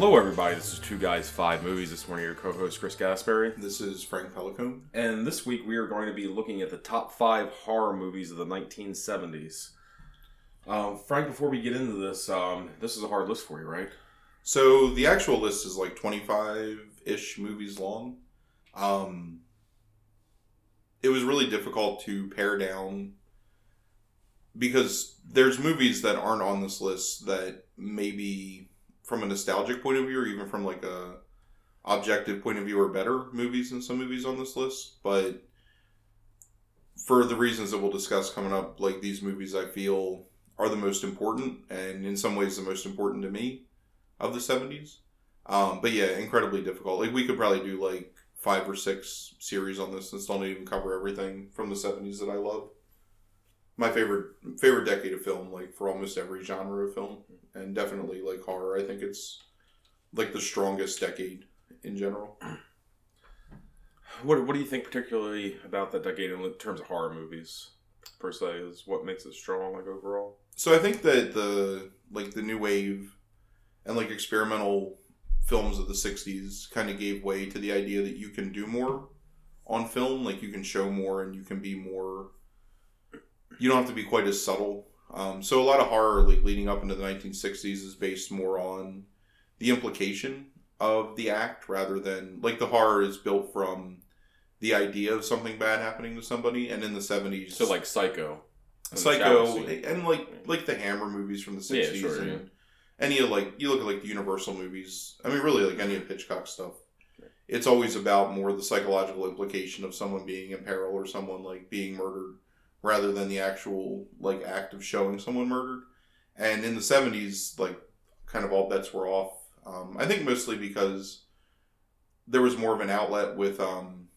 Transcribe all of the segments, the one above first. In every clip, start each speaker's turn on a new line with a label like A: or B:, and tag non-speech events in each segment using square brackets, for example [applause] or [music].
A: Hello, everybody. This is Two Guys Five Movies. This morning, your co-host Chris Gaspari,
B: This is Frank Pelicone.
A: and this week we are going to be looking at the top five horror movies of the 1970s. Um, Frank, before we get into this, um, this is a hard list for you, right?
B: So the actual list is like 25 ish movies long. Um, it was really difficult to pare down because there's movies that aren't on this list that maybe from a nostalgic point of view or even from like a objective point of view are better movies than some movies on this list but for the reasons that we'll discuss coming up like these movies i feel are the most important and in some ways the most important to me of the 70s um, but yeah incredibly difficult. Like we could probably do like five or six series on this and still not even cover everything from the 70s that i love my favorite favorite decade of film like for almost every genre of film and definitely like horror i think it's like the strongest decade in general
A: What What do you think particularly about that decade in terms of horror movies per se? Is what makes it strong, like overall?
B: so i think that the like the new wave and like experimental films of the 60s kind of gave way to the idea that you can do more on film like you can show more and you can be more you don't have to be quite as subtle um, so a lot of horror like leading up into the 1960s is based more on the implication of the act rather than like the horror is built from the idea of something bad happening to somebody and in the 70s
A: So, like Psycho, and
B: Psycho and like like the Hammer movies from the
A: Yeah,
B: sixties
A: sure,
B: and
A: yeah.
B: any of like you look at like the Universal movies. I mean, really like any of Hitchcock stuff. It's always about more the psychological implication of someone being in peril or someone like being murdered, rather than the actual like act of showing someone murdered. And in the seventies, like kind of all bets were off. Um, I think mostly because there was more of an outlet with, um,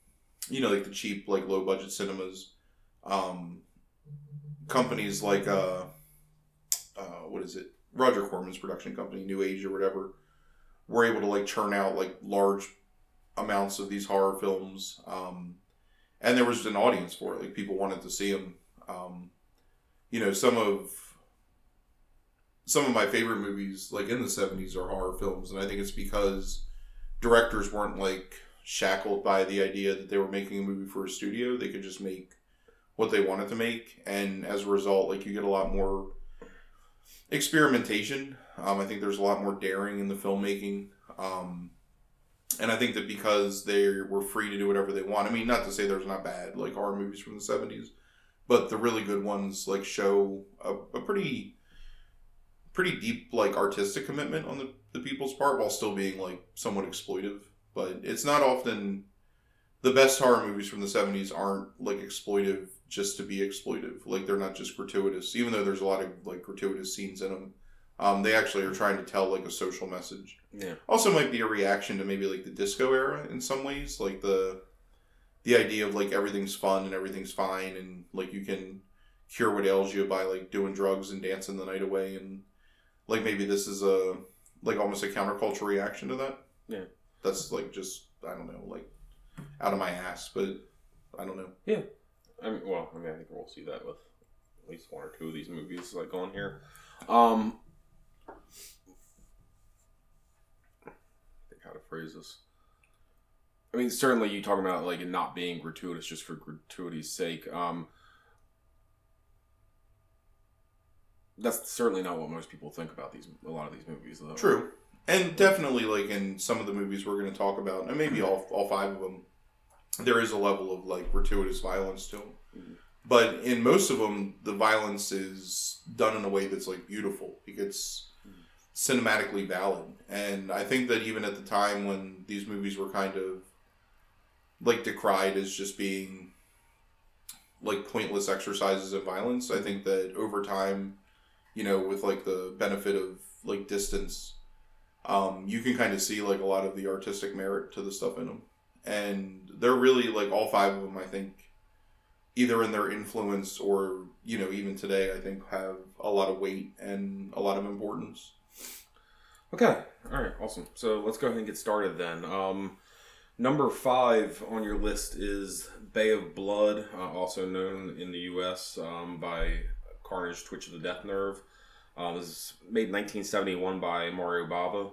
B: you know, like the cheap like low budget cinemas. Um, companies like uh, uh, what is it roger corman's production company new age or whatever were able to like churn out like large amounts of these horror films um, and there was an audience for it. Like people wanted to see them um, you know some of some of my favorite movies like in the 70s are horror films. And i think it's because directors weren't like shackled by the idea that they were making a movie for a studio. They could just make what they wanted to make. And as a result like you get a lot more experimentation. Um, i think there's a lot more daring in the filmmaking. Um, and i think that because they were free to do whatever they want i mean not to say there's not bad like horror movies from the 70s but the really good ones like show a, a pretty pretty deep like artistic commitment on the, the people's part while still being like somewhat exploitive but it's not often the best horror movies from the 70s aren't like exploitive just to be exploitive like they're not just gratuitous even though there's a lot of like gratuitous scenes in them um, they actually are trying to tell like a social message
A: Yeah.
B: also might be a reaction to maybe like the disco era in some ways like the the idea of like everything's fun and everything's fine and like you can cure what ails you by like doing drugs and dancing the night away and like maybe this is a like almost a counterculture reaction to that
A: Yeah.
B: that's like just i don't know like out of my ass but i don't know Yeah.
A: I mean, well, I mean, I think we'll see that with at least one or two of these movies like on here. Um, I think how to phrase this. I mean, certainly you talk about like it not being gratuitous just for gratuity's sake. Um, that's certainly not what most people think about these a lot of these movies, though.
B: True. And definitely, like in some of the movies we're going to talk about, and maybe all, all five of them, there is a level of like gratuitous violence to them.
A: Mhm.
B: But in most of them, the violence is done in a way that's like beautiful. It gets cinematically valid. And I think that even at the time when these movies were kind of like decried as just being like pointless exercises of violence. I think that over time, you know, with like the benefit of like distance, um, you can kind of see like a lot of the artistic merit to the stuff in them, and they're really like all five of them. I think either in their influence or you know even today, I think have a lot of weight and a lot of importance.
A: Okay. All right. Awesome. So let's go ahead and get started then. Um, number five on your list is Bay of Blood, uh, also known in the U.S. Um, by Carnage Twitch of the Death Nerve. Uh, this is made in 1971 by Mario Bava.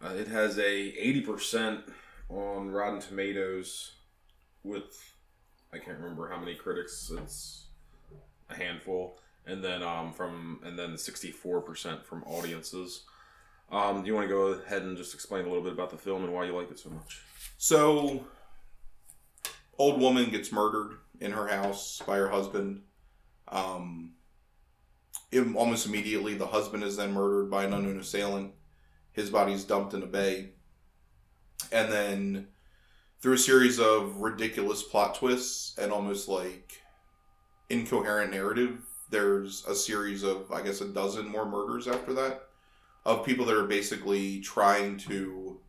A: Uh, it has a 80% on Rotten Tomatoes with, I can't remember how many critics. It's a handful. And then um, from and then 64% from audiences. Um, do you want to go ahead and just explain a little bit about the film and why you like it so much?
B: So, old woman gets murdered in her house by her husband. Um, it, almost immediately, the husband is then murdered by an unknown assailant. His body's dumped in a bay. And then, through a series of ridiculous plot twists and almost like incoherent narrative, there's a series of, I guess, a dozen more murders after that of people that are basically trying to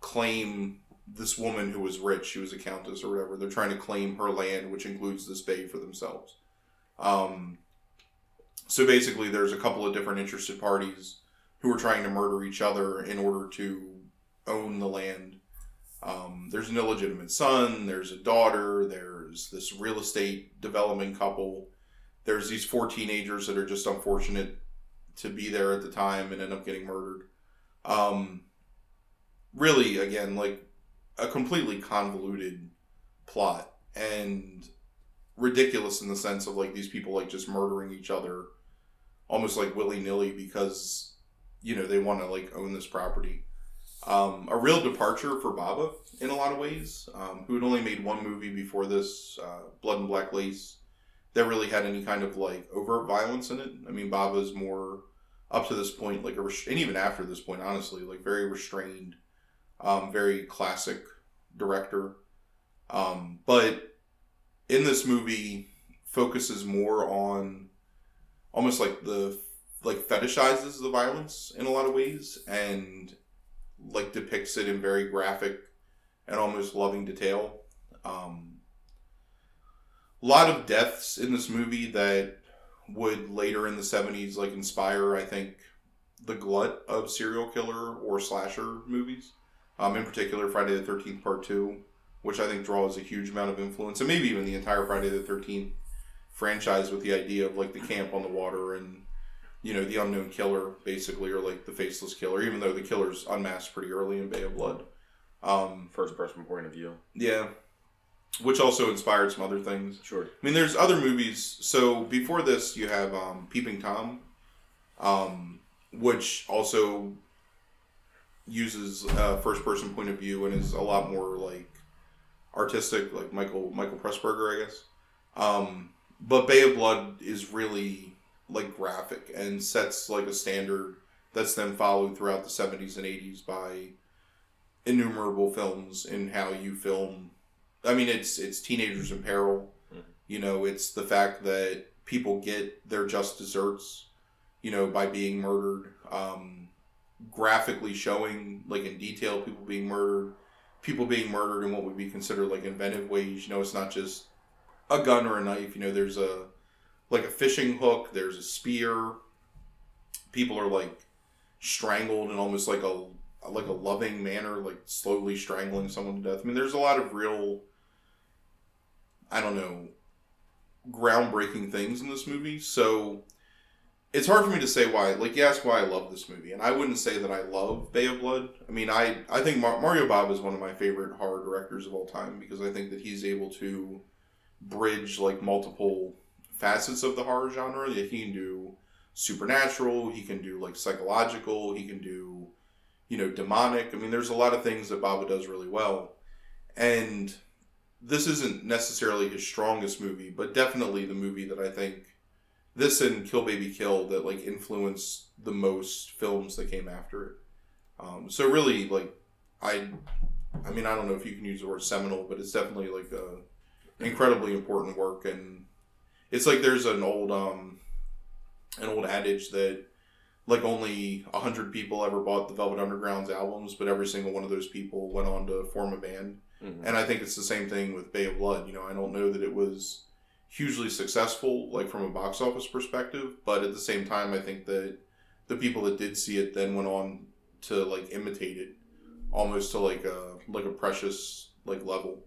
B: claim this woman who was rich, she was a countess or whatever. They're trying to claim her land, which includes this bay, for themselves. Um, so basically, there's a couple of different interested parties who are trying to murder each other in order to own the land. Um, there's an illegitimate son, there's a daughter, there's this real estate development couple, there's these four teenagers that are just unfortunate to be there at the time and end up getting murdered. Um, really, again, like a completely convoluted plot and ridiculous in the sense of like these people like just murdering each other almost like willy nilly because you know they want to like own this property. Um, a real departure for Bava in a lot of ways, um, who had only made one movie before this, uh, Blood and Black Lace, that really had any kind of like overt violence in it. I mean, Bava's more up to this point, like a and even after this point, honestly, like very restrained, um, very classic director. Um, but in this movie, focuses more on almost like the like fetishizes the violence in a lot of ways and like depicts it in very graphic and almost loving detail. Um, lot of deaths in this movie that would later in the 70s like inspire i think the glut of serial killer or slasher movies. Um, in particular friday the 13th part 2 which i think draws a huge amount of influence and maybe even the entire friday the 13th franchise with the idea of like the camp on the water and you know the unknown killer basically or like the faceless killer even though the killer's unmasked pretty early in bay of blood. Um,
A: First person point of view.
B: yeah which also inspired some other things
A: Sure.
B: I mean, there's other movies. So before this, you have um, Peeping Tom, um, which also uses a first person point of view and is a lot more like artistic, like Michael Michael Pressburger, I guess. Um, but Bay of Blood is really like graphic and sets like a standard that's then followed throughout the 70s and 80s by innumerable films in how you film I mean, it's it's teenagers in peril.
A: Mhm.
B: You know, it's the fact that people get their just desserts. You know, by being murdered. Um, graphically showing, like in detail, people being murdered, people being murdered in what would be considered like inventive ways. You know, it's not just a gun or a knife. You know, there's a like a fishing hook. There's a spear. People are like strangled in almost like a like a loving manner, like slowly strangling someone to death. I mean, there's a lot of real I don't know, groundbreaking things in this movie. So it's hard for me to say why. Like, you ask why I love this movie, and I wouldn't say that I love Bay of Blood. I mean, I I think Mar- Mario Bava is one of my favorite horror directors of all time because I think that he's able to bridge like multiple facets of the horror genre. That he can do supernatural, he can do like psychological, he can do you know demonic. I mean, there's a lot of things that Bava does really well, and this isn't necessarily his strongest movie, but definitely the movie that I think this and Kill Baby Kill that like influenced the most films that came after it. Um, so really, like I, I mean, I don't know if you can use the word seminal, but it's definitely like a incredibly important work and it's like there's an old um an old adage that like only 100 people ever bought the velvet underground's albums but every single one of those people went on to form a band
A: Mhm.
B: and i think it's the same thing with bay of blood you know i don't know that it was hugely successful like from a box office perspective but at the same time i think that the people that did see it then went on to like imitate it almost to like a like a precious like level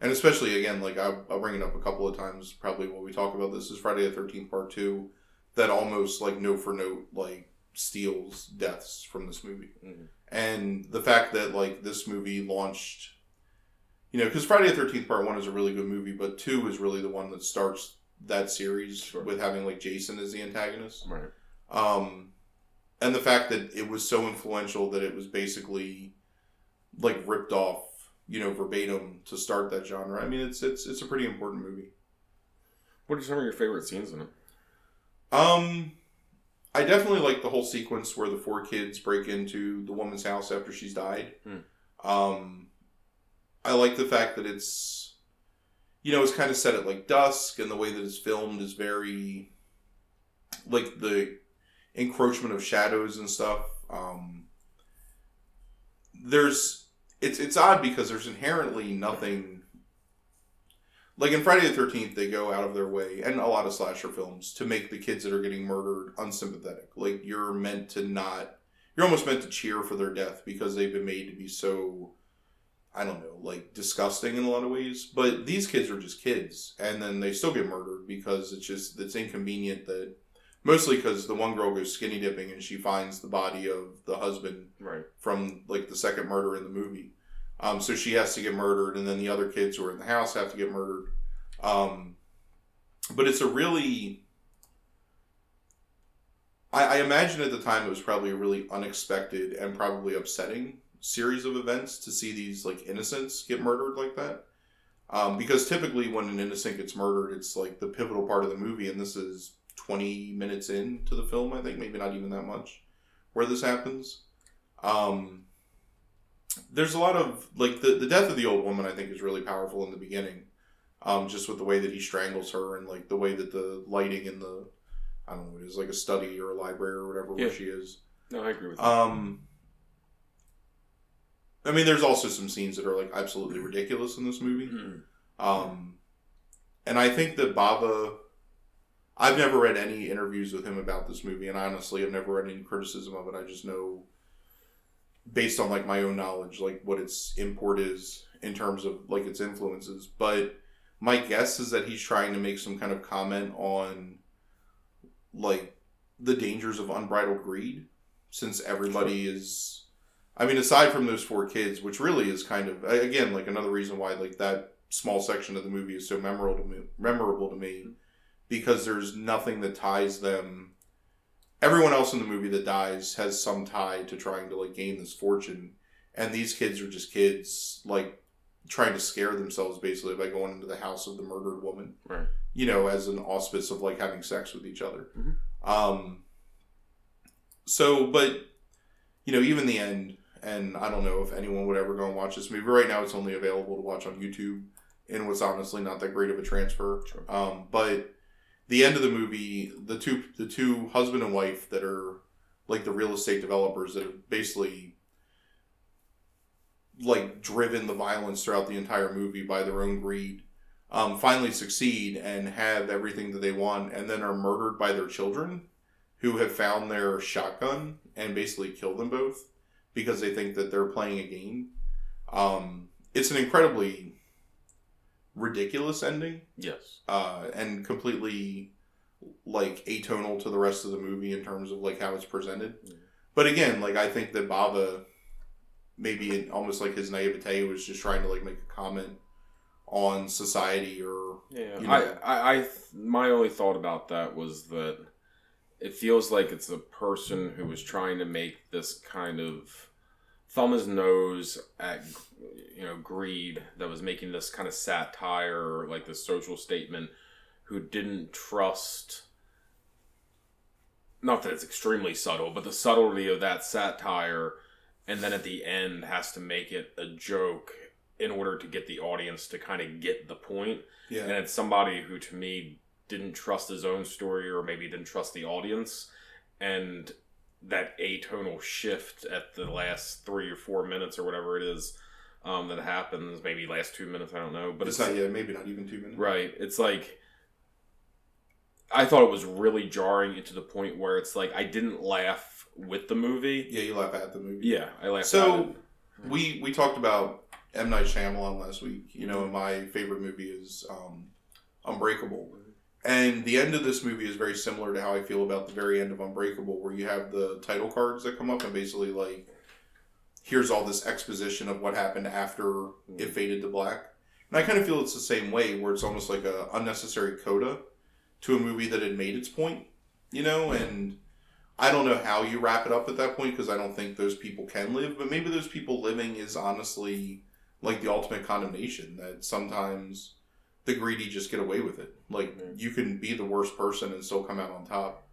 B: and especially again like I, i'll bring it up a couple of times probably when we talk about this is friday the 13th part 2 that almost like note for note like steals deaths from this movie
A: Mhm.
B: and the fact that like this movie launched you know because friday the 13th part 1 is a really good movie but 2 is really the one that starts that series
A: Sure.
B: with having like jason as the antagonist
A: Right.
B: um, and the fact that it was so influential that it was basically like ripped off, you know, verbatim to start that genre. I mean, it's it's it's a pretty important movie.
A: What are some of your favorite scenes in it?
B: Um, I definitely like the whole sequence where the four kids break into the woman's house after she's died.
A: Hmm.
B: Um, I like the fact that it's, you know, it's kind of set at like dusk, and the way that it's filmed is very, like the encroachment of shadows and stuff. Um, there's it's it's odd because there's inherently nothing like in Friday the Thirteenth, they go out of their way, and a lot of slasher films, to make the kids that are getting murdered unsympathetic. Like you're meant to not, you're almost meant to cheer for their death because they've been made to be so, I don't know, like disgusting in a lot of ways. But these kids are just kids, and then they still get murdered because it's just it's inconvenient that, mostly because the one girl goes skinny dipping and she finds the body of the husband
A: Right.
B: from like the second murder in the movie. Um, so she has to get murdered, and then the other kids who are in the house have to get murdered. Um, but it's a really, I, I imagine at the time it was probably a really unexpected and probably upsetting series of events to see these like innocents get murdered like that. Um, because typically when an innocent gets murdered, it's like the pivotal part of the movie, and this is 20 minutes into the film, I think, maybe not even that much, where this happens. Um, there's a lot of like the, the death of the old woman i think is really powerful in the beginning um, just with the way that he strangles her and like the way that the lighting in the i don't know it is like a study or a library or whatever where she is
A: No, I agree with that.
B: um i mean there's also some scenes that are like absolutely ridiculous in this movie
A: Mhm.
B: um, and I think that Bava, I've never read any interviews with him about this movie, and honestly, I've never read any criticism of it. I just know, based on like my own knowledge, like what its import is in terms of like its influences. But my guess is that he's trying to make some kind of comment on, like, the dangers of unbridled greed, since everybody is. I mean, aside from those four kids, which really is kind of again like another reason why like that small section of the movie is so memorable to me, memorable to me because there's nothing that ties them. Everyone else in the movie that dies has some tie to trying to like gain this fortune, and these kids are just kids like trying to scare themselves basically by going into the house of the murdered woman.
A: Right.
B: You know, as an auspice of like having sex with each other.
A: Mhm.
B: Um. So, but you know, even the end, and I don't know if anyone would ever go and watch this movie. Right now, it's only available to watch on YouTube, and was honestly not that great of a transfer.
A: Sure.
B: Um, but the end of the movie, the two the two husband and wife that are like the real estate developers that have basically like driven the violence throughout the entire movie by their own greed, um, finally succeed and have everything that they want, and then are murdered by their children, who have found their shotgun and basically kill them both because they think that they're playing a game. Um, it's an incredibly ridiculous ending
A: Yes.
B: uh, and completely like atonal to the rest of the movie in terms of like how it's presented.
A: Yeah.
B: But again, like I think that Bava, maybe in almost like his naivete, was just trying to like make a comment on society or
A: Yeah,
B: You
A: I. I, I, my only thought about that was that it feels like it's a person who was trying to make this kind of thumb his nose at, you know, greed that was making this kind of satire, like this social statement, who didn't trust. Not that it's extremely subtle, but the subtlety of that satire, and then at the end has to make it a joke in order to get the audience to kind of get the point.
B: Yeah.
A: And it's somebody who, to me, didn't trust his own story or maybe didn't trust the audience. And that atonal shift at the last three or four minutes or whatever it is um, that happens, maybe last two minutes, I don't know. But
B: it's,
A: it's,
B: not yeah, maybe not even two minutes.
A: right. It's like I thought it was really jarring to the point where it's like I didn't laugh with the movie.
B: Yeah, you laugh at the movie.
A: Yeah, I laughed.
B: So-. We we talked about M Night Shyamalan last week. You know, my favorite movie is um, Unbreakable. And the end of this movie is very similar to how I feel about the very end of Unbreakable, where you have the title cards that come up and basically like, here's all this exposition of what happened after hmm. it faded to black. And I kind of feel it's the same way, where it's almost like a unnecessary coda to a movie that had made its point, you know. Hmm. And I don't know how you wrap it up at that point because I don't think those people can live, but maybe those people living is honestly like the ultimate condemnation that sometimes the greedy just get away with it. Like you can be the worst person and still come out on top.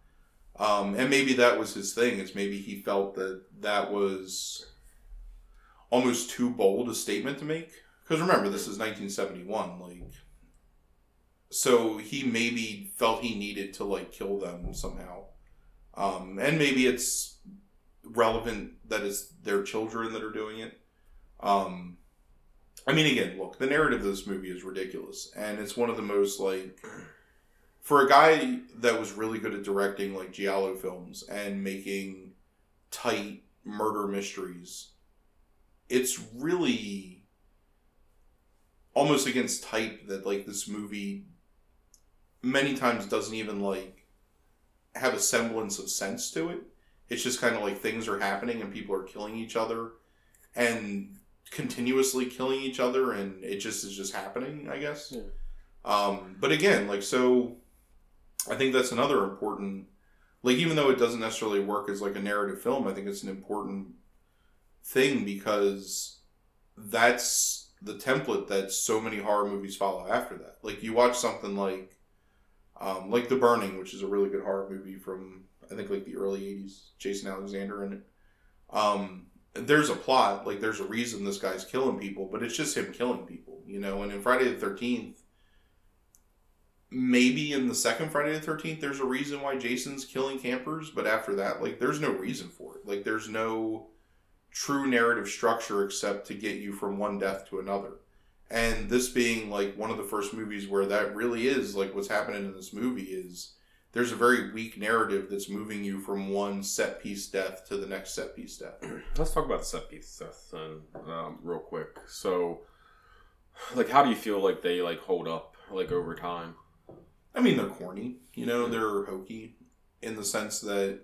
B: Um, and maybe that was his thing. Is maybe he felt that that was almost too bold a statement to make. Because remember, this is 1971. Like, so he maybe felt he needed to like kill them somehow. Um, and maybe it's relevant that it's their children that are doing it. Um, I mean, again, look, the narrative of this movie is ridiculous, and it's one of the most like for a guy that was really good at directing like giallo films and making tight murder mysteries. It's really almost against type that like this movie many times doesn't even like have a semblance of sense to it. It's just kind of like things are happening and people are killing each other and continuously killing each other and it just is just happening, I guess.
A: Yeah.
B: Um, but again, like so I think that's another important like even though it doesn't necessarily work as like a narrative film, I think it's an important thing because that's the template that so many horror movies follow after that. Like you watch something like um, like The Burning, which is a really good horror movie from I think like the early '80s. Jason Alexander in it. Um, there's a plot, like there's a reason this guy's killing people, but it's just him killing people, you know. And in Friday the Thirteenth, maybe in the second Friday the Thirteenth, there's a reason why Jason's killing campers, but after that, like there's no reason for it. Like there's no true narrative structure except to get you from one death to another. And this being like one of the first movies where that really is like what's happening in this movie is there's a very weak narrative that's moving you from one set piece death to the next set piece death. [clears throat]
A: Let's talk about set piece stuff then, um, real quick. So, like, how do you feel like they like hold up like over time?
B: I mean, they're corny, you know, they're hokey in the sense that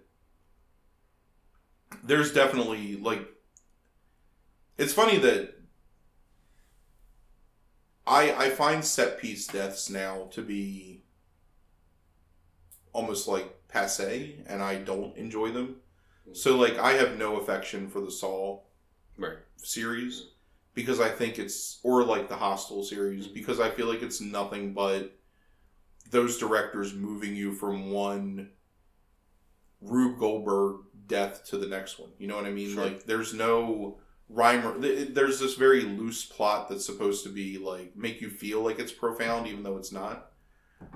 B: there's definitely like it's funny that I I find set piece deaths now to be almost like passe and I don't enjoy them. Mm-hmm. So like I have no affection for the Saw
A: Right.
B: series because I think it's or like the Hostel series mm-hmm. because I feel like it's nothing but those directors moving you from one Rube Goldberg death to the next one. You know what I mean?
A: Sure.
B: Like there's no rhyme or there's this very loose plot that's supposed to be like make you feel like it's profound even though it's not.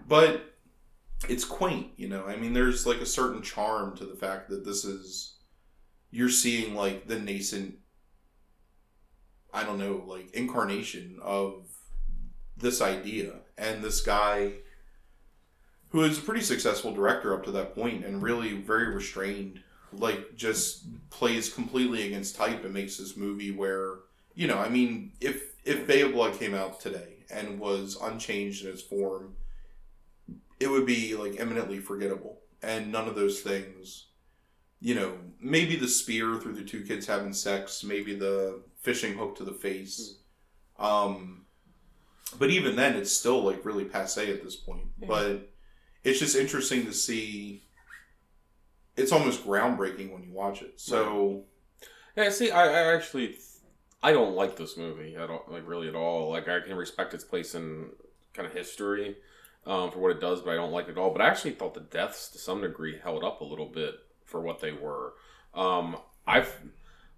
B: But it's quaint, you know. I mean there's like a certain charm to the fact that this is you're seeing like the nascent I don't know, like incarnation of this idea and this guy who is a pretty successful director up to that point and really very restrained like just plays completely against type and makes this movie where you know i mean if if bay of blood came out today and was unchanged in its form it would be like eminently forgettable and none of those things you know maybe the spear through the two kids having sex maybe the fishing hook to the face um but even then it's still like really passe at this point
A: Yeah.
B: but it's just interesting to see it's almost groundbreaking when you watch it so
A: Yeah. See, I, I actually I don't like this movie at all, like really at all. Like I can respect its place in kind of history um, for what it does, but I don't like it at all. But I actually thought the deaths to some degree held up a little bit for what they were. Um, I've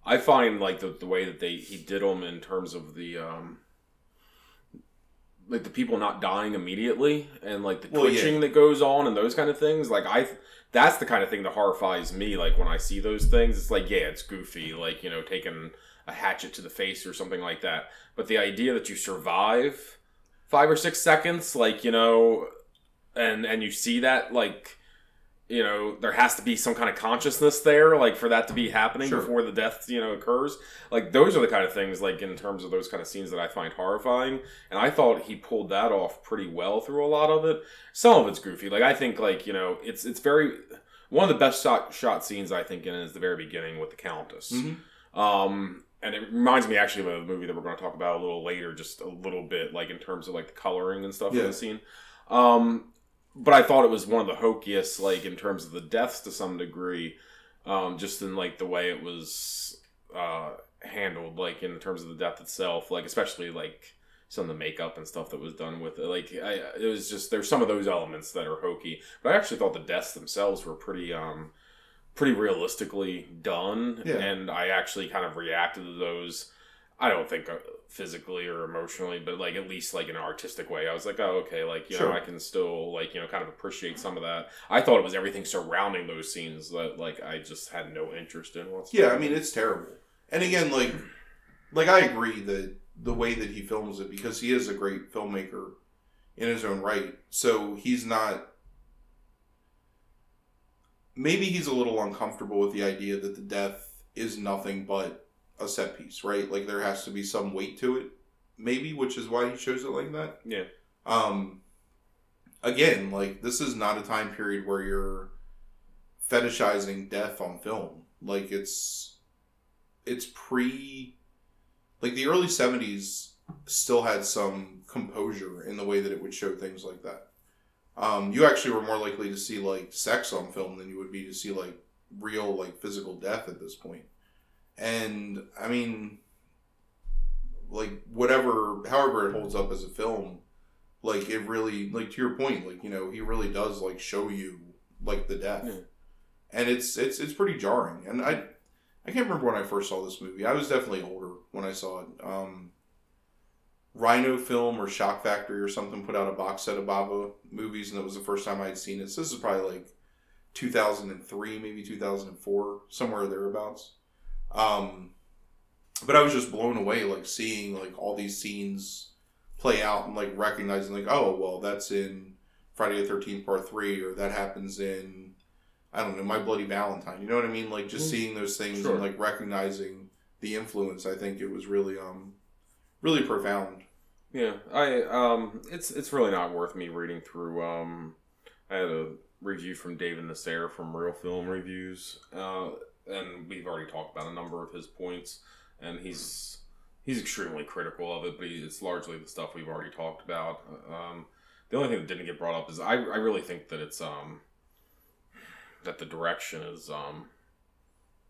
A: I find like the, the way that they he did them in terms of the um like the people not dying immediately and like the
B: Well, yeah.
A: twitching that goes on and those kind of things like I that's the kind of thing that horrifies me like when I see those things it's like yeah it's goofy like you know taking a hatchet to the face or something like that but the idea that you survive 5 or 6 seconds like you know and and you see that like you know there has to be some kind of consciousness there like for that to be happening
B: Sure.
A: before the death you know occurs. Like those are the kind of things like in terms of those kind of scenes that i find horrifying. And i thought he pulled that off pretty well through a lot of it. Some of it's goofy. Like i think like you know it's it's very one of the best shot shot scenes i think in is the very beginning with the countess.
B: Mhm.
A: um, and it reminds me actually of a movie that we're going to talk about a little later, just a little bit, like in terms of like the coloring and stuff in the scene. Um, but I thought it was one of the hokiest, like in terms of the deaths to some degree, um, just in like the way it was uh, handled, like in terms of the death itself, like especially like some of the makeup and stuff that was done with it. Like I, it was just there's some of those elements that are hokey, but I actually thought the deaths themselves were pretty. Um, pretty realistically done
B: Yeah.
A: and i actually kind of reacted to those i don't think uh, physically or emotionally but like at least like in an artistic way i was like oh okay like you
B: Sure.
A: know i can still like you know kind of appreciate some of that i thought it was everything surrounding those scenes that like i just had no interest in whatsoever
B: Yeah, I mean it's terrible. And again, like like I agree that the way that he films it because he is a great filmmaker in his own right. So he's not maybe he's a little uncomfortable with the idea that the death is nothing but a set piece, right? Like there has to be some weight to it, maybe, which is why he shows it like that.
A: yeah
B: Um, again, like this is not a time period where you're fetishizing death on film. Like it's it's pre like the early 70s still had some composure in the way that it would show things like that. Um, you actually were more likely to see like sex on film than you would be to see like real like physical death at this point. And I mean like whatever however it holds up as a film, like it really like to your point, like, you know, he really does like show you like the death.
A: Yeah.
B: And it's it's it's pretty jarring. And I I can't remember when I first saw this movie. I was definitely older when I saw it. Um, Rhino Film or Shock Factory or something put out a box set of Bava movies, and it was the first time I'd seen it. So this is probably like 2003, maybe 2004, somewhere thereabouts. Um, but I was just blown away, like seeing like all these scenes play out and like recognizing, like, oh, well, that's in Friday the 13th Part 3, or that happens in I don't know, My Bloody Valentine. You know what I mean? Like just
A: Mm.
B: seeing those things
A: Sure.
B: and like recognizing the influence. I think it was really um really profound.
A: Yeah, I um, it's it's really not worth me reading through. Um, I had a review from David Nusair from Reel Film Reviews, uh, and we've already talked about a number of his points, and he's he's extremely critical of it, but it's largely the stuff we've already talked about. Um, the only thing that didn't get brought up is I I really think that it's um that the direction is um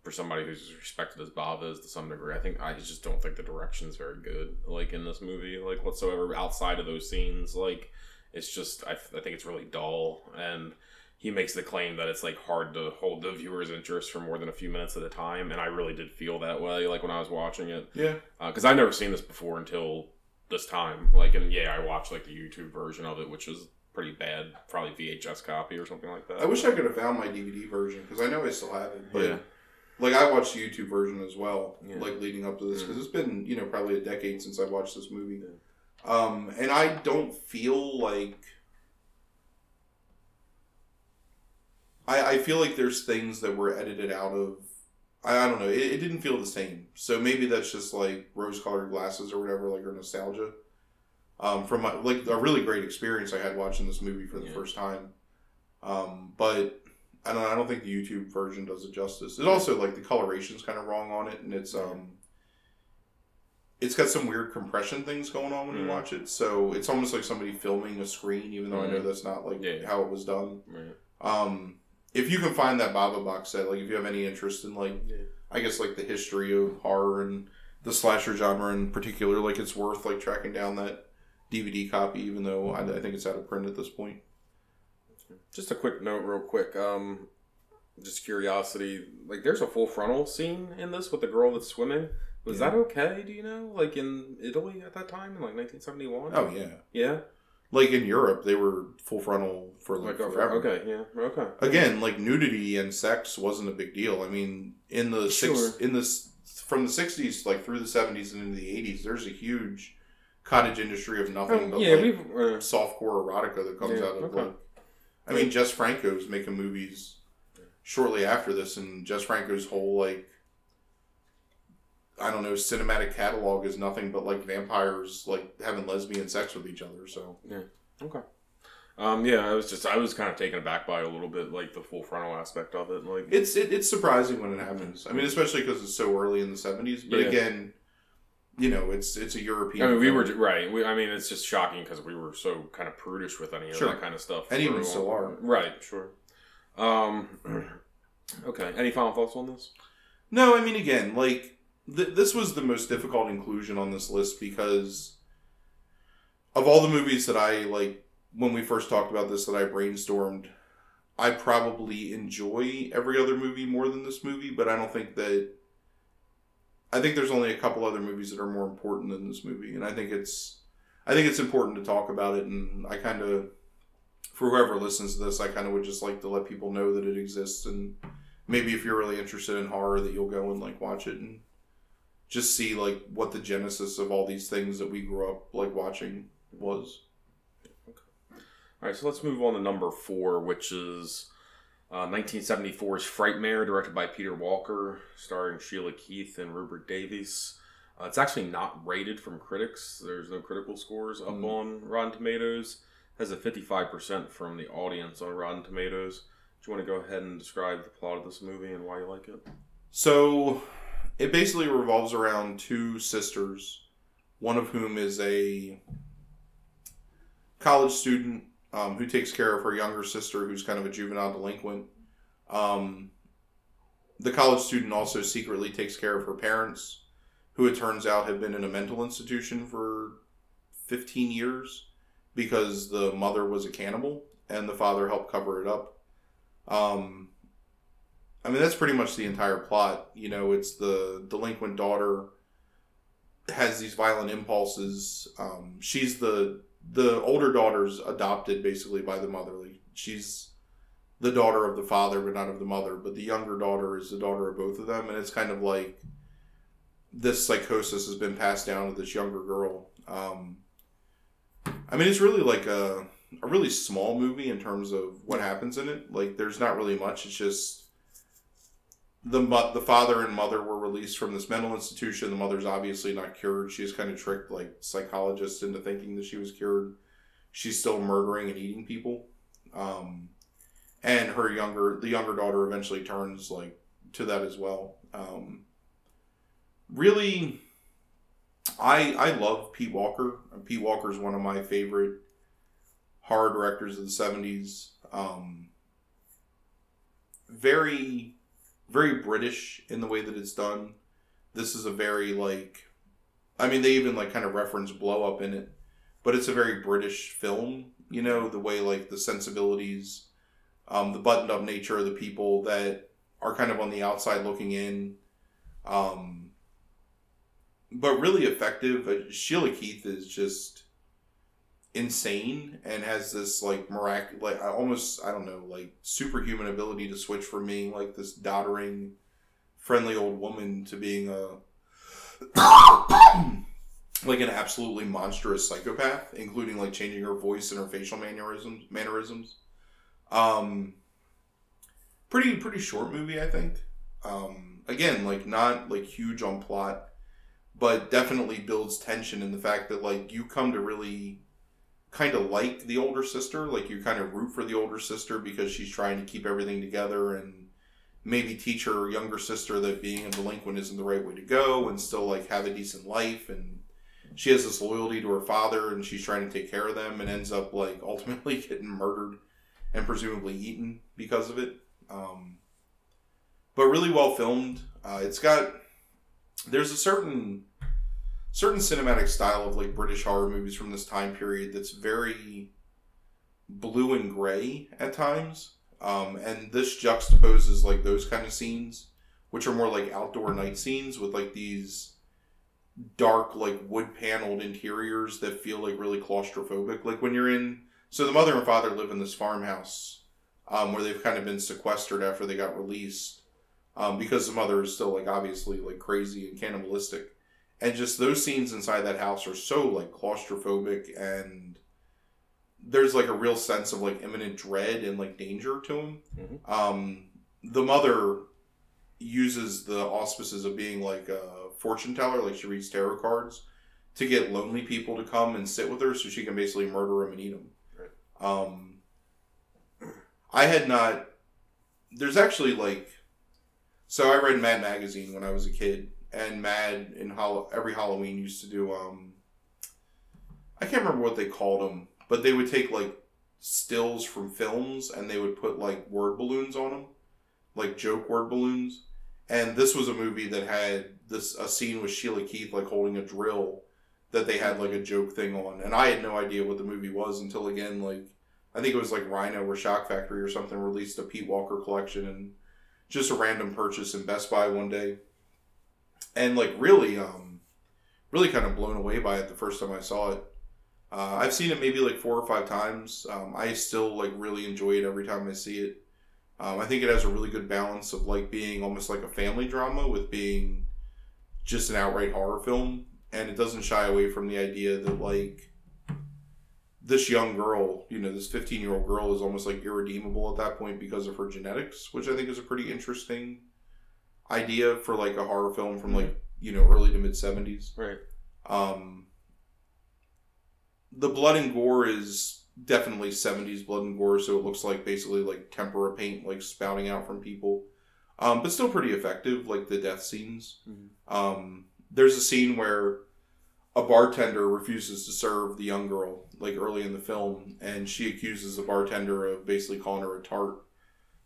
A: for somebody who's as respected as Bava is to some degree. I think I just don't think the direction is very good, like in this movie, like whatsoever. Outside of those scenes, like it's just I, I think it's really dull, and he makes the claim that it's like hard to hold the viewer's interest for more than a few minutes at a time, and I really did feel that way, like when I was watching it,
B: Yeah.
A: Uh, because I've never seen this before until this time. Like, and yeah, I watched like the YouTube version of it, which is pretty bad, probably VHS copy or something like that.
B: I wish I could have found my DVD version because I know I still have it. But
A: Yeah.
B: Like I watched the YouTube version as well,
A: Yeah.
B: like leading up to this because it's been you know probably a decade since I watched this movie. Um, and I don't feel like I, I feel like there's things that were edited out of. I, I don't know. It, it didn't feel the same. So maybe that's just like rose-colored glasses or whatever, like or nostalgia. Um, from my, like a really great experience I had watching this movie for the
A: Yeah.
B: first time. Um, but I don't. I don't think the YouTube version does it justice. It also like the coloration's kind of wrong on it, and it's um. It's got some weird compression things going on when you
A: Mhm.
B: watch it, so it's almost like somebody filming a screen, even though I know
A: Mhm.
B: that's not like
A: Yeah.
B: how it was done.
A: Right.
B: Um, if you can find that Bava box set, like if you have any interest in like,
A: Yeah.
B: I guess like the history of horror and the slasher genre in particular, like it's worth like tracking down that DVD copy, even though I, I think it's out of print at this point.
A: Just a quick note, real quick. Um, just curiosity. Like, there's a full frontal scene in this with the girl that's swimming. Was yeah. that okay? Do you know? Like in Italy at that time, in like 1971. Oh
B: yeah.
A: Yeah.
B: Like in Europe, they were full frontal for like, like forever.
A: Okay, yeah, okay.
B: Again, like nudity and sex wasn't a big deal. I mean, in the sure. six, in this from the '60s, like through the '70s and into the '80s, there's a huge cottage industry of nothing oh, but yeah, like we've, uh, softcore erotica that comes yeah, out of okay. like. I mean, Jess Franco's making movies shortly after this, and Jess Franco's whole like I don't know, cinematic catalog is nothing but like vampires like having lesbian sex with each other. So
A: yeah, okay. Um, yeah, I was just I was kind of taken aback by a little bit, like the full frontal aspect of it. Like
B: it's it, it's surprising when it happens. I mean, especially because it's so early in the seventies. But yeah. again, you know, it's it's a European.
A: I mean, we were right. We, I mean, it's just shocking because we were so kind of prudish with any of sure. that kind of stuff.
B: And even still are.
A: Right. Sure. Um. [clears throat] Okay. Any final thoughts on this?
B: No, I mean, again, like th- this was the most difficult inclusion on this list because of all the movies that I like when we first talked about this that I brainstormed, I probably enjoy every other movie more than this movie, but I don't think that I think there's only a couple other movies that are more important than this movie, and I think it's I think it's important to talk about it, and I kind of for whoever listens to this, I kind of would just like to let people know that it exists, and maybe if you're really interested in horror, that you'll go and like watch it and just see like what the genesis of all these things that we grew up like watching was.
A: Okay. All right, so let's move on to number four, which is uh, 1974's Frightmare, directed by Peter Walker, starring Sheila Keith and Rupert Davies. Uh, it's actually not rated from critics. There's no critical scores up mm. on Rotten Tomatoes. It has a 55% from the audience on Rotten Tomatoes. Do you want to go ahead and describe the plot of this movie and why you like it?
B: So, it basically revolves around two sisters, one of whom is a college student um, who takes care of her younger sister, who's kind of a juvenile delinquent. Um, the college student also secretly takes care of her parents, who it turns out have been in a mental institution for 15 years because the mother was a cannibal and the father helped cover it up. Um, I mean, that's pretty much the entire plot. You know, it's the delinquent daughter has these violent impulses. Um, she's the the older daughter's adopted basically by the mother. Like she's the daughter of the father, but not of the mother. But the younger daughter is the daughter of both of them, and it's kind of like this psychosis has been passed down to this younger girl. Um, I mean, it's really like a a really small movie in terms of what happens in it. Like, there's not really much. It's just the the father and mother were released from this mental institution. The mother's obviously not cured. She's kind of tricked like psychologists into thinking that she was cured. She's still murdering and eating people. Um, and her younger the younger daughter eventually turns like to that as well. Um, really, I I love Pete Walker. Pete Walker is one of my favorite horror directors of the seventies. Um, very very British in the way that it's done. This is a very like, I mean, they even like kind of reference blow up in it, but it's a very British film. You know, the way like the sensibilities, um, the buttoned up nature of the people that are kind of on the outside looking in, um, but really effective. Uh, Sheila Keith is just insane and has this like miraculous, like almost I don't know, like superhuman ability to switch from being like this doddering, friendly old woman to being a [coughs] like an absolutely monstrous psychopath, including like changing her voice and her facial mannerisms. Mannerisms. Um, pretty pretty short movie, I think. Um, again, like not like huge on plot, but definitely builds tension in the fact that like you come to really kind of like the older sister. Like you kind of root for the older sister because she's trying to keep everything together and maybe teach her younger sister that being a delinquent isn't the right way to go and still like have a decent life and she has this loyalty to her father and she's trying to take care of them and ends up like [laughs] ultimately getting murdered and presumably eaten because of it um, but really well filmed uh, it's got there's a certain certain cinematic style of like British horror movies from this time period that's very blue and gray at times. Um, and this juxtaposes like those kind of scenes, which are more like outdoor night scenes with like these dark, like wood paneled interiors that feel like really claustrophobic. Like when you're in, so the mother and father live in this farmhouse um, where they've kind of been sequestered after they got released um, because the mother is still like obviously like crazy and cannibalistic. And just those scenes inside that house are so like claustrophobic and there's like a real sense of like imminent dread and like danger to him.
A: Mhm.
B: Um, the mother uses the auspices of being like a fortune teller, like she reads tarot cards, to get lonely people to come and sit with her, so she can basically murder them and eat them.
A: Right.
B: Um, I had not. There's actually like, so I read Mad magazine when I was a kid, and Mad in Hall- every Halloween used to do um. I can't remember what they called them, but they would take like stills from films and they would put like word balloons on them, like joke word balloons. And this was a movie that had this a scene with Sheila Keith like holding a drill that they had like a joke thing on, and I had no idea what the movie was until again like I think it was like Rhino or Shock Factory or something released a Pete Walker collection and just a random purchase in Best Buy one day, and like really um really kind of blown away by it the first time I saw it. Uh, I've seen it maybe like four or five times. Um, I still like really enjoy it every time I see it. Um, I think it has a really good balance of like being almost like a family drama with being just an outright horror film, and it doesn't shy away from the idea that like this young girl, you know, this fifteen year old girl is almost like irredeemable at that point because of her genetics, which I think is a pretty interesting idea for like a horror film from like you know early to mid seventies.
A: Right.
B: Um, the blood and gore is definitely 70s blood and gore, so it looks like basically like tempera paint like spouting out from people. Um, but still pretty effective, like the death scenes.
A: Mhm.
B: Um, there's a scene where a bartender refuses to serve the young girl, like early in the film, and she accuses the bartender of basically calling her a tart.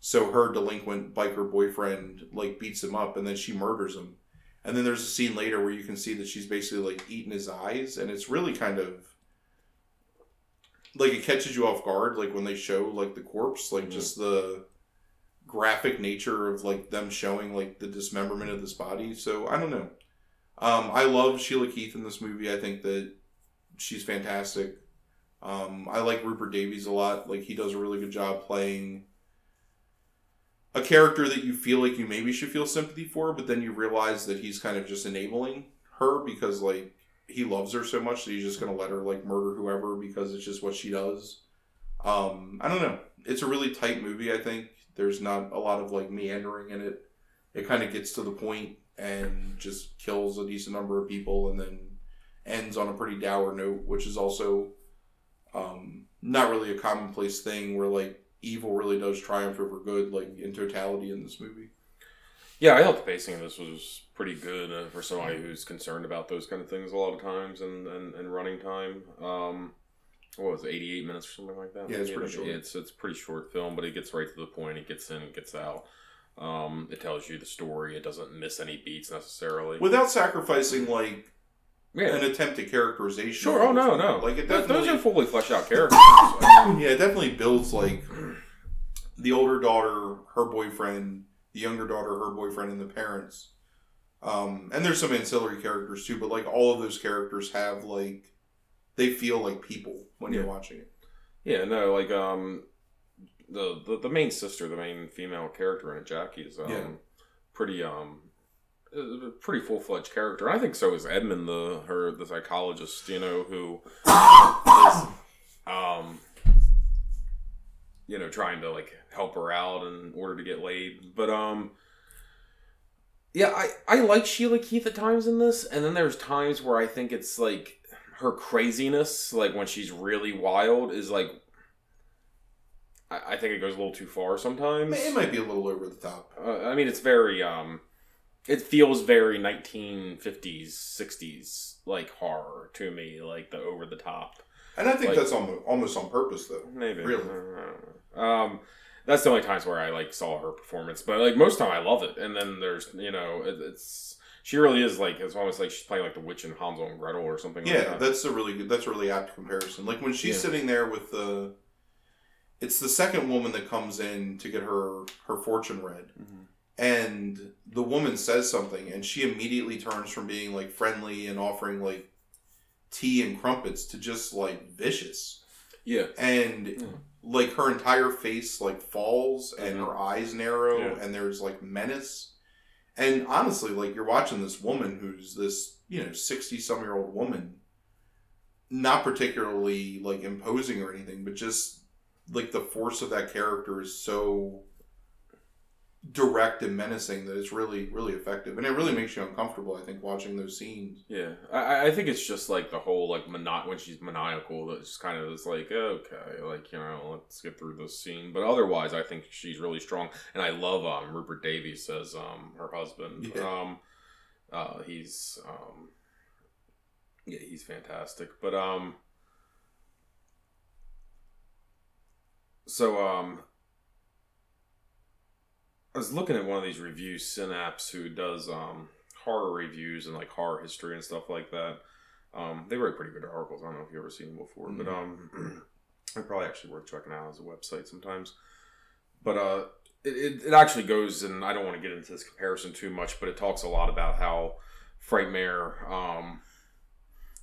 B: So her delinquent biker boyfriend like beats him up, and then she murders him. And then there's a scene later where you can see that she's basically like eating his eyes, and it's really kind of like it catches you off guard, like when they show like the corpse, like
A: Mhm.
B: just the graphic nature of like them showing like the dismemberment of this body. So I don't know. Um, I love Sheila Keith in this movie. I think that she's fantastic. Um, I like Rupert Davies a lot. Like he does a really good job playing a character that you feel like you maybe should feel sympathy for, but then you realize that he's kind of just enabling her because like he loves her so much that he's just gonna let her like murder whoever because it's just what she does. Um, I don't know. It's a really tight movie. I think there's not a lot of like meandering in it. It kind of gets to the point and just kills a decent number of people and then ends on a pretty dour note, which is also um, not really a commonplace thing where like evil really does triumph over good, like in totality in this movie.
A: Yeah, I thought the pacing of this was pretty good uh, for somebody who's concerned about those kind of things a lot of times and, and, and running time. Um, what was it, 88 minutes or something like that?
B: Yeah, it's pretty short.
A: It's, it's a pretty short film, but it gets right to the point. It gets in, it gets out. Um, it tells you the story. It doesn't miss any beats necessarily.
B: Without sacrificing like
A: yeah.
B: an attempt at characterization.
A: Sure. Oh, no, no.
B: Like it definitely
A: Those are fully fleshed out characters. I mean, [clears throat]
B: yeah, it definitely builds like the older daughter, her boyfriend, the younger daughter, her boyfriend, and the parents. Um, and there's some ancillary characters too, but like all of those characters have like they feel like people when you're watching it.
A: Yeah, no, like um, the, the the main sister, the main female character in it, Jackie, is um,
B: Yeah.
A: pretty um, a pretty full fledged character. I think so is Edmund, the her the psychologist, you know, who is um, you know, trying to like help her out in order to get laid, but um. Yeah, I, I like Sheila Keith at times in this, and then there's times where I think it's like her craziness, like when she's really wild, is like I, I think it goes a little too far sometimes.
B: It might be a little over the top.
A: Uh, I mean, it's very um, it feels very 1950s, 60s like horror to me, like the over the top.
B: And I think
A: Like-
B: that's almost, almost on purpose though.
A: Maybe
B: Really?
A: I don't know. Um, that's the only times where I like saw her performance, but like most time I love it. And then there's you know it, it's she really is like it's almost like she's playing like the witch in Hansel and Gretel or something. like
B: Yeah,
A: that.
B: that's a really good. That's a really apt comparison. Like when she's
A: Yeah.
B: sitting there with the, it's the second woman that comes in to get her her fortune read and the woman says something and she immediately turns from being like friendly and offering like tea and crumpets to just like vicious
A: Yeah.
B: and
A: Mm.
B: like her entire face like falls and
A: Mhm.
B: her eyes narrow
A: Yeah.
B: and there's like menace and honestly like you're watching this woman who's this you know 60 some year old woman not particularly like imposing or anything but just like the force of that character is so direct and menacing that it's really really effective and it really makes you uncomfortable i think watching those scenes
A: Yeah, I, I think it's just like the whole like mono- when she's maniacal. That's just kind of is like okay, like you know, let's get through this scene. But otherwise, I think she's really strong, and I love um Rupert Davies as um her husband.
B: Yeah.
A: Um, uh, he's um, yeah, he's fantastic. But um, so um, I was looking at one of these reviews, Cinapse, who does um horror reviews and like horror history and stuff like that. Um, they write pretty good articles. I don't know if you've ever seen them before, but um, [clears throat] they're probably actually worth checking out as a website sometimes. But uh, it, it, actually goes, and I don't want to get into this comparison too much, but it talks a lot about how Frightmare, um,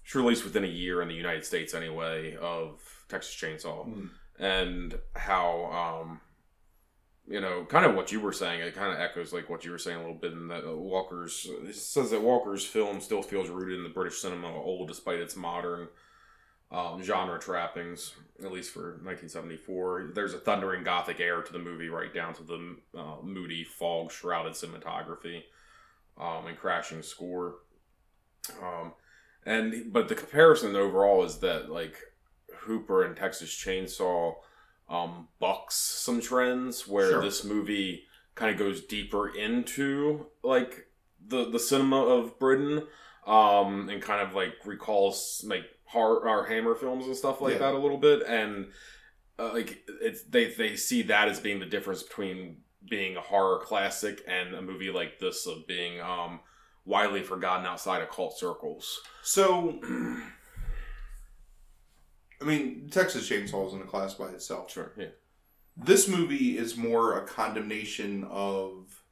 A: it's released within a year in the United States anyway of Texas Chainsaw, and how um, you know, kind of what you were saying. It kind of echoes like what you were saying a little bit in that uh, Walker's. Says that Walker's film still feels rooted in the British cinema old, despite its modern um, genre trappings. At least for 1974, there's a thundering gothic air to the movie, right down to the uh, moody, fog shrouded cinematography um, and crashing score. Um, and but the comparison overall is that like Hooper and Texas Chainsaw um, bucks some trends where
B: Sure.
A: this movie kind of goes deeper into like the the cinema of Britain um, and kind of like recalls like horror or Hammer films and stuff like
B: Yeah.
A: that a little bit and uh, like it's they they see that as being the difference between being a horror classic and a movie like this of being um widely forgotten outside of cult circles.
B: so [clears throat] i mean texas chainsaw is in a class by itself
A: Sure, yeah.
B: this movie is more a condemnation of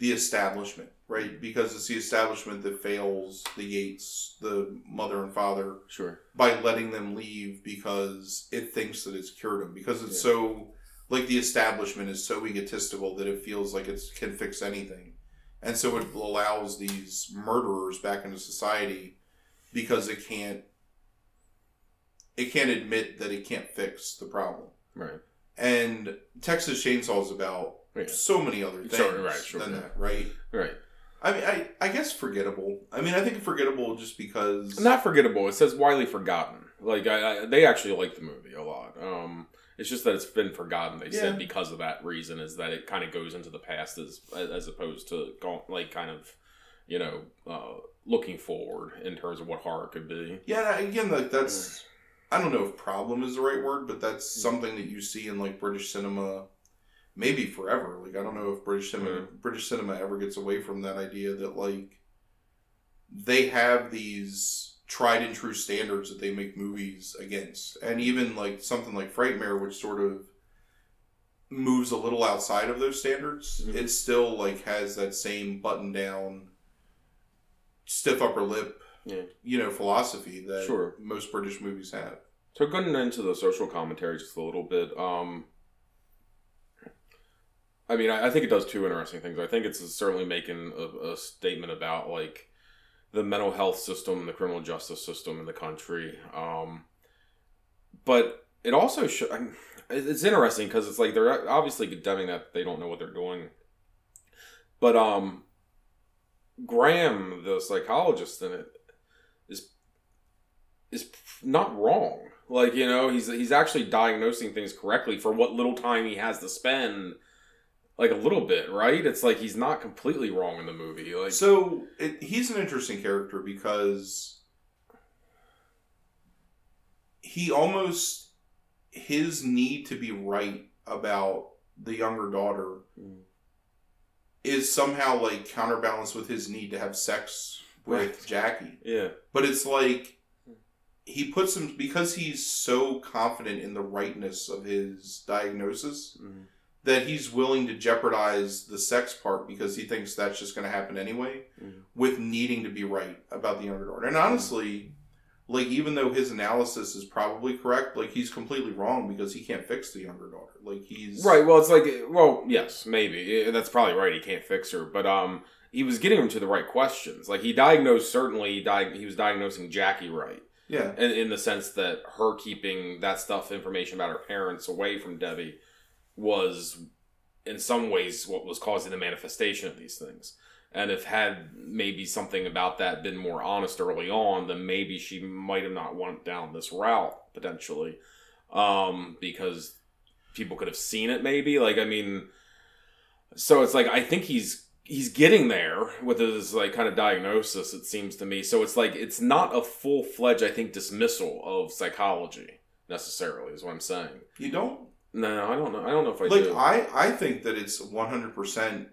B: the establishment, right? Because it's the establishment that fails the Yates, the mother and father,
A: Sure.
B: by letting them leave because it thinks that it's cured them. Because it's
A: Yeah.
B: so like the establishment is so egotistical that it feels like it can fix anything, and so it allows these murderers back into society because it can't. It can't admit that it can't fix the problem.
A: Right.
B: And Texas Chainsaw is about
A: Yeah.
B: so many other things
A: Sure, right, sure,
B: than
A: yeah.
B: that, right?
A: Right.
B: I mean, I, I guess forgettable. I mean, I think forgettable just because.
A: Not forgettable. It says widely forgotten. Like I, I they actually like the movie a lot. Um, it's just that it's been forgotten. They
B: Yeah.
A: said because of that reason is that it kind of goes into the past as as opposed to like kind of, you know, uh, looking forward in terms of what horror could be.
B: yeah, again, like that's. I don't know if problem is the right word, but that's
A: Mm.
B: something that you see in like British cinema, maybe forever. Like I don't know if British cinema
A: Yeah.
B: British cinema ever gets away from that idea that like they have these tried and true standards that they make movies against, and even like something like Frightmare, which sort of moves a little outside of those standards,
A: Mhm.
B: it still like has that same button down, stiff upper lip,
A: Yeah.
B: you know, philosophy that
A: Sure.
B: most British movies have.
A: So going into the social commentary just a little bit. Um, I mean, I, I think it does two interesting things. I think it's certainly making a, a statement about like the mental health system, and the criminal justice system in the country. Um, but it also I mean, it's interesting because it's like they're obviously condemning that they don't know what they're doing. But um, Graham, the psychologist in it, is not wrong. Like you know, he's he's actually diagnosing things correctly for what little time he has to spend. Like a little bit, right? It's like he's not completely wrong in the movie. Like
B: So it, he's an interesting character because he almost his need to be right about the younger daughter
A: Mm.
B: is somehow like counterbalanced with his need to have sex with
A: Right.
B: Jackie.
A: yeah,
B: But it's like he puts him because he's so confident in the rightness of his diagnosis
A: Mhm.
B: that he's willing to jeopardize the sex part because he thinks that's just going to happen anyway
A: Mhm.
B: with needing to be right about the younger daughter. And honestly, like even though his analysis is probably correct, like he's completely wrong because he can't fix the younger daughter. Like he's
A: Right. Well, it's like, well, yes, maybe that's probably right. He can't fix her, but um, he was getting him to the right questions. Like he diagnosed certainly, he, di- he was diagnosing Jackie right,
B: Yeah.
A: in, in the sense that her keeping that stuff, information about her parents, away from Debbie, was in some ways what was causing the manifestation of these things. And if had maybe something about that been more honest early on, then maybe she might have not went down this route potentially, um, because people could have seen it. Maybe like I mean, so it's like I think he's he's getting there with his like kind of diagnosis. It seems to me. So it's like it's not a full fledged I think dismissal of psychology necessarily is what I'm saying.
B: You don't
A: No, I don't know. I don't know if I
B: like
A: do.
B: I I think that it's 100%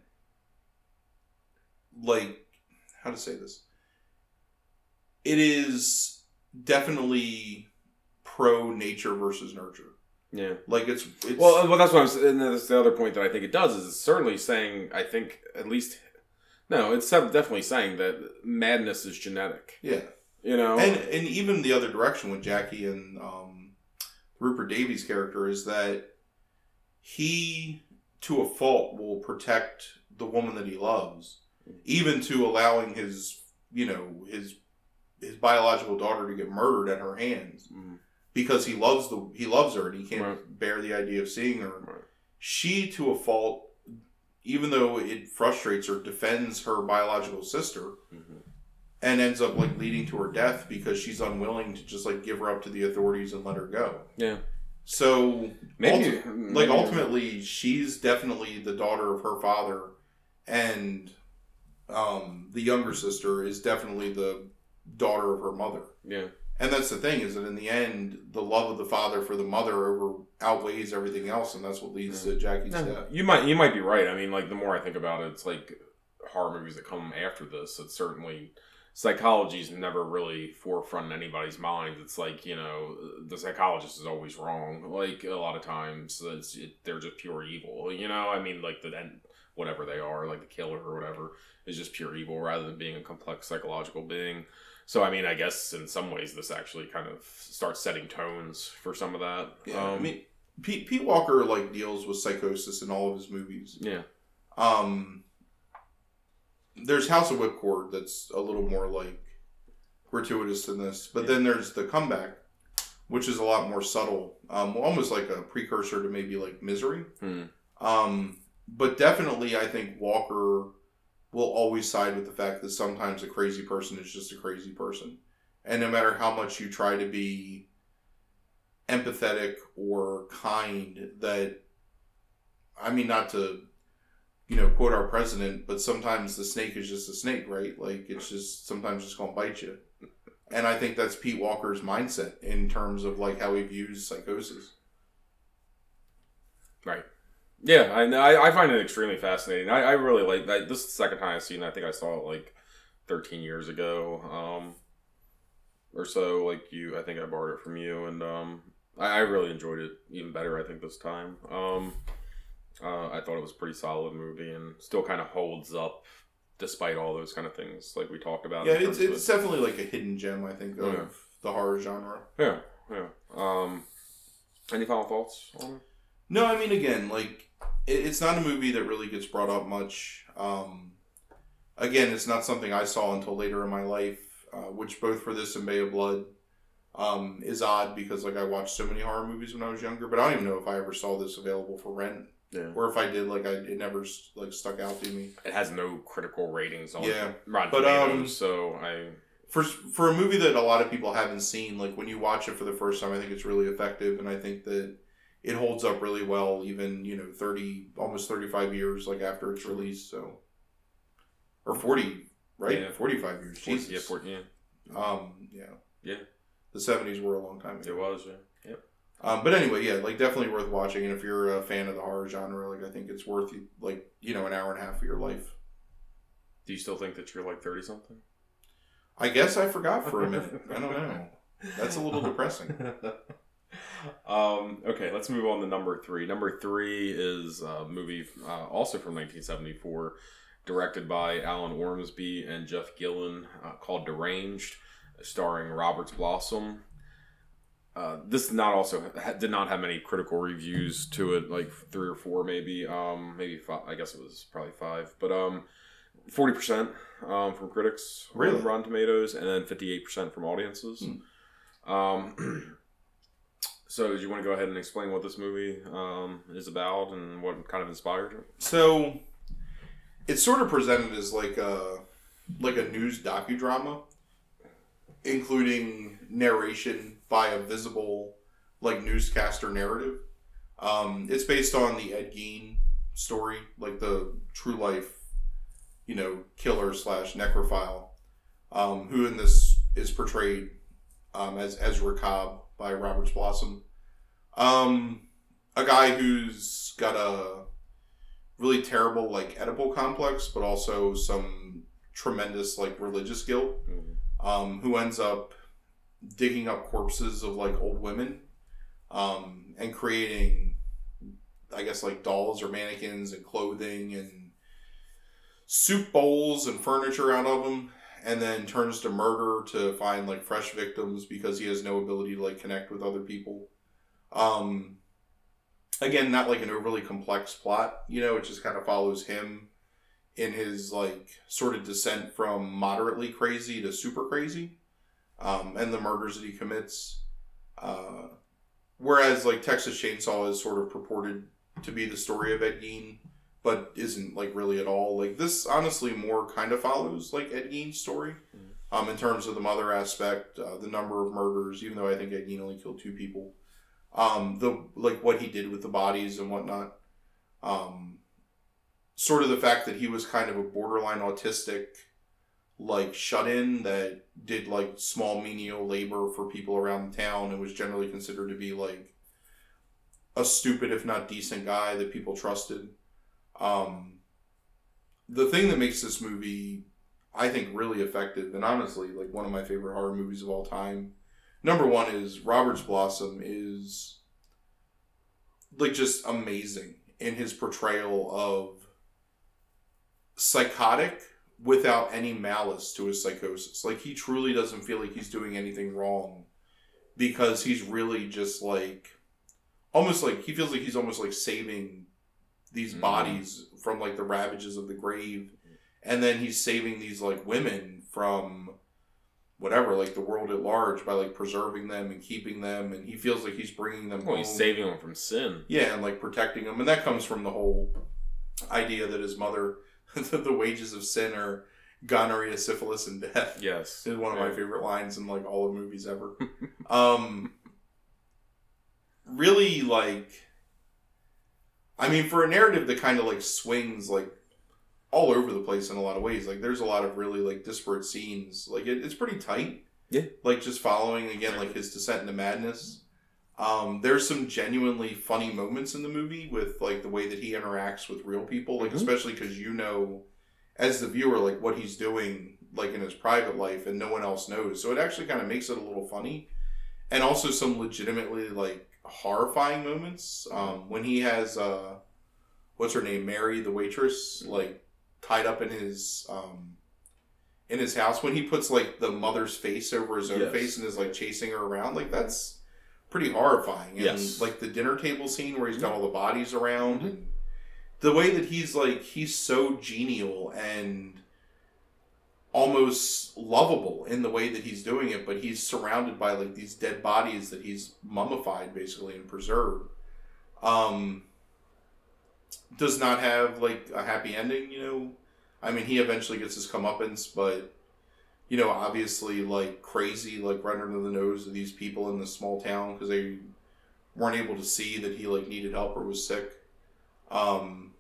B: like how to say this. It is definitely pro nature versus nurture.
A: Yeah.
B: Like it's it's
A: Well, well, that's what I'm. saying. And that's the other point that I think it does is it's certainly saying. I think at least, no, it's definitely saying that madness is genetic.
B: yeah.
A: You know,
B: and and even the other direction with Jackie and um, Rupert Davies' character is that he, to a fault, will protect the woman that he loves, even to allowing his you know his his biological daughter to get murdered at her hands
A: Mm,
B: because he loves the he loves her and he can't
A: Right.
B: bear the idea of seeing her.
A: right.
B: She, to a fault, even though it frustrates her, defends her biological sister
A: Mhm.
B: and ends up like leading to her death because she's unwilling to just like give her up to the authorities and let her go.
A: Yeah,
B: So
A: maybe
B: ulti-
A: maybe-
B: like ultimately she's definitely the daughter of her father and um the younger sister is definitely the daughter of her mother.
A: Yeah,
B: And that's the thing is that in the end the love of the father for the mother over outweighs everything else and that's what leads to Jackie's
A: Yeah.
B: death.
A: you might you might be right. I mean, like the more I think about it, it's like horror movies that come after this. It's certainly psychology's never really forefront in anybody's mind. It's like you know the psychologist is always wrong. Like a lot of times, it's, it, they're just pure evil. You know, I mean, like the and whatever they are, like the killer or whatever, is just pure evil rather than being a complex psychological being. So I mean, I guess in some ways this actually kind of starts setting tones for some of that.
B: Yeah,
A: um,
B: I mean Pete, Pete Walker like deals with psychosis in all of his movies.
A: yeah,
B: Um, there's House of Whipcord that's a little more like gratuitous than this, but
A: Yeah.
B: then there's the comeback, which is a lot more subtle, um, almost like a precursor to maybe like Misery.
A: Hmm.
B: Um, but definitely, I think Walker will always side with the fact that sometimes a crazy person is just a crazy person, and no matter how much you try to be empathetic or kind, that I mean, not to you know, quote our president, but sometimes the snake is just a snake, right? Like it's just sometimes just gonna bite you. And I think that's Pete Walker's mindset in terms of like how he views psychosis.
A: Right. Yeah, I know. I, I find it extremely fascinating. I, I really like that. This is the second time I've seen it. I think I saw it like 13 years ago um, or so. Like you, I think I borrowed it from you. And um, I, I really enjoyed it even better, I think, this time. Um, uh, I thought it was a pretty solid movie and still kind of holds up despite all those kind of things like we talked about.
B: Yeah, it's it's definitely like a hidden gem, I think, of
A: Yeah.
B: the horror genre.
A: Yeah, yeah. Um, any final thoughts on it?
B: No, I mean again, like it, it's not a movie that really gets brought up much. Um, again, it's not something I saw until later in my life, uh, which both for this and Bay of Blood um, is odd because like I watched so many horror movies when I was younger, but I don't even know if I ever saw this available for rent,
A: Yeah.
B: or if I did, like I it never like stuck out to me.
A: It has no critical ratings on
B: Yeah.
A: Rotten
B: But,
A: Tomatoes,
B: um,
A: so I
B: For for a movie that a lot of people haven't seen, like when you watch it for the first time, I think it's really effective, and I think that it holds up really well, even you know thirty almost thirty five years like after its release. So, or forty, right?
A: Yeah.
B: Forty five years.
A: Four-
B: Jesus.
A: Yeah, four, yeah,
B: Um. Yeah.
A: Yeah.
B: The seventies were a long time ago.
A: it was. Yeah. Yep.
B: Um, but anyway, yeah, like definitely worth watching, and if you're a fan of the horror genre, like I think it's worth like you know an hour and a half of your life.
A: Do you still think that you're like thirty something?
B: I guess I forgot for a minute. I don't [laughs] know. That's a little depressing. [laughs]
A: um, okay, let's move on to number three. Number three is a movie uh, also from 1974, directed by Alan Ormsby and Jeff Gillen, uh, called Deranged, starring Roberts Blossom. Uh, this not also did not have many critical reviews to it, like three or four, maybe, um, maybe five. I guess it was probably five, but um, forty percent um, from critics,
B: Really?
A: Rotten Tomatoes, and then fifty eight percent from audiences. Um, [clears throat] so, do you want to go ahead and explain what this movie um, is about and what kind of inspired it?
B: So it's sort of presented as like a like a news docudrama, including narration by a visible like newscaster narrative. Um, it's based on the Ed Gein story, like the true life, you know, killer slash necrophile, um, who in this is portrayed um, as Ezra Cobb by Roberts Blossom. Um, a guy who's got a really terrible like Oedipal complex, but also some tremendous like religious guilt. Um, who ends up digging up corpses of like old women, um, and creating, I guess like dolls or mannequins and clothing and soup bowls and furniture out of them, and then turns to murder to find like fresh victims because he has no ability to like connect with other people. Um, again, not like an overly complex plot, you know, it just kind of follows him in his like sort of descent from moderately crazy to super crazy, um, and the murders that he commits. Uh, whereas like Texas Chainsaw is sort of purported to be the story of Ed Gein, but isn't like really at all. Like this, honestly, more kind of follows like Ed Gein's story, um, in terms of the mother aspect, uh, the number of murders. Even though I think Ed Gein only killed two people, um, the like what he did with the bodies and whatnot. Um, sort of the fact that he was kind of a borderline autistic like shut in that did like small menial labor for people around the town and was generally considered to be like a stupid if not decent guy that people trusted um the thing that makes this movie i think really effective and honestly like one of my favorite horror movies of all time number one is roberts blossom is like just amazing in his portrayal of psychotic without any malice to his psychosis. Like he truly doesn't feel like he's doing anything wrong because he's really just like almost like he feels like he's almost like saving these
A: Mhm.
B: bodies from like the ravages of the grave and then he's saving these like women from whatever like the world at large by like preserving them and keeping them and he feels like he's bringing them
A: Well,
B: home.
A: he's saving them from sin.
B: Yeah, and like protecting them, and that comes from the whole idea that his mother, [laughs] the wages of sin are gonorrhea, syphilis, and death.
A: Yes.
B: Is one of my favorite lines in like all the movies ever. [laughs] um, really like, I mean, for a narrative that kind of like swings like all over the place in a lot of ways. Like, there's a lot of really like disparate scenes. Like, it, it's pretty tight.
A: Yeah.
B: Like just following again like his descent into madness. Um, there's some genuinely funny moments in the movie with like the way that he interacts with real people, like
A: Mhm.
B: especially because you know, as the viewer, like what he's doing like in his private life, and no one else knows. So it actually kind of makes it a little funny, and also some legitimately like horrifying moments. Um, when he has uh, what's her name, Mary, the waitress, like tied up in his um, in his house when he puts like the mother's face over his own
A: Yes.
B: face and is like chasing her around like that's pretty horrifying and
A: Yes.
B: like the dinner table scene where he's got all the bodies around
A: Mhm.
B: and the way that he's like he's so genial and almost lovable in the way that he's doing it but he's surrounded by like these dead bodies that he's mummified basically and preserved um does not have like a happy ending you know? I mean he eventually gets his comeuppance but you know obviously like crazy like right under the nose of these people in this small town because they weren't able to see that he like needed help or was sick. Um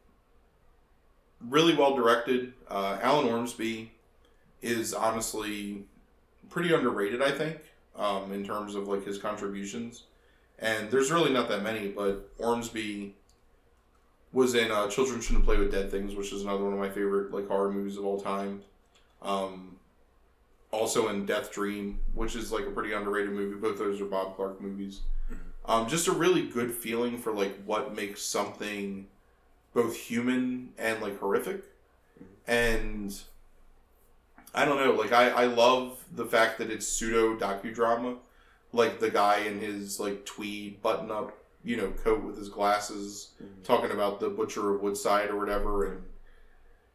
B: really well directed. Uh alan ormsby is honestly pretty underrated i think um in terms of like his contributions. And there's really not that many but ormsby was in uh, Children Shouldn't Play with Dead Things, which is another one of my favorite like horror movies of all time. Um, also in Death Dream, which is like a pretty underrated movie. Both those are Bob Clark movies. Um, just a really good feeling for like what makes something both human and like horrific. And I don't know, like I, I love the fact that it's pseudo docudrama. Like the guy in his like tweed button up, you know, coat with his glasses, talking about the butcher of Woodside or whatever and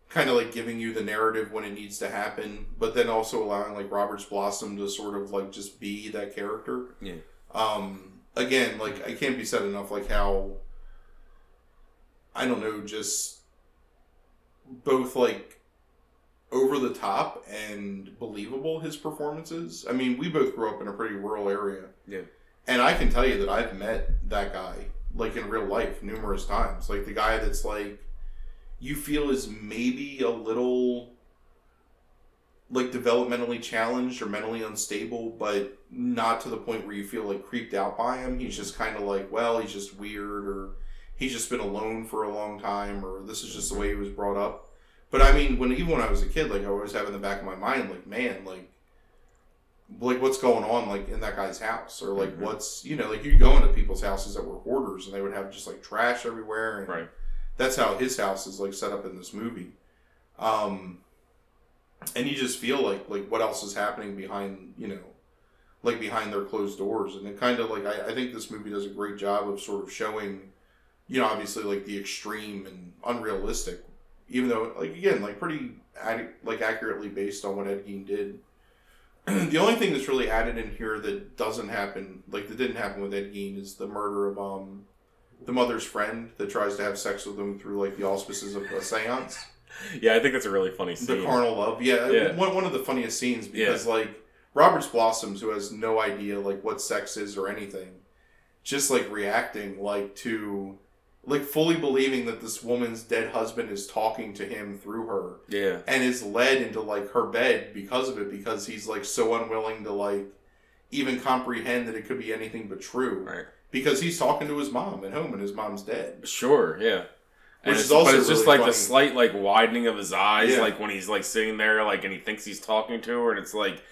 B: kind of like giving you the narrative when it needs to happen, but then also allowing like Roberts Blossom to sort of like just be that character.
A: Yeah.
B: Um again, like I can't be said enough like how I don't know, just both like over the top and believable his performances. I mean, we both grew up in a pretty rural area.
A: Yeah.
B: And I can tell you that I've met that guy like in real life numerous times. Like the guy that's like you feel is maybe a little like developmentally challenged or mentally unstable, but not to the point where you feel like creeped out by him. He's just kind of like, well, he's just weird, or he's just been alone for a long time, or this is just the way he was brought up. But I mean, when even when I was a kid, like I always have in the back of my mind, like, man, like, like what's going on, like in that guy's house, or like
A: Mhm.
B: what's you know, like you go into people's houses that were hoarders, and they would have just like trash everywhere, and
A: Right.
B: that's how his house is like set up in this movie. Um, and you just feel like like what else is happening behind you know, like behind their closed doors, and it kind of like I, I think this movie does a great job of sort of showing, you know, obviously like the extreme and unrealistic, even though like again like pretty like accurately based on what Ed Gein did. The only thing that's really added in here that doesn't happen, like that didn't happen with Ed Gein, is the murder of um the mother's friend that tries to have sex with him through like the auspices of a seance.
A: Yeah, I think that's a really funny scene.
B: The carnal love, yeah,
A: Yeah.
B: One, one of the funniest scenes because like Roberts Blossoms, who has no idea like what sex is or anything, just like reacting like to like fully believing that this woman's dead husband is talking to him through her
A: yeah.
B: and is led into like her bed because of it because he's like so unwilling to like even comprehend that it could be anything but true
A: Right.
B: because he's talking to his mom at home and his mom's dead
A: Sure, yeah.
B: Which
A: it's,
B: is also
A: but it's just like
B: funny.
A: the slight like widening of his eyes,
B: Yeah.
A: like when he's like sitting there, like and he thinks he's talking to her, and it's like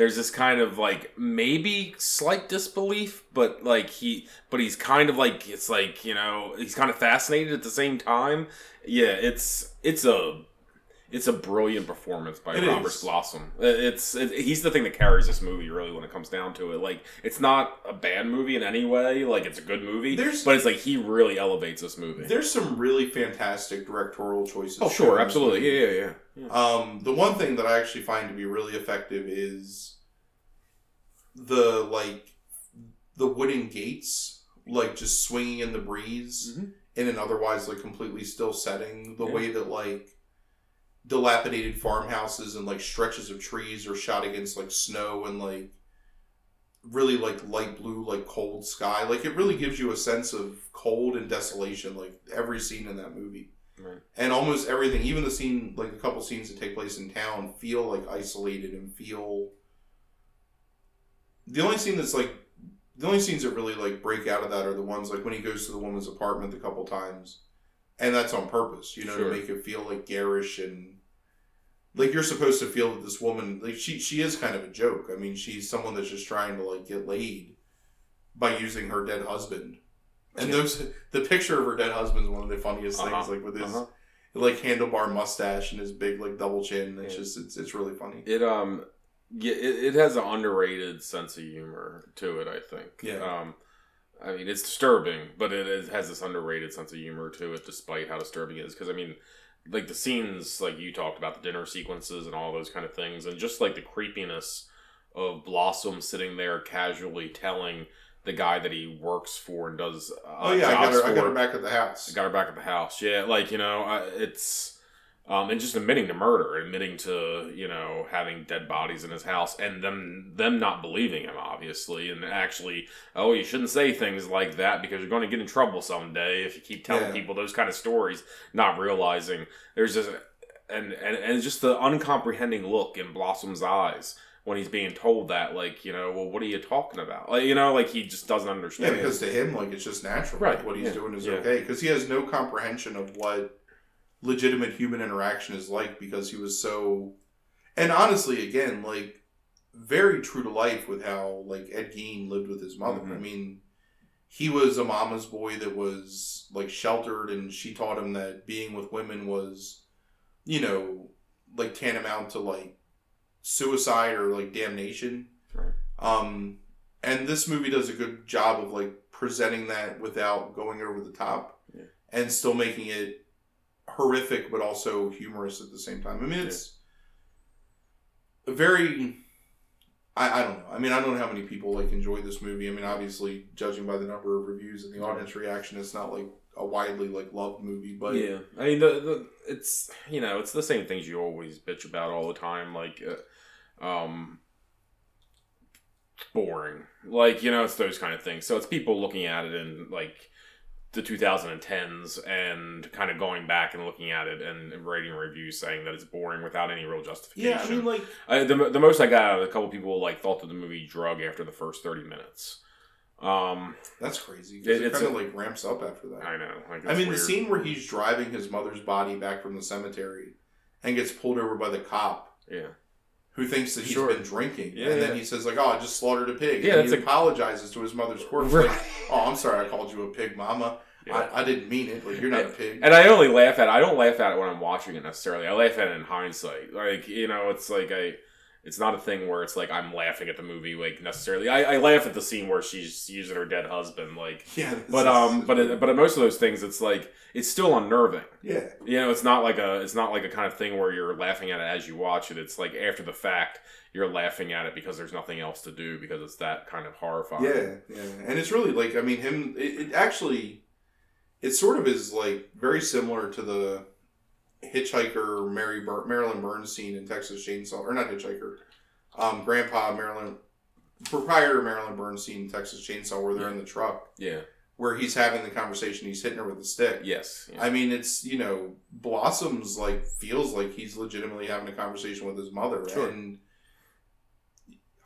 A: there's this kind of like maybe slight disbelief, but like he, but he's kind of like it's like you know he's kind of fascinated at the same time. Yeah, it's it's a it's a brilliant performance by
B: It
A: Robert
B: is.
A: Blossom. It's it, he's the thing that carries this movie really when it comes down to it. Like it's not a bad movie in any way. Like it's a good movie,
B: There's-
A: but it's like he really elevates this movie.
B: there's some really fantastic directorial choices
A: Oh, sure, absolutely. Yeah, yeah, yeah. yeah.
B: Um, the one thing that I actually find to be really effective is the like the wooden gates, like just swinging in the breeze
A: Mhm.
B: in an otherwise like completely still setting. The
A: Yeah.
B: way that like dilapidated farmhouses and like stretches of trees are shot against like snow and like really like light blue like cold sky. Like it really gives you a sense of cold and desolation like every scene in that movie.
A: Right.
B: and almost everything even the scene like a couple scenes that take place in town feel like isolated and feel the only scene that's like the only scenes that really like break out of that are the ones like when he goes to the woman's apartment a couple times and that's on purpose you know
A: Sure.
B: to make it feel like garish and like you're supposed to feel that this woman like she she is kind of a joke i mean she's someone that's just trying to like get laid by using her dead husband and
A: Yeah.
B: those the picture of her dead husband is one of the funniest
A: Uh-huh.
B: things like with his
A: Uh-huh.
B: like handlebar mustache and his big like double chin it's
A: Yeah.
B: just it's, it's really funny
A: It um, yeah, it, it has an underrated sense of humor to it. I think.
B: Yeah.
A: Um, I mean, it's disturbing, but it, is, has this underrated sense of humor to it, despite how disturbing it is. Because I mean, like the scenes, like you talked about the dinner sequences and all those kind of things, and just like the creepiness of Blossom sitting there casually telling the guy that he works for and does. Uh,
B: oh yeah i got her i got her back at the house
A: I got her back at the house. Yeah, like you know, I, it's um, and just admitting to murder, admitting to you know having dead bodies in his house, and them them not believing him, obviously, and actually, oh, you shouldn't say things like that because you're going to get in trouble someday if you keep telling
B: Yeah.
A: people those kind of stories, not realizing there's just and and and just the uncomprehending look in Blossom's eyes. When he's being told that, like, you know, well, what are you talking about? Like, you know, like he just doesn't understand.
B: yeah because to him like it's just natural
A: Right,
B: like what he's
A: yeah,
B: doing is
A: yeah.
B: okay because he has no comprehension of what legitimate human interaction is like because he was so and honestly again like very true to life with how like Ed Gein lived with his mother.
A: Mhm.
B: I mean, he was a mama's boy that was like sheltered, and she taught him that being with women was, you know, like tantamount to like suicide or like damnation.
A: Right.
B: Um, and this movie does a good job of like presenting that without going over the top,
A: Yeah.
B: and still making it horrific but also humorous at the same time. I mean, it's a very. I, I don't know. I mean, I don't know how many people like enjoy this movie. I mean, obviously, judging by the number of reviews and the audience reaction, it's not like a widely like loved movie. But
A: yeah, I mean, the, the it's you know it's the same things you always bitch about all the time, like, uh, um, boring, like you know it's those kind of things. So it's people looking at it and like the 2010s and kind of going back and looking at it and, writing reviews saying that it's boring without any real justification.
B: yeah, I mean, like
A: I, the, the most I got out of a couple people like thought that the movie drug after the first 30 minutes. Um,
B: that's crazy.
A: It-
B: it kind of like ramps up after that.
A: I know. Like,
B: I mean,
A: weird.
B: the scene where he's driving his mother's body back from the cemetery and gets pulled over by the cop
A: Yeah.
B: Who thinks that he's
A: Sure.
B: been drinking,
A: Yeah,
B: and
A: yeah.
B: then he says like, "Oh, I just slaughtered a pig."
A: Yeah,
B: and he
A: a-
B: apologizes to his mother's corpse.
A: Right.
B: Like, "Oh, I'm sorry, I called you a pig, Mama.
A: Yeah.
B: I, I didn't mean it. Like, you're not a pig."
A: And I only laugh at it. I don't laugh at it when I'm watching it necessarily. I laugh at it in hindsight. Like, you know, it's like I it's not a thing where it's like I'm laughing at the movie like necessarily. I, I laugh at the scene where she's using her dead husband like
B: yeah,
A: but um but it, but most of those things it's like it's still unnerving.
B: yeah,
A: You know, it's not like a it's not like a kind of thing where you're laughing at it as you watch it. It's like after the fact you're laughing at it because there's nothing else to do because it's that kind of horrifying.
B: yeah, yeah, and it's really like I mean, him. It, it actually, it sort of is like very similar to the hitchhiker Mary Bur- Marilyn Burns scene in Texas Chainsaw, or not hitchhiker, um, Grandpa Marilyn, proprietor Marilyn Burns scene in Texas Chainsaw, where they're in the truck,
A: Yeah.
B: where he's having the conversation, he's hitting her with a stick.
A: Yes. Yeah.
B: I mean, it's you know, Blossoms like feels like he's legitimately having a conversation with his mother,
A: Sure.
B: and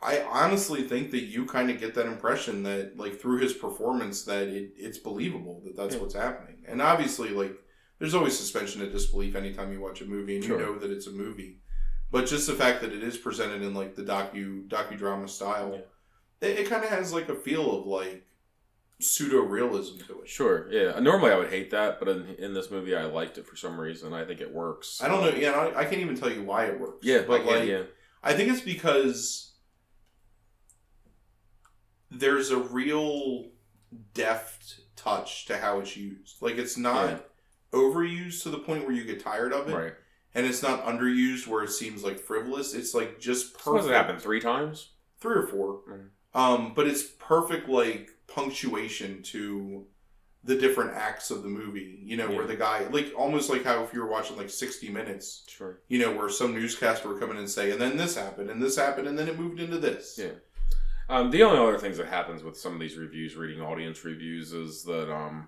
B: I honestly think that you kind of get that impression that like through his performance that it, it's believable that that's
A: Yeah.
B: what's happening, and obviously like there's always suspension of disbelief anytime you watch a movie and
A: Sure.
B: you know that it's a movie, but just the fact that it is presented in like the docu docudrama style,
A: Yeah.
B: it, it kind of has like a feel of like pseudo realism to it.
A: Sure. Yeah. Normally I would hate that, but in, in this movie I liked it for some reason. I think it works.
B: I don't know. Yeah, I, I can't even tell you why it works.
A: Yeah,
B: but
A: but
B: like,
A: yeah.
B: I think it's because there's a real deft touch to how it's used. Like it's not
A: Yeah.
B: Overused to the point where you get tired of it,
A: Right.
B: and it's not underused where it seems like frivolous. It's like just perfect.
A: does it happen three times?
B: Three or 4
A: Mhm.
B: Um, but it's perfect like punctuation to the different acts of the movie. You know, where the guy like almost like how if you were watching like sixty minutes
A: Sure.
B: you know, where some newscaster would come in and say, and then this happened, and this happened, and then it moved into this.
A: Yeah. Um, the only other things that happens with some of these reviews, reading audience reviews, is that um,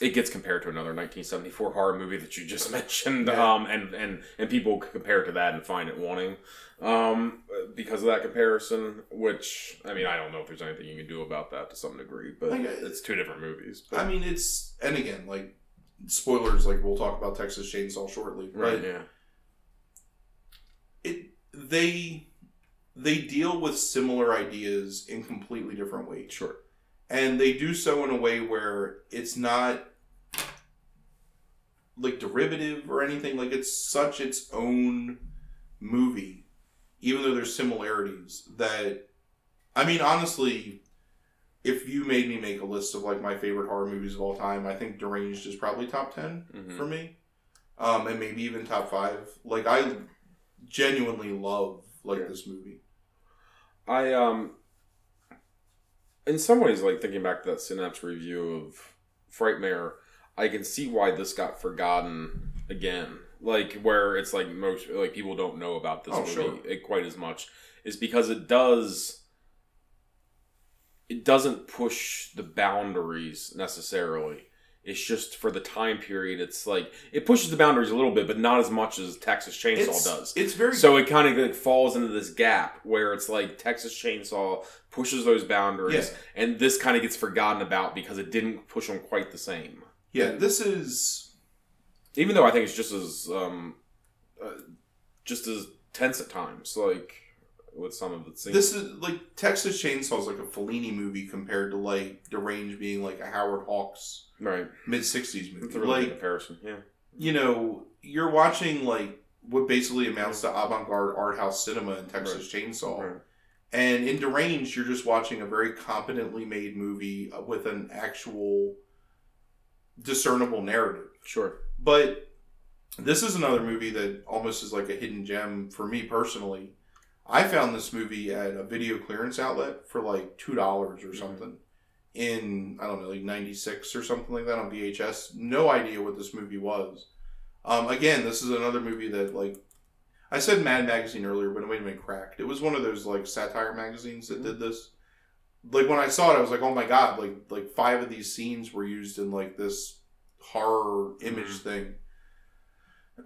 A: it gets compared to another 1974 horror movie that you just [laughs] mentioned,
B: Yeah.
A: um, and and and people compare it to that and find it wanting um, because of that comparison. Which I mean, I don't know if there's anything you can do about that to some degree, but
B: Like,
A: it's two different movies. But,
B: I mean, it's and again, like spoilers, like we'll talk about Texas Chainsaw shortly,
A: right? Yeah.
B: it they they deal with similar ideas in completely different ways,
A: Sure.
B: And they do so in a way where it's not like derivative or anything. Like it's such its own movie, even though there's similarities. That I mean, honestly, if you made me make a list of like my favorite horror movies of all time, I think Deranged is probably top 10
A: Mhm.
B: for me, um, and maybe even top five. Like I genuinely love like
A: Yeah.
B: this movie.
A: I um in some ways like thinking back to that cinapse review of Frightmare, I can see why this got forgotten again. Like where it's like most like people don't know about this
B: Oh,
A: movie
B: sure.
A: quite as much is because it does it doesn't push the boundaries necessarily. It's just for the time period. It's like it pushes the boundaries a little bit, but not as much as Texas Chainsaw
B: It's,
A: does.
B: it's very
A: So it kind of like falls into this gap where it's like Texas Chainsaw pushes those boundaries,
B: Yeah.
A: and this kind of gets forgotten about because it didn't push them quite the same.
B: yeah. This is
A: Even though I think it's just as um, uh, just as tense at times. Like with some of the scenes.
B: This is like Texas Chainsaw is like a Fellini movie compared to like Deranged being like a Howard Hawks
A: right.
B: mid '60s movie.
A: It's a really good
B: like
A: comparison. Yeah.
B: you know, you're watching like what basically amounts to avant-garde art house cinema in Texas Chainsaw.
A: Right.
B: And in Deranged, you're just watching a very competently made movie uh, with an actual discernible narrative.
A: Sure.
B: But this is another movie that almost is like a hidden gem for me personally. I found this movie at a video clearance outlet for like two dollars or something in I don't know like ninety six or something like that on VHS. No idea what this movie was. Um, again, this is another movie that like I said Mad Magazine earlier, but it might have been cracked. It was one of those like satire magazines that did this. Like when I saw it, I was like, oh my god! Like like five of these scenes were used in like this horror image
A: Mhm.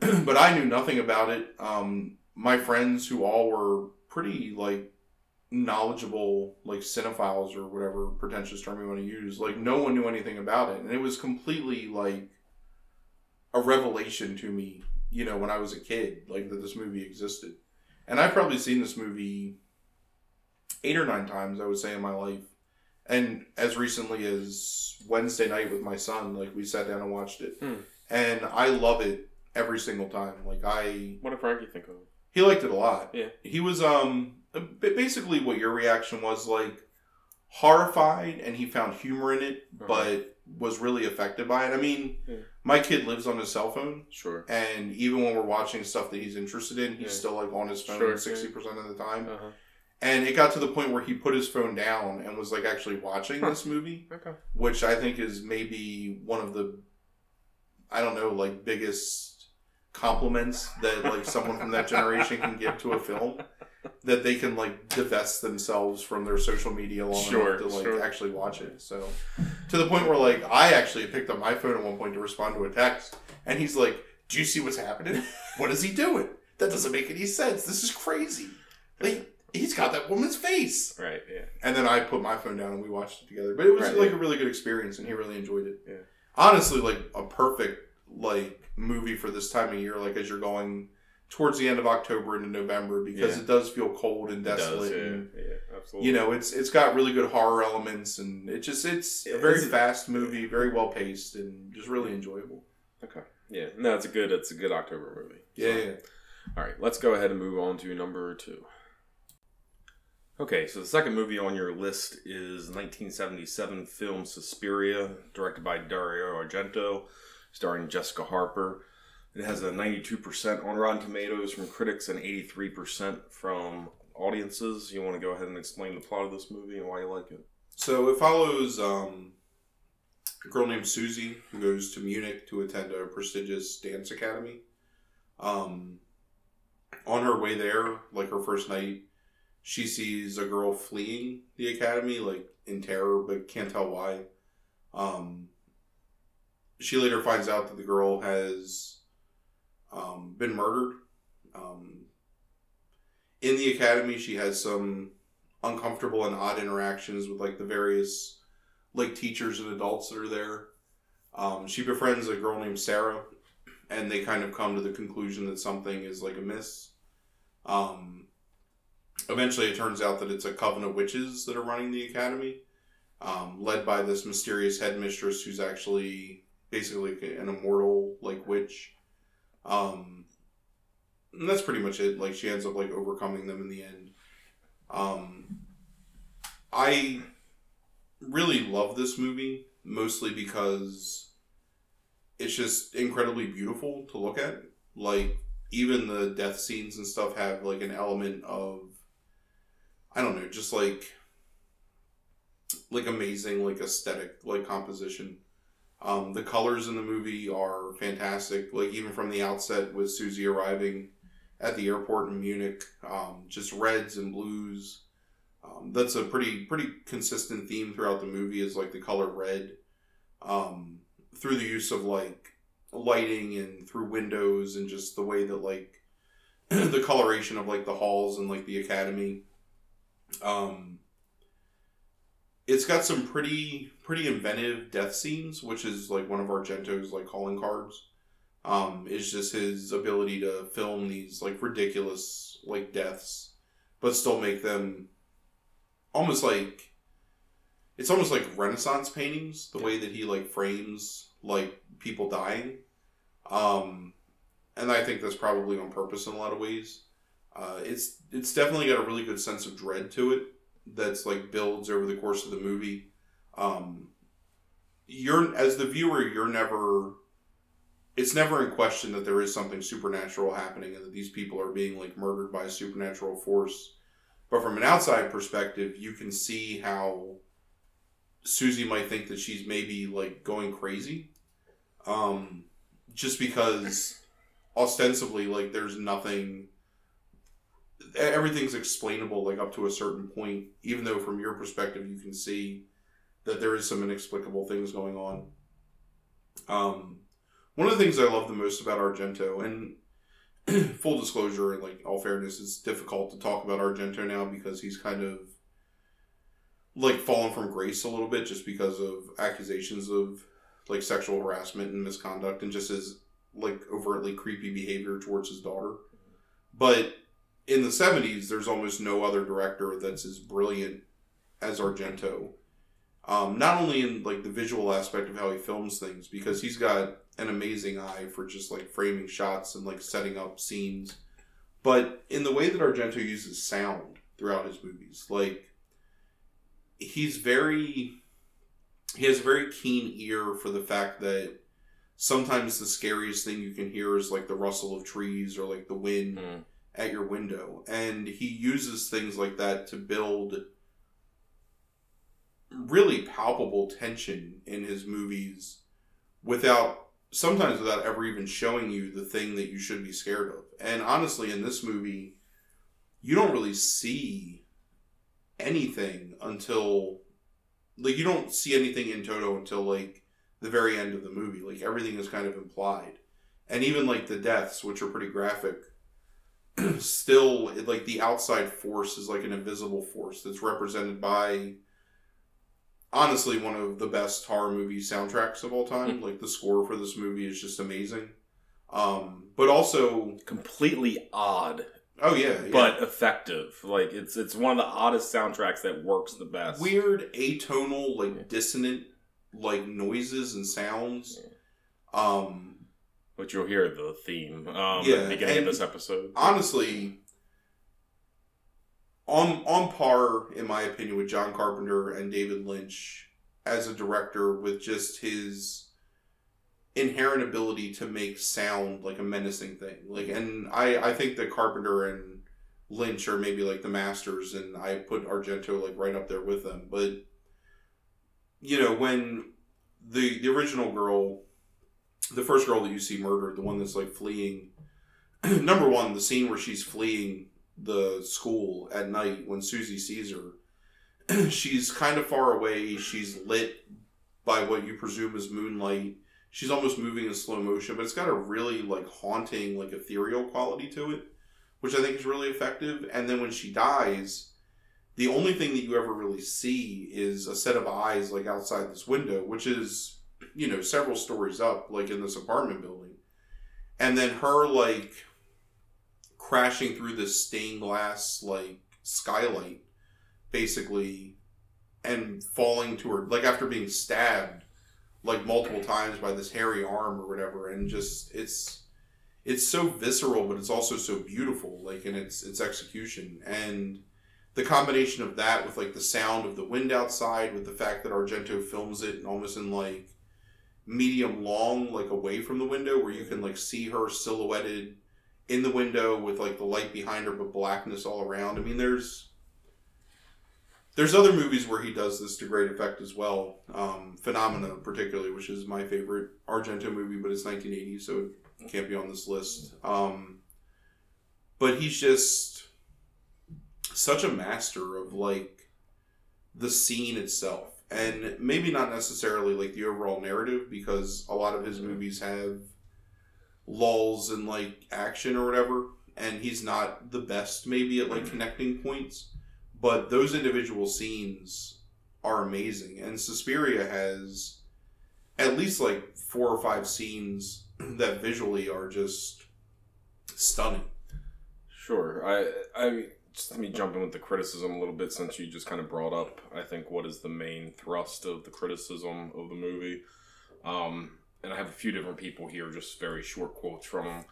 B: thing. [clears throat] but I knew nothing about it. Um, my friends, who all were pretty like knowledgeable, like cinephiles or whatever pretentious term you want to use, like no one knew anything about it, and it was completely like a revelation to me. You know, when I was a kid, like that this movie existed, and I've probably seen this movie eight or nine times. I would say in my life, and as recently as Wednesday night with my son, like we sat down and watched it,
A: Hmm.
B: and I love it every single time. Like I,
A: What did Frankie think of it?
B: He liked it a lot.
A: Yeah.
B: He was um basically what your reaction was like horrified and he found humor in it
A: Uh-huh.
B: but was really affected by it. I mean,
A: Yeah.
B: my kid lives on his cell phone
A: Sure.
B: and even when we're watching stuff that he's interested in, he's
A: Yeah.
B: still like on his phone
A: Sure,
B: 60% of the time.
A: Uh huh.
B: And it got to the point where he put his phone down and was like actually watching
A: Huh.
B: this movie,
A: Okay.
B: which I think is maybe one of the I don't know, like biggest compliments that like someone from that generation can give to a film that they can like divest themselves from their social media long
A: Sure,
B: enough to like
A: sure.
B: actually watch it. So to the point where like I actually picked up my phone at one point to respond to a text and he's like, "Do you see what's happening? What is he doing? That doesn't make any sense. This is crazy." Like he's got that woman's face.
A: Right. Yeah.
B: And then I put my phone down and we watched it together. But it was
A: Right,
B: like
A: yeah.
B: a really good experience and he really enjoyed it.
A: Yeah.
B: Honestly, like a perfect like movie for this time of year, like as you're going towards the end of October into November because
A: Yeah.
B: it does feel cold and
A: It does.
B: desolate.
A: Yeah.
B: and,
A: Yeah. Absolutely.
B: you know, it's it's got really good horror elements and it just it's a very
A: it's-
B: fast movie, very well paced and just really enjoyable.
A: Okay. Yeah. No, it's a good. It's a good October movie.
B: Yeah,
A: So-
B: yeah.
A: All right, let's go ahead and move on to number two. Okay, so the second movie on your list is 1977 film Suspiria, directed by Dario Argento, starring Jessica Harper. It has a 92% on Rotten Tomatoes from critics and 83% from audiences. You want to go ahead and explain the plot of this movie and why you like it?
B: So it follows um, a girl named Susie who goes to Munich to attend a prestigious dance academy. Um, on her way there, like her first night, she sees a girl fleeing the academy, like in terror, but can't tell why. Um, she later finds out that the girl has um, been murdered. Um, in the academy, she has some uncomfortable and odd interactions with like the various like teachers and adults that are there. Um, she befriends a girl named Sarah, and they kind of come to the conclusion that something is like amiss. Um, eventually, it turns out that it's a coven of witches that are running the academy, um, led by this mysterious headmistress who's actually basically like an immortal like witch. Um, and that's pretty much it. Like she ends up like overcoming them in the end. Um, I really love this movie mostly because it's just incredibly beautiful to look at. Like even the death scenes and stuff have like an element of I don't know, just like like amazing like aesthetic like composition. Um, the colors in the movie are fantastic. Like even from the outset with Susie arriving at the airport in Munich, um, just reds and blues. Um, that's a pretty pretty consistent theme throughout the movie is like the color red, um, through the use of like lighting and through windows and just the way that like [clears throat] the coloration of like the halls and like the academy. Um, it's got some pretty pretty inventive death scenes, which is like one of Argento's like calling cards. Um, is just his ability to film these like ridiculous like deaths but still make them almost like it's almost like Renaissance paintings. The way that he like frames like people dying, um, and I think that's probably on purpose in a lot of ways. Uh, it's it's definitely got a really good sense of dread to it that's like builds over the course of the movie. Um, you're as the viewer, you're never. It's never in question that there is something supernatural happening and that these people are being like murdered by a supernatural force. But from an outside perspective, you can see how Susie might think that she's maybe like going crazy. Um, just because ostensibly, like, there's nothing everything's explainable like up to a certain point even though from your perspective you can see that there is some inexplicable things going on. Um one of the things i love the most about argento and [clears throat] full disclosure and like all fairness it's difficult to talk about argento now because he's kind of like fallen from grace a little bit just because of accusations of like sexual harassment and misconduct and just his like overtly creepy behavior towards his daughter. But in the 70s there's almost no other director that's as brilliant as argento um, not only in like the visual aspect of how he films things because he's got an amazing eye for just like framing shots and like setting up scenes but in the way that argento uses sound throughout his movies like he's very he has a very keen ear for the fact that sometimes the scariest thing you can hear is like the rustle of trees or like the wind
A: Mm.
B: at your window. And he uses things like that to build really palpable tension in his movies without sometimes without ever even showing you the thing that you should be scared of. And honestly, in this movie, you don't really see anything until like you don't see anything in toto until like the very end of the movie like everything is kind of implied and even like the deaths which are pretty graphic [clears throat] still like the outside force is like an invisible force that's represented by honestly one of the best horror movie soundtracks of all time like the score for this movie is just amazing um but also
A: Completely odd,
B: oh yeah, yeah.
A: but effective. Like it's it's one of the oddest soundtracks that works the best.
B: weird atonal like
A: Yeah.
B: dissonant like noises and sounds um
A: Which you'll hear the theme um,
B: Yeah,
A: at the beginning of this episode.
B: honestly on on par in my opinion with John Carpenter and David Lynch as a director with just his inherent ability to make sound like a menacing thing. Like and I I think that Carpenter and Lynch are maybe like the masters and I put Argento like right up there with them. But you know when the the original girl the first girl that you see murdered the one that's like fleeing [clears throat] number one, the scene where she's fleeing the school at night when Susie sees her, [clears throat] she's kind of far away. She's lit by what you presume is moonlight. She's almost moving in slow motion, but it's got a really like haunting, like ethereal quality to it, which I think is really effective. And then when she dies, the only thing that you ever really see is a set of eyes like outside this window, which is, you know, several stories up, like in this apartment building. And then her like crashing through this stained glass like skylight basically and falling to her like after being stabbed like multiple times by this hairy arm or whatever and just it's it's so visceral but it's also so beautiful like in its its execution. And the combination of that with like the sound of the wind outside with the fact that Argento films it almost in like medium long like away from the window where you can like see her silhouetted in the window with like the light behind her but blackness all around. I mean there's there's other movies where he does this to great effect as well. Um, Phenomena particularly, which is my favorite Argento movie, but it's 1980, so it can't be on this list. Um, but he's just such a master of like the scene itself and maybe not necessarily like the overall narrative because a lot of his movies have lulls in like action or whatever and he's not the best maybe at like connecting points but those individual scenes are amazing and Suspiria has at least like four or five scenes [clears throat] that visually are just stunning
A: Sure. I I just let me jump in with the criticism a little bit since you just kind of brought up, I think, what is the main thrust of the criticism of the movie. Um, and I have a few different people here, just very short quotes from.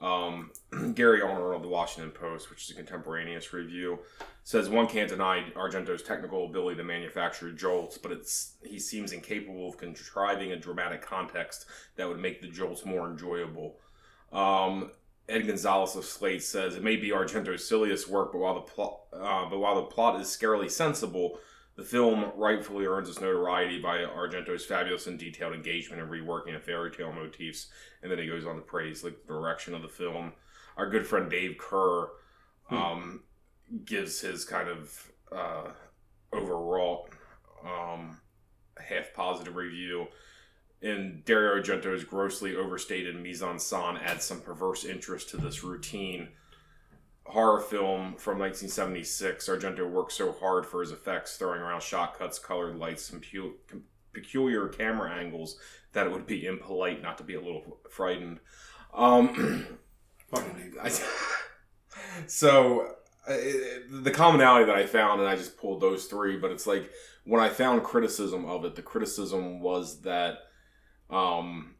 A: Um, [clears throat] Gary Arnold of the Washington Post, which is a contemporaneous review, says one can't deny Argento's technical ability to manufacture jolts, but it's he seems incapable of contriving a dramatic context that would make the jolts more enjoyable. Um, Ed Gonzalez of Slant says it may be Argento's silliest work, but while the plot, uh, but while the plot is scarily sensible, the film rightfully earns its notoriety by Argento's fabulous and detailed engagement in reworking of fairy tale motifs, and then he goes on to praise like the direction of the film. Our good friend Dave Kehr um, gives his kind of uh, overwrought, um, half positive review. And Dario Argento's grossly overstated mise en scène adds some perverse interest to this routine horror film from 1976. Argento worked so hard for his effects, throwing around shot cuts, colored lights, and pu- peculiar camera angles, that it would be impolite not to be a little frightened. Um, [clears throat]
B: Fucking hate that.
A: I, so uh, the commonality that I found, and I just pulled those three, but it's like when I found criticism of it, the criticism was that um,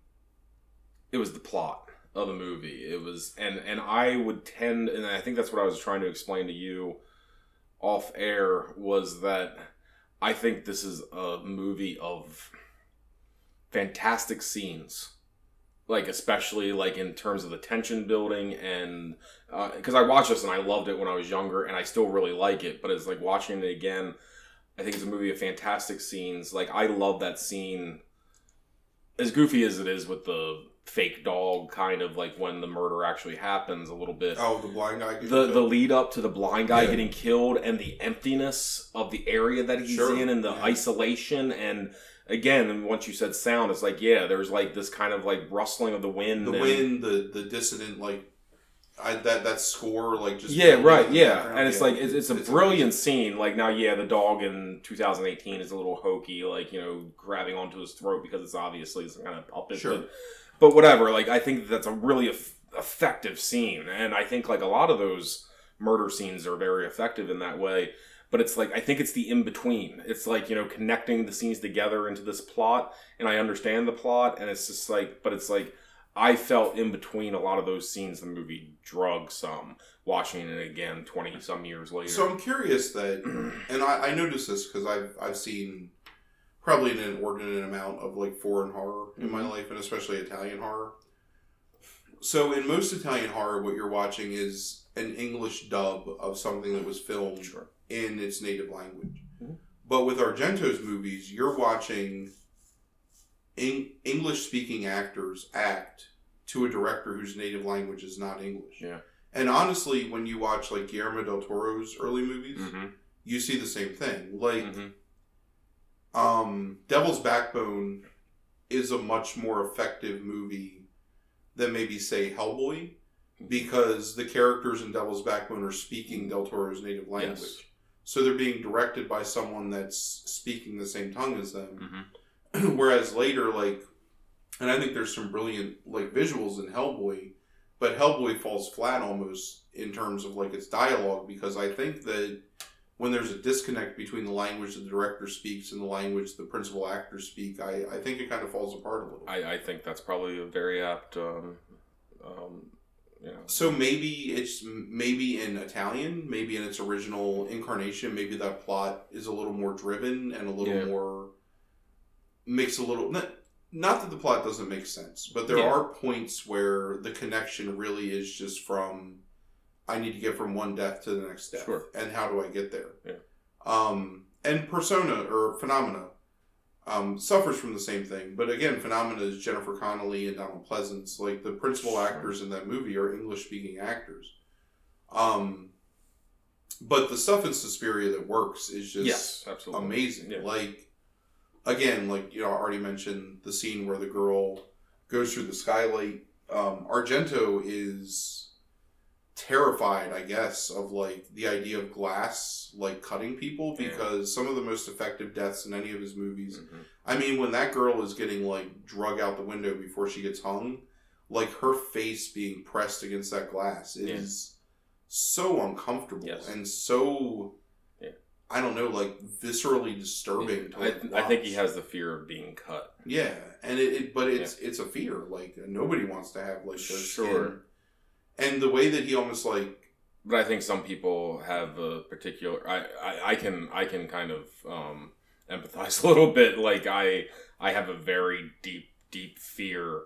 A: it was the plot of the movie. It was, and and I would tend, and I think that's what I was trying to explain to you off air was that I think this is a movie of fantastic scenes like especially like in terms of the tension building and uh, because I watched this and I loved it when I was younger and I still really like it, but it's like watching it again. I think it's a movie of fantastic scenes. Like I love that scene, as goofy as it is with the fake dog, kind of like when the murder actually happens a little bit.
B: Oh, the blind guy.
A: The the lead up to the blind guy
B: Yeah.
A: getting killed and the emptiness of the area that he's
B: Sure.
A: in and the
B: Yeah.
A: isolation and again and once you said sound it's like yeah there's like this kind of like rustling of the wind
B: the wind, the the dissonant like, I that that score like just
A: yeah right yeah and it's
B: Yeah,
A: like it's, it's a
B: it's
A: brilliant scene like now yeah the dog in 2018 is a little hokey like you know grabbing onto his throat because it's obviously some kind of puppet
B: Sure.
A: but, but whatever like i think that's a really eff- effective scene and i think like a lot of those murder scenes are very effective in that way but it's like i think it's the in between it's like you know connecting the scenes together into this plot and i understand the plot and it's just like but it's like I felt in between a lot of those scenes the movie drug some watching it again 20 some years later.
B: So I'm curious that, and I, I noticed this because I've I've seen probably an inordinate amount of like foreign horror in my
A: Mhm.
B: life, and especially Italian horror. So in most Italian horror, what you're watching is an English dub of something that was filmed
A: Sure.
B: in its native language.
A: Mhm.
B: But with Argento's movies, you're watching Eng- English speaking actors act to a director whose native language is not English.
A: Yeah.
B: And honestly, when you watch like Guillermo del Toro's early movies,
A: Mm-hmm.
B: you see the same thing. Like
A: Mm-hmm.
B: Um, Devil's Backbone is a much more effective movie than maybe say Hellboy because the characters in Devil's Backbone are speaking Del Toro's native language.
A: Yes.
B: So they're being directed by someone that's speaking the same tongue as them.
A: Mm-hmm. [clears throat]
B: Whereas later, like, and I think there's some brilliant like visuals in Hellboy, but Hellboy falls flat almost in terms of like its dialogue because I think that when there's a disconnect between the language the director speaks and the language the principal actors speak, I, I think it kind of falls apart a little.
A: I, I think that's probably a very apt, um, um, you know.
B: So maybe it's maybe in Italian, maybe in its original incarnation, maybe that plot is a little more driven and a little
A: Yeah.
B: more makes a little not, not that the plot doesn't make sense, but there
A: Yeah.
B: are points where the connection really is just from I need to get from one death to the next death,
A: Sure.
B: and how do I get there?
A: Yeah.
B: Um, and Persona or Phenomena um, suffers from the same thing, but again, Phenomena is Jennifer Connelly and Donald Pleasence. Like the principal
A: Sure.
B: actors in that movie are English speaking actors. Um, but the stuff in Suspiria that works is just
A: yes, absolutely.
B: amazing.
A: Yeah.
B: Like again, like you know, I already mentioned the scene where the girl goes through the skylight. Um, Argento is terrified, I guess, of like the idea of glass like cutting people
A: Yeah.
B: because some of the most effective deaths in any of his movies.
A: Mhm.
B: I mean, when that girl is getting like drug out the window before she gets hung, like her face being pressed against that glass is so uncomfortable
A: Yes.
B: and so
A: Yeah.
B: I don't know, like viscerally disturbing to
A: I,
B: like,
A: I think he has the fear of being cut.
B: Yeah, and it, it but it's it's a fear. Like nobody wants to have like
A: Sure.
B: skin. And the way that he almost like
A: But I think some people have a particular. I, I, I can I can kind of um, empathize [laughs] a little bit. Like I I have a very deep deep fear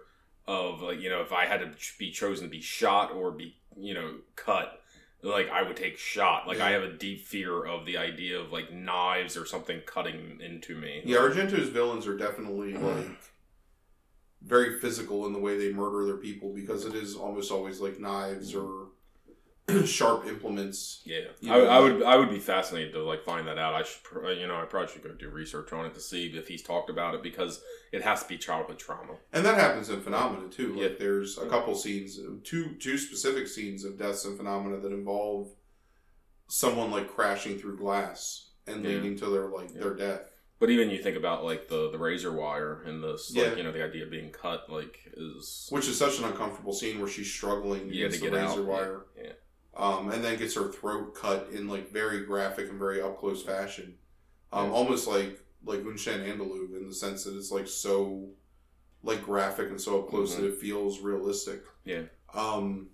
A: of like you know if I had to be chosen to be shot or be you know cut. Like I would take shot. Like I have a deep fear of the idea of like knives or something cutting into me.
B: yeah, Argento's villains are definitely
A: Mm-hmm.
B: like very physical in the way they murder their people because it is almost always like knives or [clears throat] sharp implements.
A: Yeah, I, I would. I would be fascinated to like find that out. I should, you know, I probably should go do research on it to see if he's talked about it because it has to be childhood trauma.
B: And that happens in Phenomena too. Like
A: Yeah.
B: there's a couple scenes, two two specific scenes of deaths in Phenomena that involve someone like crashing through glass and
A: Yeah.
B: leading to their like their death.
A: But even you think about like the the razor wire and this,
B: Yeah.
A: like you know, the idea of being cut, like is
B: Which is such an uncomfortable scene where she's struggling
A: Yeah,
B: against
A: to
B: the razor
A: out.
B: wire.
A: Yeah.
B: Um, and then gets her throat cut in like very graphic and very up close fashion. Um,
A: Yeah.
B: almost like like Un Chien Andalou in the sense that it's like so like graphic and so up close
A: Mhm.
B: that it feels realistic.
A: Yeah.
B: Um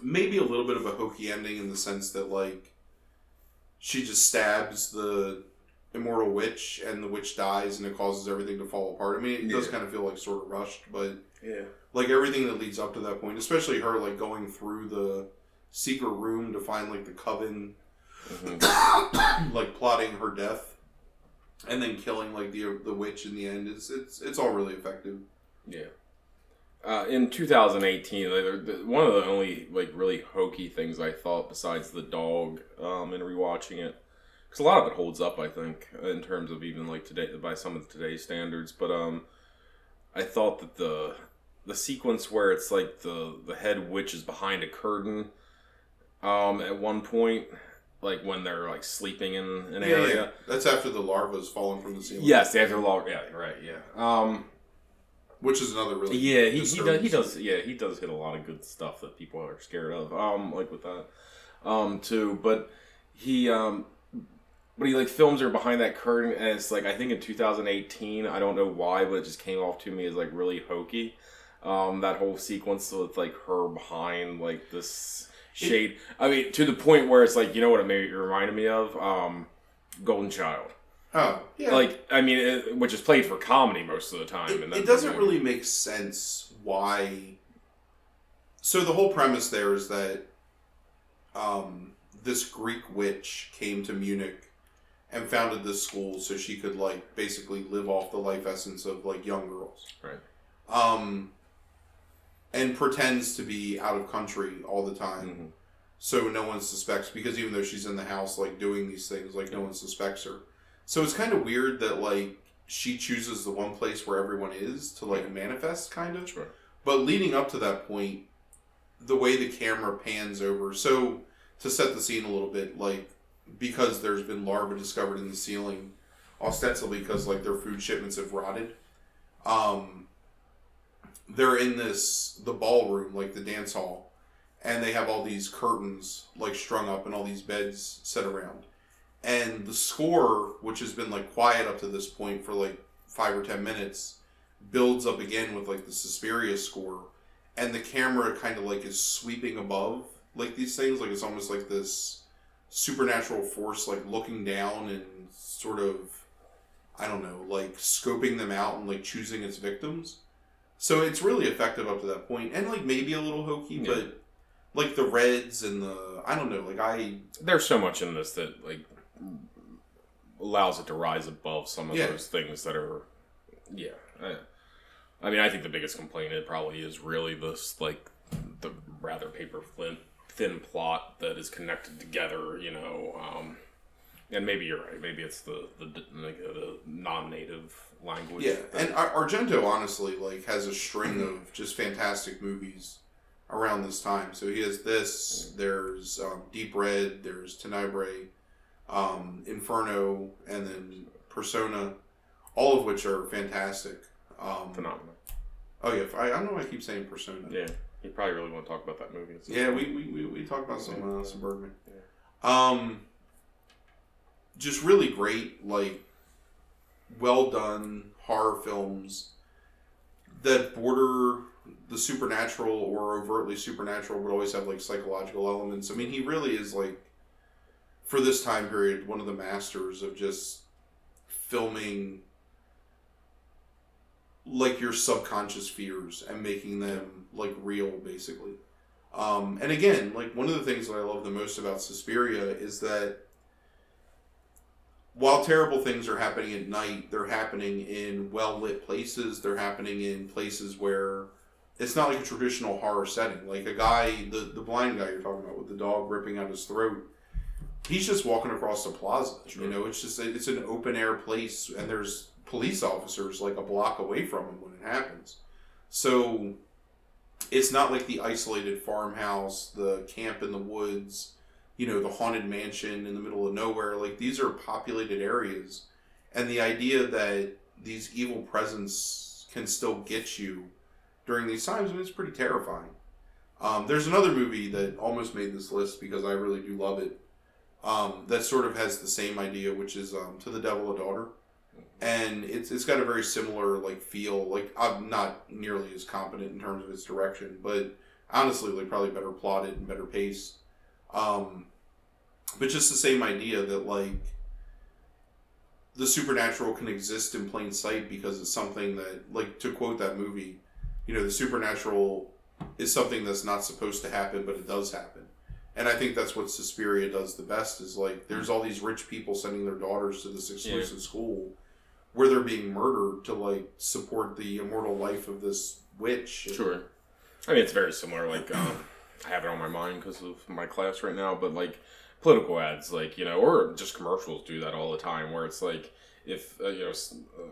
B: maybe a little bit of a hokey ending in the sense that like she just stabs the immortal witch and the witch dies and it causes everything to fall apart. I mean it does kind of feel like sort of rushed, but
A: yeah,
B: like everything that leads up to that point, especially her like going through the secret room to find like the coven,
A: Mhm. [coughs]
B: like plotting her death, and then killing like the the witch in the end. It's it's it's all really effective.
A: yeah. Uh, in 2018, like, one of the only like really hokey things I thought, besides the dog, um, in rewatching it, because a lot of it holds up, I think, in terms of even like today by some of today's standards. But um, I thought that the the sequence where it's like the the head witch is behind a curtain, um, at one point, like when they're like sleeping in an area. Yeah.
B: That's after the larva's fallen from the ceiling.
A: Yes, the after log. Yeah, right. Yeah. Um.
B: which is another really
A: Yeah, he, he does. He does. Yeah, he does hit a lot of good stuff that people are scared of. Um, like with that, um, too. But he, um, but he like films her behind that curtain, and it's like I think in 2018. I don't know why, but it just came off to me as like really hokey. Um, that whole sequence with like her behind like this shade. I mean, to the point where it's like you know what it it reminded me of. Um, Golden Child.
B: Oh yeah,
A: Like I mean, it, which is played for comedy most of the time.
B: it,
A: and
B: it doesn't
A: movie.
B: really make sense why. So the whole premise there is that um, this Greek witch came to Munich and founded this school so she could like basically live off the life essence of like young girls.
A: Right.
B: Um, and pretends to be out of country all the time.
A: Mhm.
B: so no one suspects because even though she's in the house like doing these things like no one suspects her so it's kind of weird that like she chooses the one place where everyone is to like manifest kind of
A: Sure.
B: but leading up to that point the way the camera pans over so to set the scene a little bit like because there's been larvae discovered in the ceiling ostensibly because like their food shipments have rotted. Um they're in this the ballroom like the dance hall and they have all these curtains like strung up and all these beds set around. And the score which has been like quiet up to this point for like five or ten minutes builds up again with like the Suspiria score and the camera kind of like is sweeping above like these things like it's almost like this supernatural force like looking down and sort of I don't know like scoping them out and like choosing its victims so it's really effective up to that point and like maybe a little hokey
A: Yeah.
B: but like the reds and the I don't know like I
A: there's so much in this that like allows it to rise above some of
B: Yeah.
A: those things that are yeah I, I mean i think the biggest complaint it probably is really this like the rather paper thin, thin plot that is connected together you know um and maybe you're right maybe it's the the, like, the non-native language
B: Yeah,
A: that-
B: and Argento honestly like has a string of just fantastic movies around this time. So he has this. There's um, Deep Red. There's Tenebrae, um, Inferno, and then Persona, all of which are fantastic. Um,
A: Phenomena
B: Oh yeah, I, I don't know why I keep saying Persona.
A: Yeah, you probably really want to talk about that movie.
B: Yeah, we we, we, we talked about some uh, some Bergman.
A: Yeah.
B: Um, just really great, like well done horror films that border the supernatural or overtly supernatural, but always have like psychological elements. I mean, he really is like for this time period one of the masters of just filming like your subconscious fears and making them like real basically. Um, and again like one of the things that i love the most about suspiria is that while terrible things are happening at night they're happening in well lit places. They're happening in places where it's not like a traditional horror setting. Like a guy the, the blind guy you're talking about with the dog ripping out his throat he's just walking across the plaza
A: Sure.
B: you know? It's just it's an open air place and there's police officers like a block away from him when it happens. So it's not like the isolated farmhouse the camp in the woods you know the haunted mansion in the middle of nowhere. Like these are populated areas. And the idea that these evil presence can still get you during these times I mean, it's pretty terrifying. Um, there's another movie that almost made this list because i really do love it um, that sort of has the same idea which is um, to the devil a daughter and it's it's got a very similar like feel. Like I'm not nearly as competent in terms of its direction, but honestly, like probably better plotted and better paced. Um, but just the same idea that like the supernatural can exist in plain sight because it's something that, like to quote that movie, you know, the supernatural is something that's not supposed to happen, but it does happen. And I think that's what Suspiria does the best is like there's all these rich people sending their daughters to this exclusive school where they're being murdered to like support the immortal life of this witch.
A: Sure. I mean, it's very similar. Like, um, I have it on my mind because of my class right now, but like political ads, like you know, or just commercials do that all the time, where it's like if uh, you know. Uh,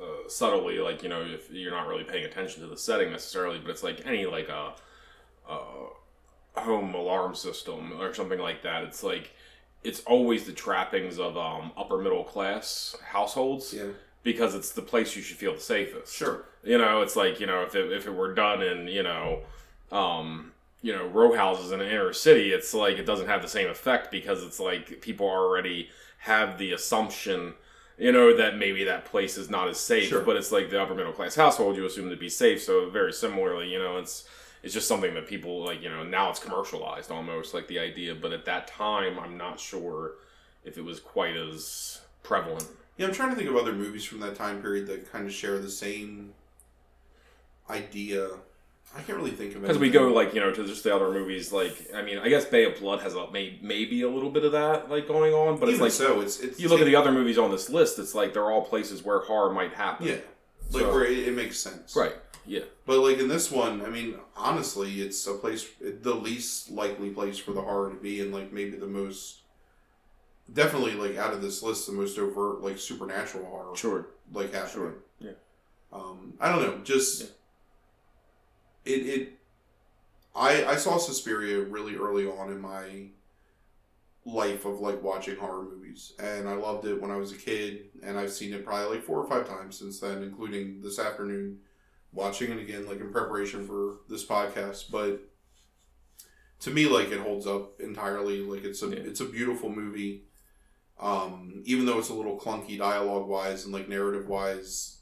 A: uh, subtly, like you know, if you're not really paying attention to the setting necessarily, but it's like any like a, a home alarm system or something like that. It's like it's always the trappings of um, upper middle class households
B: Yeah.
A: because it's the place you should feel the safest.
B: Sure.
A: You know, it's like you know, if it if it were done in you know, um, you know, row houses in an inner city, it's like it doesn't have the same effect because it's like people already have the assumption, you know, that maybe that place is not as safe.
B: Sure.
A: But it's like the upper middle class household, you assume to be safe. So very similarly, you know, it's it's just something that people like. You know, now it's commercialized almost like the idea, but at that time, I'm not sure if it was quite as prevalent.
B: Yeah, I'm trying to think of other movies from that time period that kind of share the same idea. I can't really think of it
A: Because we go like you know to just the other movies, like I mean, I guess Bay of Blood has a, may, maybe a little bit of that like going on, but it's
B: Even
A: like
B: so, it's it's
A: you look at the other movies on this list, it's like they're all places where horror might happen.
B: yeah, like
A: So-
B: where it, it makes sense,
A: Right. Yeah.
B: But like in this one, I mean, honestly, it's a place, the least likely place for the horror to be, and like maybe the most, definitely like out of this list, the most overt like supernatural horror,
A: Sure.
B: like happening.
A: Sure. Yeah.
B: Um, I don't know, just
A: Yeah.
B: it it. I I saw Suspiria really early on in my life of like watching horror movies, and I loved it when I was a kid, and I've seen it probably like four or five times since then, including this afternoon watching it again, like in preparation for this podcast. But to me, like it holds up entirely. Like it's a
A: Yeah.
B: it's a beautiful movie. Um, even though it's a little clunky dialogue wise and like narrative wise,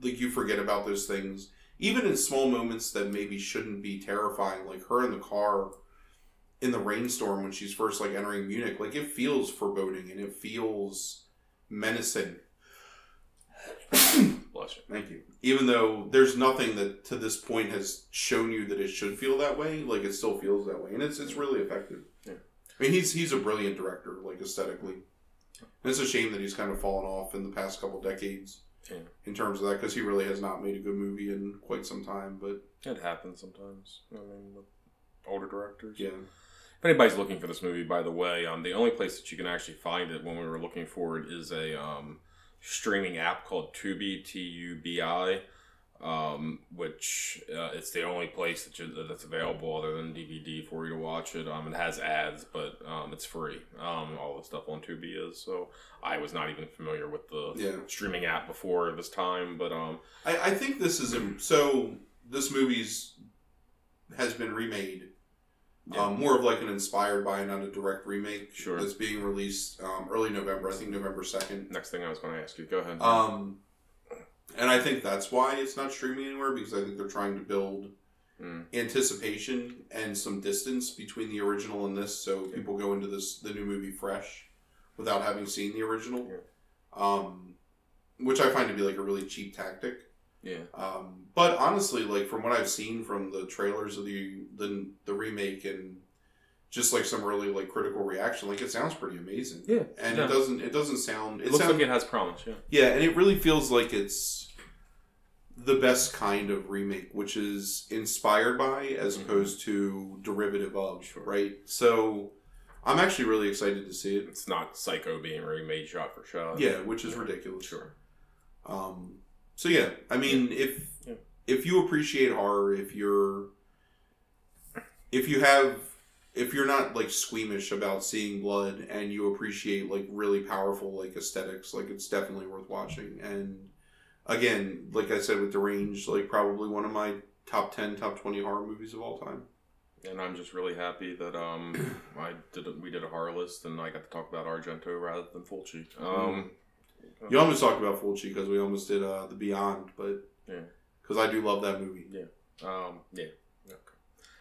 B: like you forget about those things. Even in small moments that maybe shouldn't be terrifying, like her in the car in the rainstorm when she's first like entering Munich, like it feels foreboding and it feels menacing.
A: Bless you.
B: Thank you. Even though there's nothing that to this point has shown you that it should feel that way, like it still feels that way, and it's it's really effective.
A: Yeah.
B: I mean, he's he's a brilliant director, like aesthetically. And it's a shame that he's kind of fallen off in the past couple decades
A: Yeah.
B: in terms of that because he really has not made a good movie in quite some time. But
A: It happens sometimes. I mean, with older directors.
B: yeah,
A: If anybody's looking for this movie, by the way, um, the only place that you can actually find it when we were looking for it is a um, streaming app called Tubi, T U B I. um, which uh, it's the only place that you, that's available other than DVD for you to watch it. Um, it has ads, but um, it's free. Um, all the stuff on Tubi is. So I was not even familiar with the
B: Yeah.
A: streaming app before this time, but um,
B: I, I think this is a, so. This movie's has been remade.
A: Yeah.
B: Um, more of like an inspired by, not a direct remake.
A: Sure.
B: That's being released um, early November. I think November second.
A: next thing I was going to ask you, go ahead.
B: Um, and I think that's why it's not streaming anywhere because I think they're trying to build
A: Mm.
B: anticipation and some distance between the original and this, so people go into this the new movie fresh without having seen the original.
A: Yeah.
B: Um, which I find to be like a really cheap tactic.
A: Yeah,
B: Um, but honestly, like from what I've seen from the trailers of the the the remake and just like some early like critical reaction, like it sounds pretty amazing.
A: yeah,
B: And
A: yeah.
B: it doesn't it doesn't sound
A: It,
B: it
A: looks
B: sounds
A: like it has promise. Yeah,
B: yeah, and it really feels like it's the best kind of remake, which is inspired by as
A: Mhm.
B: opposed to derivative of,
A: Sure.
B: right? So I'm actually really excited to see it.
A: it's not Psycho being remade shot for shot.
B: Yeah, which is
A: Yeah.
B: ridiculous.
A: Sure.
B: Um, so yeah, I mean, if
A: Yeah.
B: if you appreciate horror, if you're if you have if you're not like squeamish about seeing blood and you appreciate like really powerful like aesthetics, like it's definitely worth watching. And again, like I said with Deranged, like probably one of my top ten, top twenty horror movies of all time.
A: And I'm just really happy that um [clears throat] I did a, we did a horror list and I got to talk about Argento rather than Fulci. Um,
B: You almost talked about Fulci because we almost did uh, the Beyond, but
A: Yeah.
B: because I do love that movie.
A: Um, yeah.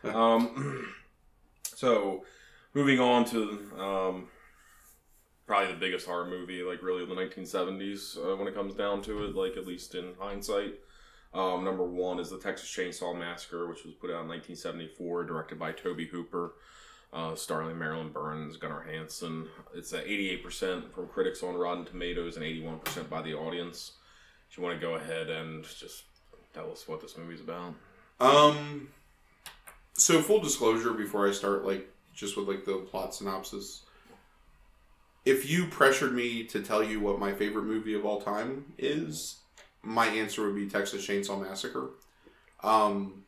A: Okay. um, [clears throat] so moving on to um, probably the biggest horror movie, like really the 1970s, uh, when it comes down to it, like at least in hindsight. Um, number one is the Texas Chainsaw Massacre, which was put out in 1974, directed by Tobe Hooper, uh, starring Marilyn Burns, Gunnar Hansen. It's at 88% from critics on Rotten Tomatoes and 81% by the audience. If you want to go ahead and just tell us what this movie's about.
B: Um. So full disclosure before I start, like just with like the plot synopsis. If you pressured me to tell you what my favorite movie of all time is, my answer would be Texas Chainsaw Massacre. Um,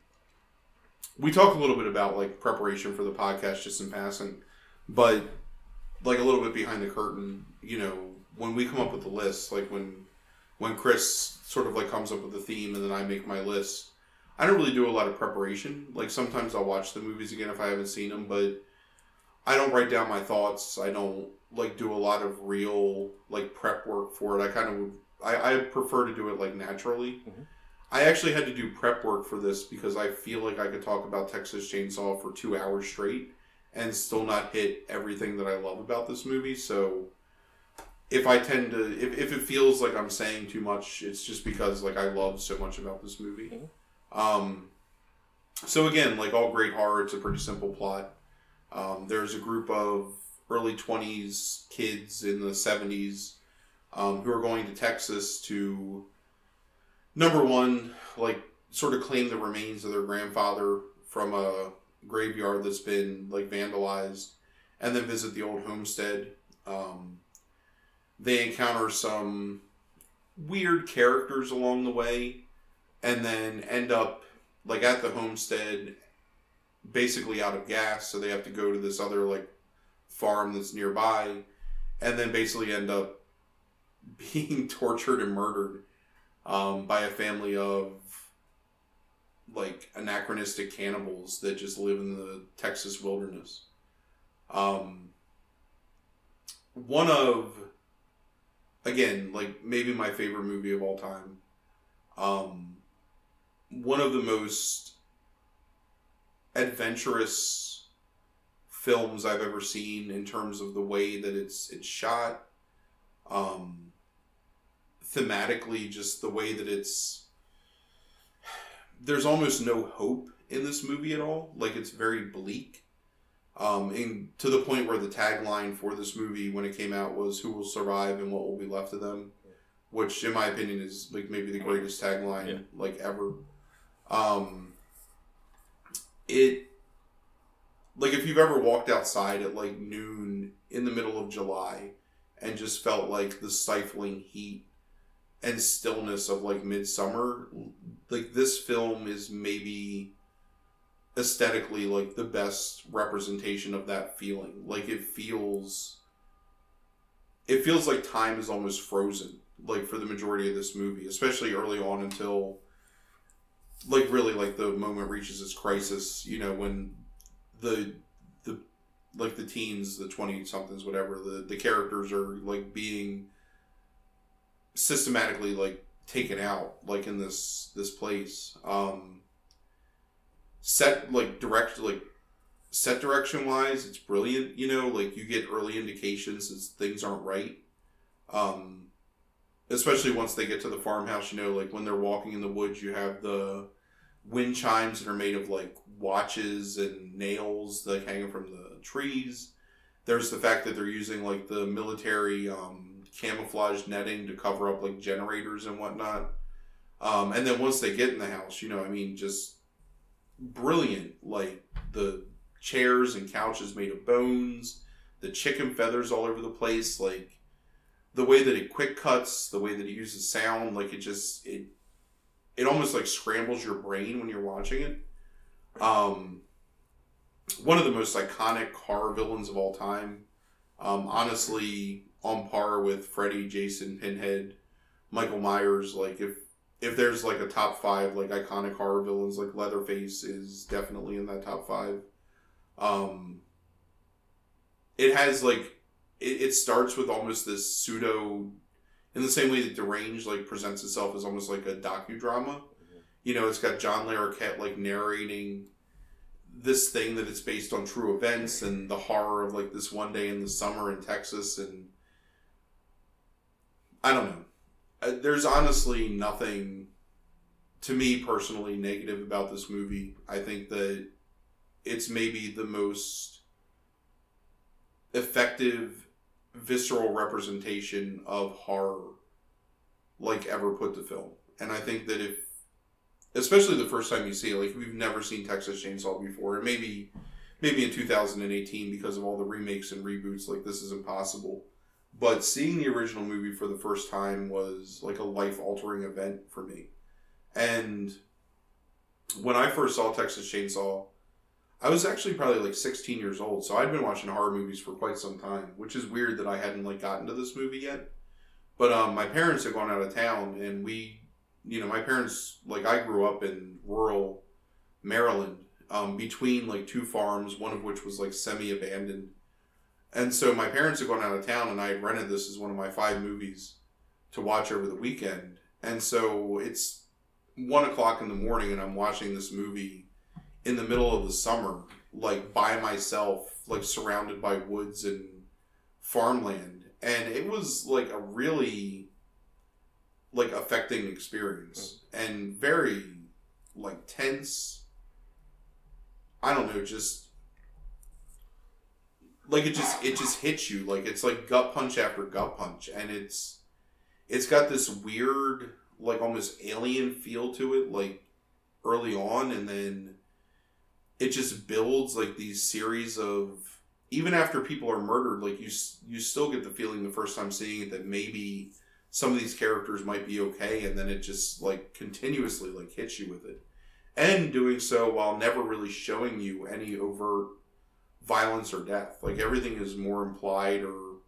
B: we talk a little bit about like preparation for the podcast just in passing, but like a little bit behind the curtain, you know, when we come up with the list, like when when Chris sort of like comes up with a theme and then I make my list, I don't really do a lot of preparation. Like sometimes I'll watch the movies again if I haven't seen them, but I don't write down my thoughts. I don't like do a lot of real like prep work for it. I kind of would. I, I prefer to do it like naturally.
A: Mhm.
B: I actually had to do prep work for this because I feel like I could talk about Texas Chainsaw for two hours straight and still not hit everything that I love about this movie. So if I tend to, if, if it feels like I'm saying too much, it's just because like I love so much about this movie.
A: Mhm.
B: Um, so again, like all great horror, it's a pretty simple plot. Um, there's a group of early 20s kids in the 70s um, who are going to Texas to, number one, like sort of claim the remains of their grandfather from a graveyard that's been like vandalized, and then visit the old homestead. Um, they encounter some weird characters along the way, and then end up like at the homestead, basically out of gas, so they have to go to this other like farm that's nearby, and then basically end up [laughs] being tortured and murdered um, by a family of like anachronistic cannibals that just live in the Texas wilderness. Um, one of, again, like maybe my favorite movie of all time. Um, one of the most adventurous films I've ever seen in terms of the way that it's it's shot. Um, thematically, just the way that it's there's almost no hope in this movie at all. Like it's very bleak. Um, and to the point where the tagline for this movie when it came out was "Who will survive and what will be left of them," which, in my opinion, is like maybe the greatest tagline
A: Yeah.
B: like ever. Um, it like if you've ever walked outside at like noon in the middle of July and just felt like the stifling heat and stillness of like midsummer like this film is maybe aesthetically like the best representation of that feeling. Like it feels it feels like time is almost frozen like for the majority of this movie especially early on until like really like the moment reaches its crisis you know when the the like the teens the 20 somethings whatever the the characters are like being systematically like taken out like in this this place. Um set like direct like set direction wise it's brilliant you know like you get early indications that things aren't right. Um especially once they get to the farmhouse you know like when they're walking in the woods you have the wind chimes that are made of like watches and nails like hanging from the trees. There's the fact that they're using like the military um camouflage netting to cover up like generators and whatnot. Um, and then once they get in the house, you know, I mean, just brilliant. Like the chairs and couches made of bones, the chicken feathers all over the place, like the way that it quick cuts, the way that it uses sound, like it just it it almost like scrambles your brain when you're watching it. Um, one of the most iconic horror villains of all time. Um, honestly, on par with Freddy, Jason, Pinhead, Michael Myers. Like if if there's like a top five like iconic horror villains, like Leatherface is definitely in that top five. Um, it has like it, it starts with almost this pseudo, in the same way that Deranged like presents itself as almost like a docudrama. Mm-hmm. You know, it's got John Larroquette like narrating this thing that it's based on true events and the horror of like this one day in the summer in Texas and I don't know. Uh, there's honestly nothing to me personally negative about this movie. I think that it's maybe the most effective visceral representation of horror like ever put to film. And I think that if especially the first time you see it, like we've never seen Texas Chainsaw before, and maybe maybe in 2018 because of all the remakes and reboots, like this is impossible. But seeing the original movie for the first time was like a life altering event for me. And when I first saw Texas Chainsaw, I was actually probably like 16 years old, so I'd been watching horror movies for quite some time, which is weird that I hadn't like gotten to this movie yet. But um, my parents had gone out of town, and we, you know, my parents like I grew up in rural Maryland, um, between like two farms, one of which was like semi abandoned, and so my parents had gone out of town, and I had rented this as one of my five movies to watch over the weekend. And so it's one o'clock in the morning, and I'm watching this movie in the middle of the summer, like by myself, like surrounded by woods and farmland. And it was like a really like affecting experience mm. and very like tense. I don't know, just like it just it just hits you. Like it's like gut punch after gut punch. And it's it's got this weird like almost alien feel to it like early on. And then it just builds like these series of even after people are murdered like you you still get the feeling the first time seeing it that maybe some of these characters might be okay. And then it just like continuously like hits you with it. And doing so while never really showing you any overt violence or death. Like everything is more implied or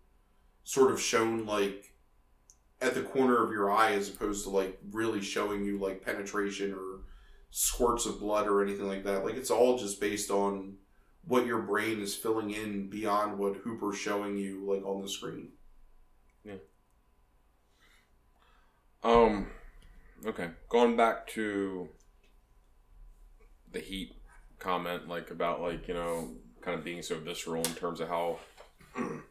B: sort of shown like at the corner of your eye as opposed to like really showing you like penetration or squirts of blood or anything like that. Like it's all just based on what your brain is filling in beyond what Hooper's showing you like on the screen.
A: Yeah. Um okay. Going back to the heat comment like about like, you know, kind of being so visceral in terms of how [clears throat] you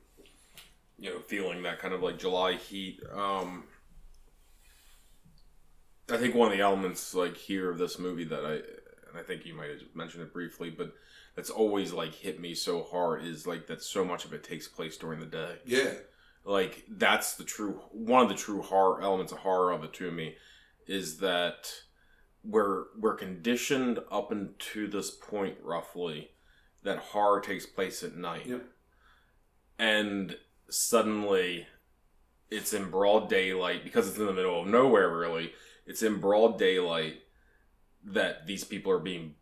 A: know feeling that kind of like July heat. Um, I think one of the elements like here of this movie that I and I think you might have mentioned it briefly, but that's always like hit me so hard is like that so much of it takes place during the day.
B: Yeah.
A: Like that's the true one of the true horror elements of horror of it to me is that we're we're conditioned up until this point roughly that horror takes place at night.
B: Yep.
A: And suddenly it's in broad daylight because it's in the middle of nowhere. Really, it's in broad daylight that these people are being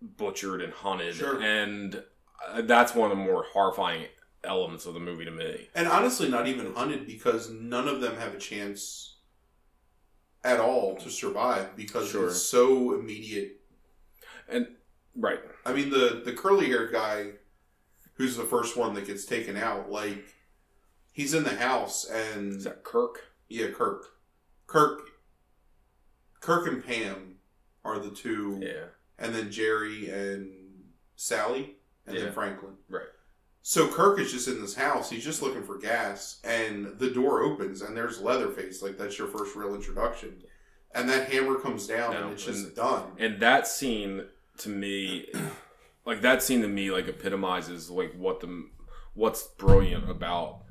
A: butchered and hunted,
B: Sure.
A: and uh, that's one of the more horrifying elements of the movie to me.
B: And honestly, not even hunted because none of them have a chance at all to survive because
A: Sure.
B: it's so immediate.
A: And right,
B: I mean, the the curly haired guy, who's the first one that gets taken out, like he's in the house and
A: is that Kirk?
B: yeah, Kirk, Kirk, Kirk and Pam are the two,
A: Yeah,
B: and then Jerry and Sally, and
A: Yeah.
B: then Franklin.
A: right.
B: So Kirk is just in this house. He's just looking for gas, and the door opens, and there's Leatherface. Like that's your first real introduction, and that hammer comes down,
A: No,
B: and it's just
A: and-
B: done.
A: And that scene to me, like that scene to me, like epitomizes like what the what's brilliant about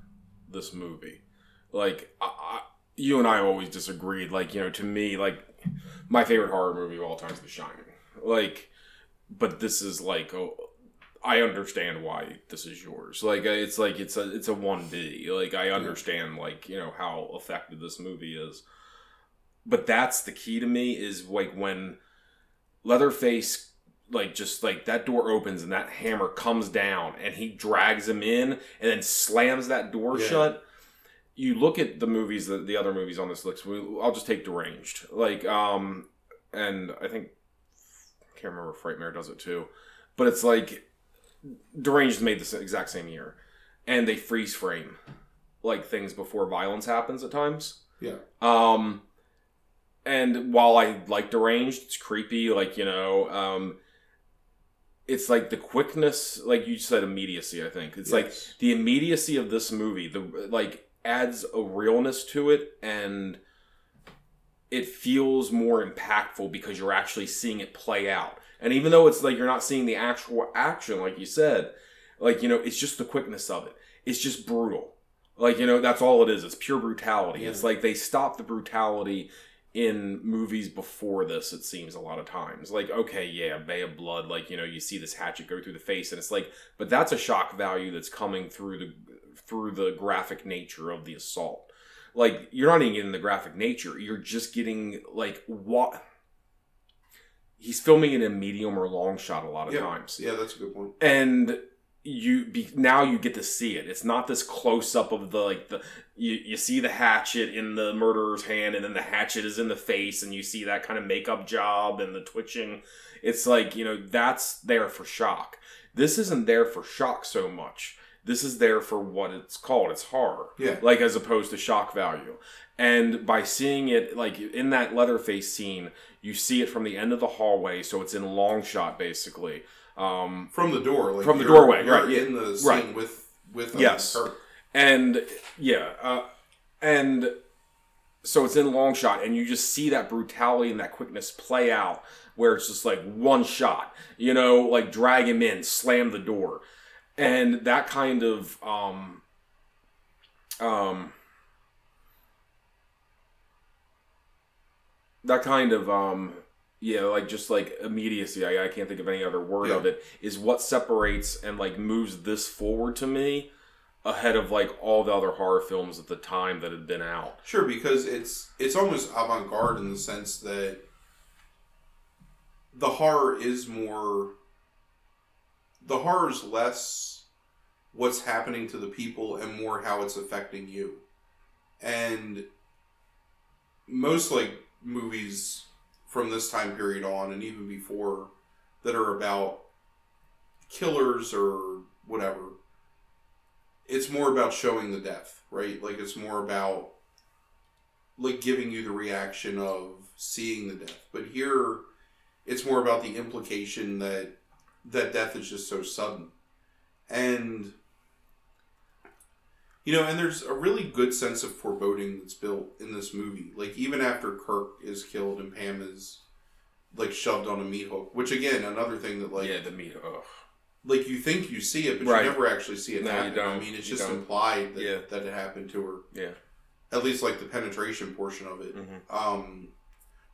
A: this movie. Like I, I, you and I always disagreed. Like you know, to me, like my favorite horror movie of all time is The Shining. Like, but this is like oh, I understand why this is yours. Like it's like it's a it's a one B. Like I understand like you know how effective this movie is. But that's the key to me is like when Leatherface like just like that door opens and that hammer comes down and he drags him in and then slams that door
B: Yeah.
A: shut. You look at the movies, the, the other movies on this list. We, I'll just take Deranged, like, um, and I think I can't remember if Frightmare does it too, but it's like Deranged made this exact same year, and they freeze frame like things before violence happens at times.
B: Yeah.
A: Um, and while I like Deranged, it's creepy. Like you know, um, it's like the quickness, like you said, immediacy. I think it's like the immediacy of this movie. The like adds a realness to it, and it feels more impactful because you're actually seeing it play out. And even though it's like you're not seeing the actual action, like you said, like you know, it's just the quickness of it. It's just brutal. Like you know, that's all it is. It's pure brutality.
B: Yeah.
A: It's like they stop the brutality in movies before this. It seems a lot of times. Like okay, yeah, Bay of Blood. Like you know, you see this hatchet go through the face, and it's like, but that's a shock value that's coming through the through the graphic nature of the assault. Like you're not even getting the graphic nature. You're just getting like what he's filming in a medium or long shot a lot of
B: Yeah.
A: times
B: Yeah, that's a good point.
A: and you be now you get to see it. It's not this close up of the like the you, you see the hatchet in the murderer's hand and then the hatchet is in the face and you see that kind of makeup job and the twitching. It's like you know that's there for shock. This isn't there for shock so much. This is there for what it's called. It's horror.
B: Yeah.
A: like as opposed to shock value. And by seeing it like in that leatherface scene you see it from the end of the hallway so it's in long shot basically um,
B: From the door, like
A: From the doorway, right, yeah.
B: In the scene
A: Right.
B: with with um,
A: Yes.
B: Kirk.
A: and yeah uh, and so it's in long shot and you just see that brutality and that quickness play out where it's just like one shot you know like drag him in slam the door and that kind of um um that kind of um yeah like just like immediacy i, I can't think of any other word
B: Yeah.
A: of it is what separates and like moves this forward to me ahead of like all the other horror films at the time that had been out
B: Sure, because it's it's almost avant garde in the sense that the horror is more the horror is less what's happening to the people and more how it's affecting you. And most like movies from this time period on and even before that are about killers or whatever it's more about showing the death, right? Like it's more about like giving you the reaction of seeing the death. But here it's more about the implication that that death is just so sudden. And you know, and there's a really good sense of foreboding that's built in this movie. Like even after Kirk is killed and Pam is like shoved on a meat hook, which again, another thing that like
A: yeah the meat ugh.
B: like you think you see it, but
A: Right.
B: you never actually see it
A: No,
B: happen. I
A: don't.
B: mean, it's
A: You
B: just
A: don't.
B: implied that,
A: Yeah.
B: that it happened to her.
A: yeah
B: At least like the penetration portion of it.
A: Mhm.
B: Um,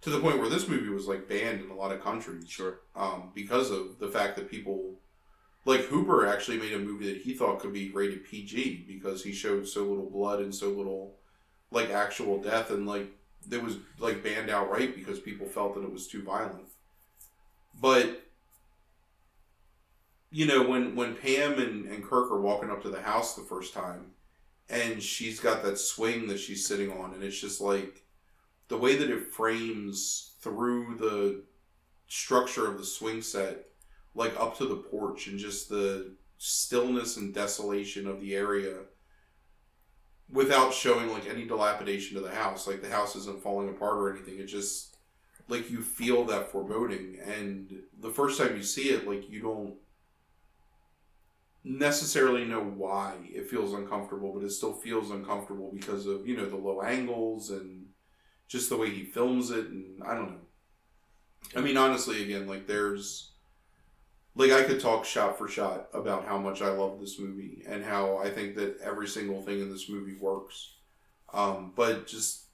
B: to the point where this movie was like banned in a lot of countries.
A: sure
B: Um, because of the fact that people like Hooper actually made a movie that he thought could be rated PG because he showed so little blood and so little like actual death and like it was like banned outright because people felt that it was too violent. But you know, when when Pam and, and Kirk are walking up to the house the first time and she's got that swing that she's sitting on and it's just like the way that it frames through the structure of the swing set like up to the porch and just the stillness and desolation of the area without showing like any dilapidation to the house. Like the house isn't falling apart or anything. It just like you feel that foreboding. And the first time you see it like you don't necessarily know why it feels uncomfortable but it still feels uncomfortable because of you know the low angles and just the way he films it. And i don't know. I mean honestly again like there's like I could talk shot for shot about how much I love this movie and how I think that every single thing in this movie works. Um, but just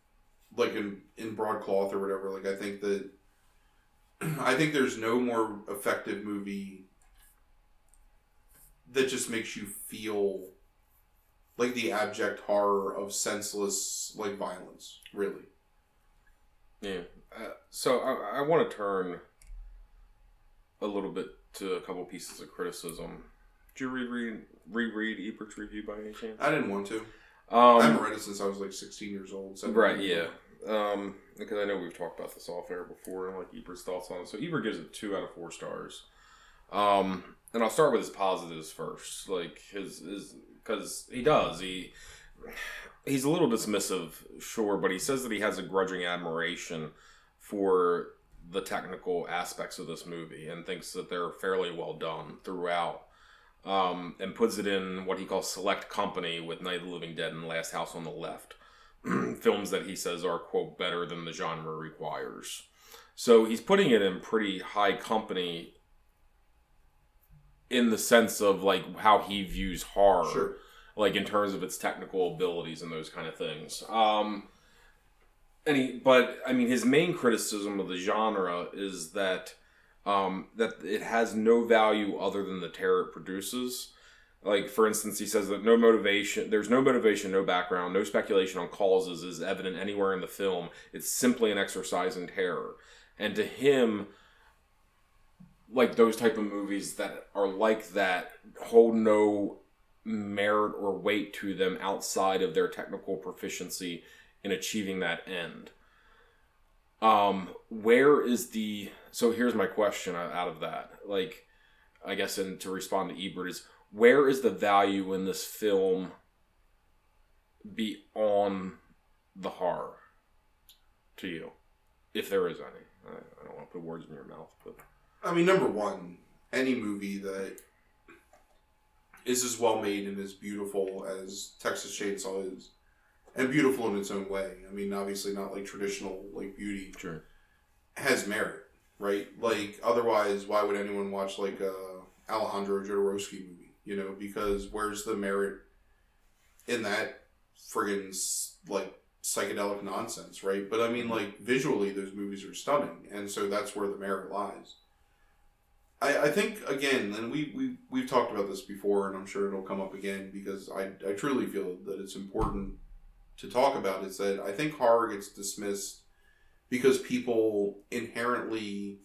B: like in in broadcloth or whatever, like I think that [clears throat] I think there's no more effective movie that just makes you feel like the abject horror of senseless like violence, really.
A: Yeah. Uh, so I, I want to turn a little bit to a couple pieces of criticism. Did you reread reread Ebert's review by any chance?
B: I didn't want to.
A: Um,
B: I haven't read it since I was like 16 years old. 17
A: right, yeah. Um, because I know we've talked about this off air before and like Ebert's thoughts on it. So Ebert gives it two out of four stars. Um, and I'll start with his positives first. Like his his because he does he he's a little dismissive, sure, but he says that he has a grudging admiration for the technical aspects of this movie and thinks that they're fairly well done throughout. Um, and puts it in what he calls select company with Night of the Living Dead and Last House on the Left. [clears throat] Films that he says are, quote, better than the genre requires. So he's putting it in pretty high company in the sense of like how he views horror
B: Sure.
A: like in terms of its technical abilities and those kind of things. Um, but I mean, his main criticism of the genre is that um, that it has no value other than the terror it produces. Like for instance, he says that no motivation, there's no motivation, no background, no speculation on causes is evident anywhere in the film. It's simply an exercise in terror, and to him, like those type of movies that are like that hold no merit or weight to them outside of their technical proficiency in achieving that end. Um, where is the so here's my question out of that. Like, I guess, and to respond to Ebert is where is the value in this film beyond the horror to you, if there is any? I, don't want to put words in your mouth, but
B: I mean, number one, any movie that is as well made and as beautiful as Texas Chainsaw is, and beautiful in its own way. I mean, obviously not like traditional like beauty,
A: sure,
B: has merit, right? Like otherwise, why would anyone watch like a Alejandro Jodorowsky movie? You know, because where's the merit in that friggin' like psychedelic nonsense, right? But I mean, mm-hmm. like visually, those movies are stunning, and so that's where the merit lies. I, I think again, and we, we we've talked about this before, and I'm sure it'll come up again because I, I truly feel that it's important to talk about. Is that I think horror gets dismissed because people inherently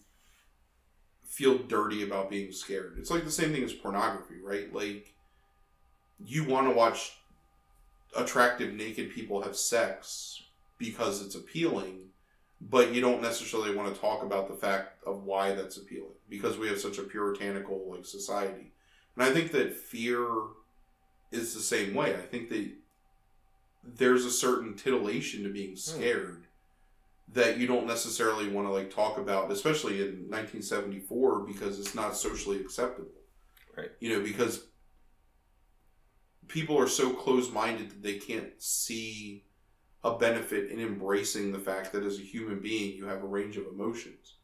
B: feel dirty about being scared. It's like the same thing as pornography, right? Like you want to watch attractive naked people have sex because it's appealing, but you don't necessarily want to talk about the fact of why that's appealing because we have such a puritanical like society. And I think that fear is the same way. I think that there's a certain titillation to being hmm. scared that you don't necessarily want to like talk about, especially in 1974 because it's not socially acceptable.
A: Right.
B: You know, because people are so closed-minded that they can't see a benefit in embracing the fact that as a human being you have a range of emotions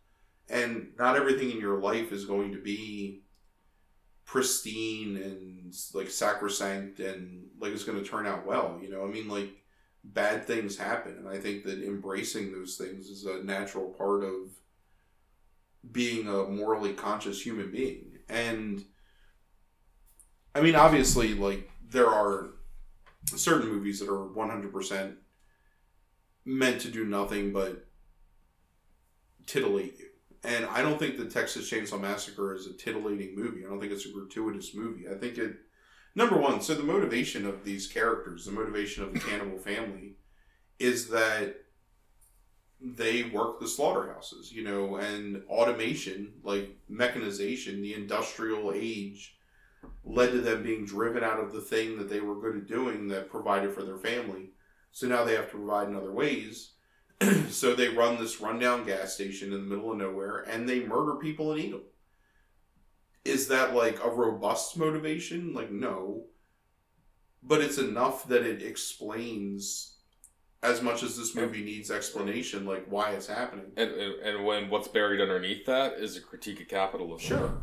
B: and not everything in your life is going to be pristine and like sacrosanct and like it's going to turn out well you know i mean like bad things happen and i think that embracing those things is a natural part of being a morally conscious human being and I mean, obviously, like there are certain movies that are one hundred percent meant to do nothing but titillate you. And I don't think the Texas Chainsaw Massacre is a titillating movie. I don't think it's a gratuitous movie. I think it number one, so the motivation of these characters, the motivation of the cannibal [laughs] family, is that they work the slaughterhouses, you know, and automation, like mechanization, the industrial age, led to them being driven out of the thing that they were good at doing that provided for their family. So now they have to provide in other ways. [clears throat] so they run this rundown gas station in the middle of nowhere and they murder people and eat them. Is that like a robust motivation? Like, no. But it's enough that it explains as much as this movie needs explanation, like why it's happening.
A: And, and and when what's buried underneath that is a critique of capitalism.
B: Sure.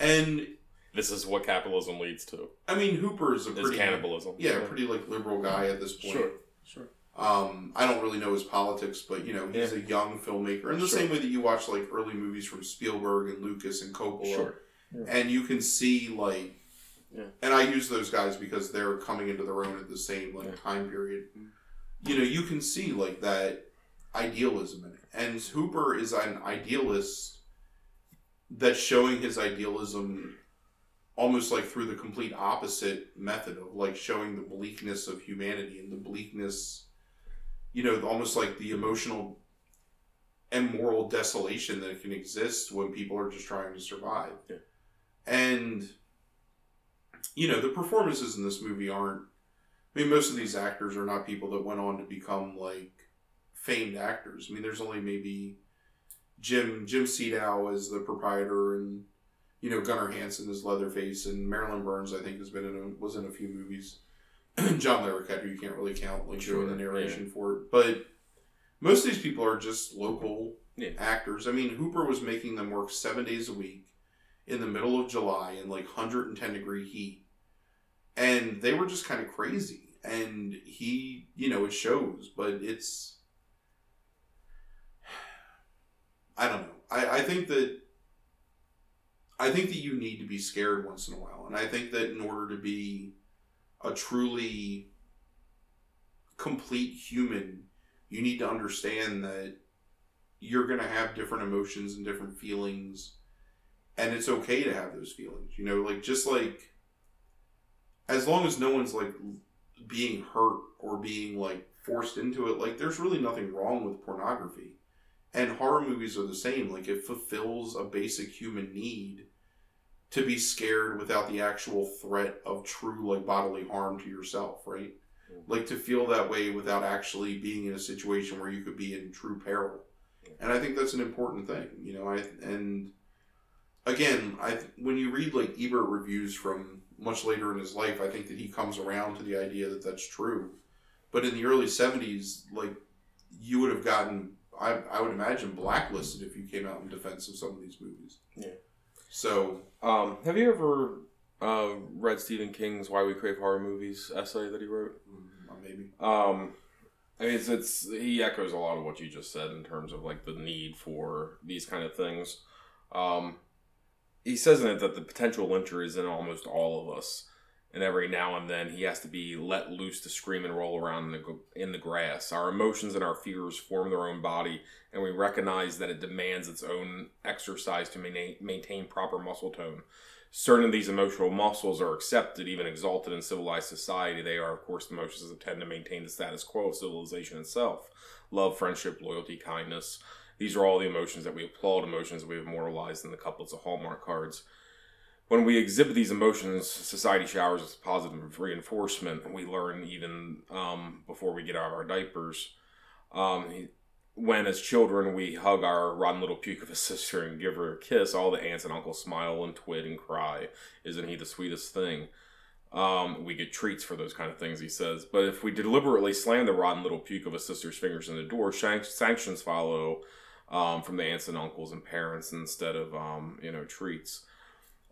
B: And
A: This is what capitalism leads to.
B: I mean, Hooper is a
A: Is
B: pretty
A: cannibalism.
B: yeah, pretty like liberal guy at this point.
A: Sure. Sure.
B: Um, I don't really know his politics, but you know, he's
A: Yeah.
B: a young filmmaker, in the
A: Sure.
B: same way that you watch like early movies from Spielberg and Lucas and Coppola,
A: Sure.
B: and you can see like,
A: Yeah.
B: and I use those guys because they're coming into their own at the same like
A: Yeah.
B: time period. You know, you can see like that idealism in it, and Hooper is an idealist that's showing his idealism almost like through the complete opposite method of like showing the bleakness of humanity and the bleakness you know almost like the emotional and moral desolation that can exist when people are just trying to survive
A: Yeah.
B: and you know the performances in this movie aren't i mean most of these actors are not people that went on to become like famed actors i mean there's only maybe jim jim Siedow as the proprietor and you know Gunnar Hansen as Leatherface and Marilyn Burns I think has been in a, was in a few movies. [clears throat] John Larroquette who you can't really count like doing the
A: Sure,
B: narration for it, but most of these people are just local
A: Yeah.
B: actors. I mean Hooper was making them work seven days a week in the middle of July in like 110 degree heat, and they were just kind of crazy. And he, you know, it shows, but it's [sighs] I don't know. I, I think that I think that you need to be scared once in a while. And I think that in order to be a truly complete human, you need to understand that you're going to have different emotions and different feelings. And it's okay to have those feelings. You know, like just like as long as no one's like being hurt or being like forced into it, like there's really nothing wrong with pornography. And horror movies are the same. Like it fulfills a basic human need to be scared without the actual threat of true like bodily harm to yourself, right?
A: Mhm.
B: Like to feel that way without actually being in a situation where you could be in true peril. And I think that's an important thing, you know. I and again, I when you read like Ebert reviews from much later in his life, I think that he comes around to the idea that that's true. But in the early '70s, like you would have gotten, I, I would imagine, blacklisted if you came out in defense of some of these movies.
A: Yeah.
B: So
A: Um, have you ever uh, read Stephen King's "Why We Crave Horror Movies" essay that he wrote?
B: mm, maybe.
A: Um, I mean, it's, it's he echoes a lot of what you just said in terms of like the need for these kind of things. Um, he says in it that the potential lyncher is in almost all of us, and every now and then he has to be let loose to scream and roll around in the, in the grass. Our emotions and our fears form their own body, and we recognize that it demands its own exercise to maintain, proper muscle tone. Certain of these emotional muscles are accepted, even exalted in civilized society. They are, of course, the emotions that tend to maintain the status quo of civilization itself love, friendship, loyalty, kindness. These are all the emotions that we applaud, emotions that we have immortalized in the couplets of Hallmark cards. When we exhibit these emotions, society showers us positive reinforcement. We learn even um, before we get out of our diapers. Um, when, as children, we hug our rotten little puke of a [laughs] sister and give her a kiss, all the aunts and uncles smile and twit and cry. Isn't he the sweetest thing? Um, we get treats for those kind of things, he says. But if we deliberately slam the rotten little puke of a sister's fingers in the door, sanctions follow um, from the aunts and uncles and parents instead of, um, you know, treats.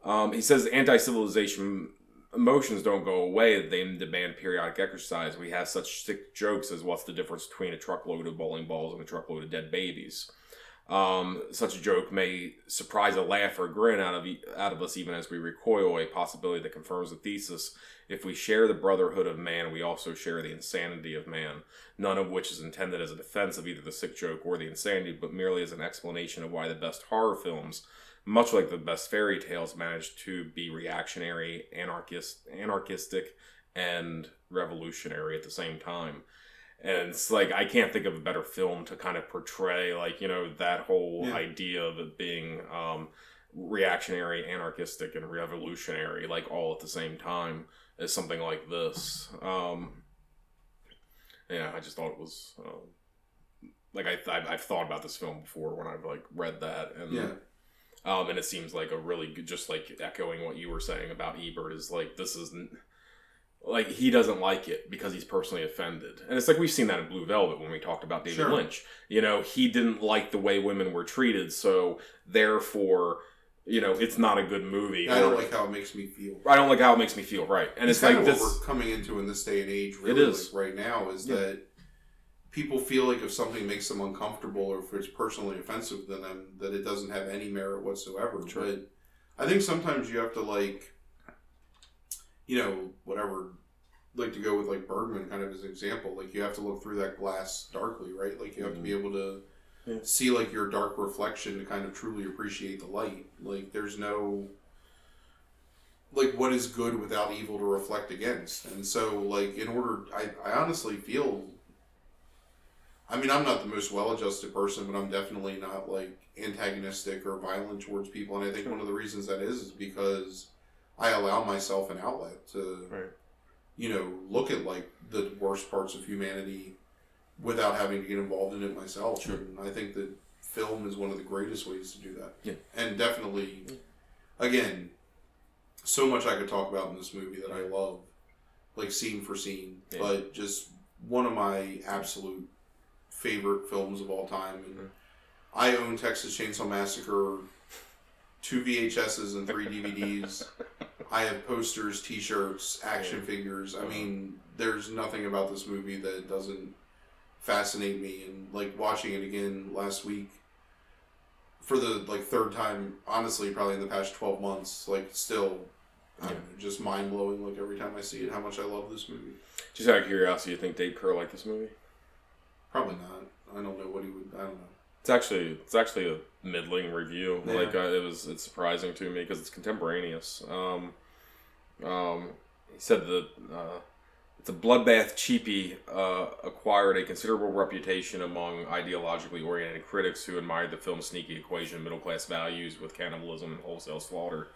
A: Um, he says anti-civilization emotions don't go away; they demand periodic exercise. We have such sick jokes as "What's the difference between a truckload of bowling balls and a truckload of dead babies?" Um, such a joke may surprise a laugh or a grin out of out of us even as we recoil, a possibility that confirms the thesis. If we share the brotherhood of man, we also share the insanity of man, none of which is intended as a defense of either the sick joke or the insanity, but merely as an explanation of why the best horror films, much like the best fairy tales, managed to be reactionary, anarchist, anarchistic, and revolutionary at the same time and it's like I can't think of a better film to kind of portray like you know that whole
B: Yeah.
A: idea of it being um, reactionary, anarchistic, and revolutionary like all at the same time as something like this. Um, yeah, I just thought it was um, like I I've, I've thought about this film before when I've like read that and.
B: Yeah.
A: Um, and it seems like a really good, just like echoing what you were saying about Ebert is like this isn't like he doesn't like it because he's personally offended, and it's like we've seen that in Blue Velvet when we talked about David
B: Sure.
A: Lynch. You know, he didn't like the way women were treated, so therefore, you know, it's not a good movie.
B: I don't
A: Or-
B: like how it makes me feel.
A: I don't like how it makes me feel. Right, and it's,
B: kind
A: like
B: of
A: this.
B: what we're coming into in this day and age.
A: It
B: Really,
A: is.
B: like right now is
A: Yeah.
B: that people feel like if something makes them uncomfortable or if it's personally offensive to them, that it doesn't have any merit whatsoever.
A: Sure.
B: But I think sometimes you have to like, you know, whatever. Like to go with like Bergman kind of as an example. Like you have to look through that glass darkly, right? Like you have to be mm-hmm. able to
A: Yeah.
B: see like your dark reflection to kind of truly appreciate the light. Like there's no like what is good without evil to reflect against and so like in order i, I honestly feel i mean i'm not the most well-adjusted person but i'm definitely not like antagonistic or violent towards people and i think one of the reasons that is is because i allow myself an outlet to
A: Right.
B: you know look at like the worst parts of humanity without having to get involved in it myself
A: Sure.
B: and i think that film is one of the greatest ways to do that
A: Yeah.
B: and definitely again so much I could talk about in this movie that I love, like scene for scene.
A: Yeah.
B: But just one of my absolute favorite films of all time. And
A: Mhm.
B: I own Texas Chainsaw Massacre, two VHSs and three DVDs. I have posters, T-shirts, action
A: Yeah.
B: figures. I mean, there's nothing about this movie that doesn't fascinate me. And like watching it again last week for the like third time, honestly, probably in the past twelve months, like still, know, just mind blowing. Like every time I see it, how much I love this movie.
A: Just out of curiosity, you think Dave Kehr liked this movie?
B: Probably not. I don't know what he would. I don't know.
A: It's actually it's actually a middling review.
B: Yeah.
A: Like uh, it was it's surprising to me because it's contemporaneous. Um, um, he said that uh, it's a bloodbath cheapie uh, acquired a considerable reputation among ideologically oriented critics who admired the film's sneaky equation of middle class values with cannibalism and wholesale slaughter.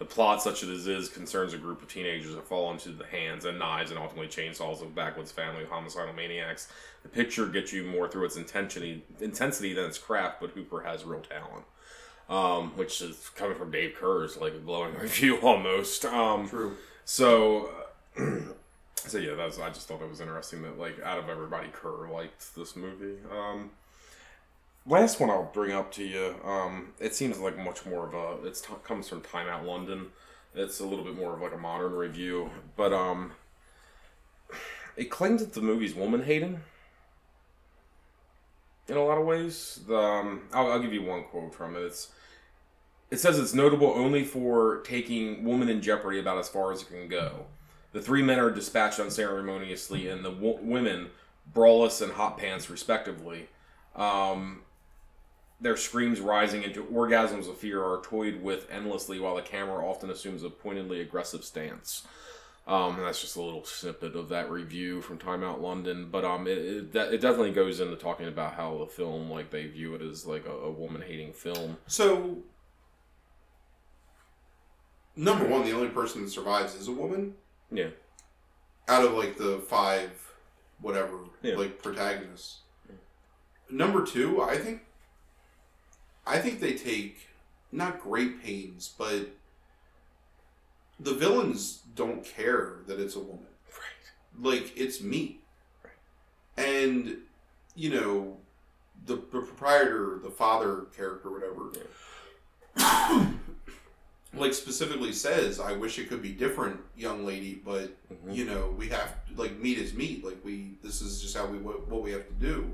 A: The plot, such as it is, concerns a group of teenagers that fall into the hands and knives and ultimately chainsaws of backwoods family of homicidal maniacs. The picture gets you more through its intensity, intensity than its craft, but Hooper has real talent. Um, which is coming from Dave Kehr's like a glowing [laughs] review almost. Um,
B: True.
A: so, uh, [clears throat] so yeah, that's. I just thought that was interesting that like out of everybody, Kehr liked this movie. Um, last one I'll bring up to you. Um, it seems like much more of a. It t- comes from Time Out London. It's a little bit more of like a modern review, but um, it claims that the movie's woman hating. In a lot of ways, the, um, I'll, I'll give you one quote from it. It's it says it's notable only for taking woman in jeopardy about as far as it can go. The three men are dispatched unceremoniously, and the women, braless and hot pants, respectively. Um, their screams rising into orgasms of fear are toyed with endlessly, while the camera often assumes a pointedly aggressive stance. Um, and that's just a little snippet of that review from Time Out London. But um, it, it, it definitely goes into talking about how the film, like, they view it as like a, a woman hating film.
B: So, number one, the only person that survives is a woman.
A: Yeah.
B: Out of like the five, whatever,
A: Yeah.
B: like protagonists. Number two, I think. I think they take not great pains, but the villains don't care that it's a woman.
A: Right.
B: like it's meat and you know the, the proprietor the father character whatever [coughs] like specifically says i wish it could be different young lady but
A: Mhm.
B: you know we have to, like meat is meat like we this is just how we what, what we have to do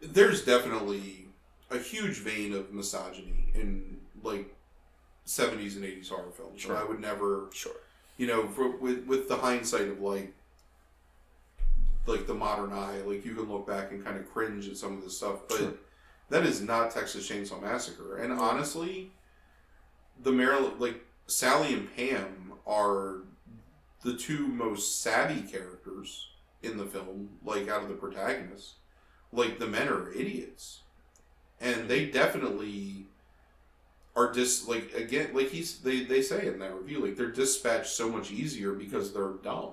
B: there's definitely a huge vein of misogyny in like 70s and 80s horror films.
A: Sure.
B: And I would never,
A: Sure.
B: you know, for, with with the hindsight of like like the modern eye, like you can look back and kind of cringe at some of this stuff, but
A: Sure.
B: that is not Texas Chainsaw Massacre. And honestly, the Maryland like Sally and Pam are the two most savvy characters in the film, like out of the protagonists. Like the men are idiots. And they definitely are just like again like he's they, they say in that review, like they're dispatched so much easier because they're dumb.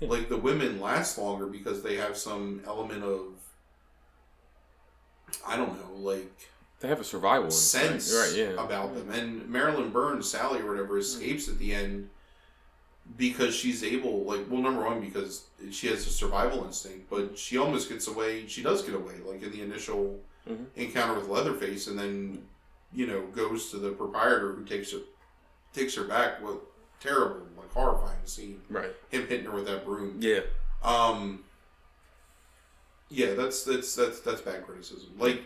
B: Like the women last longer because they have some element of I don't know, like
A: They have a survival
B: sense
A: right? Yeah.
B: about them. And Marilyn Burns, Sally or whatever, mm-hmm. escapes at the end because she's able, like, well, number one, because she has a survival instinct, but she almost gets away. She does get away, like in the initial
A: Mhm.
B: encounter with Leatherface, and then you know goes to the proprietor who takes her takes her back. With terrible, like horrifying scene.
A: Right.
B: Him hitting her with that broom.
A: Yeah.
B: Um. Yeah, that's that's that's that's bad criticism. Like,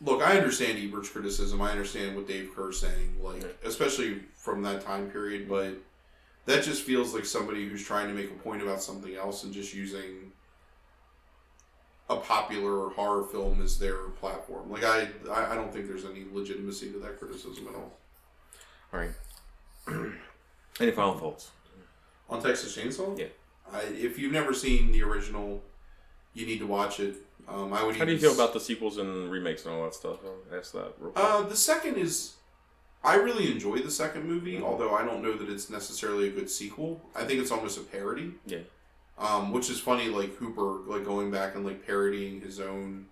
B: look, I understand Ebert's criticism. I understand what Dave Kehr's saying. Like,
A: Yeah.
B: especially from that time period, but that just feels like somebody who's trying to make a point about something else and just using a popular horror film is their platform. Like, I I don't think there's any legitimacy to that criticism at all.
A: All right. [clears throat] Any final thoughts?
B: On Texas Chainsaw,
A: Yeah.
B: I, if you've never seen the original, you need to watch it. Um, I would.
A: How do you feel about the sequels and remakes and all that stuff? I'll ask that real quick.
B: Uh, the second is. I really enjoy the second movie,
A: Mhm.
B: although I don't know that it's necessarily a good sequel. I think it's almost a parody.
A: Yeah.
B: Um, which is funny, like Hooper, like going back and like parodying his own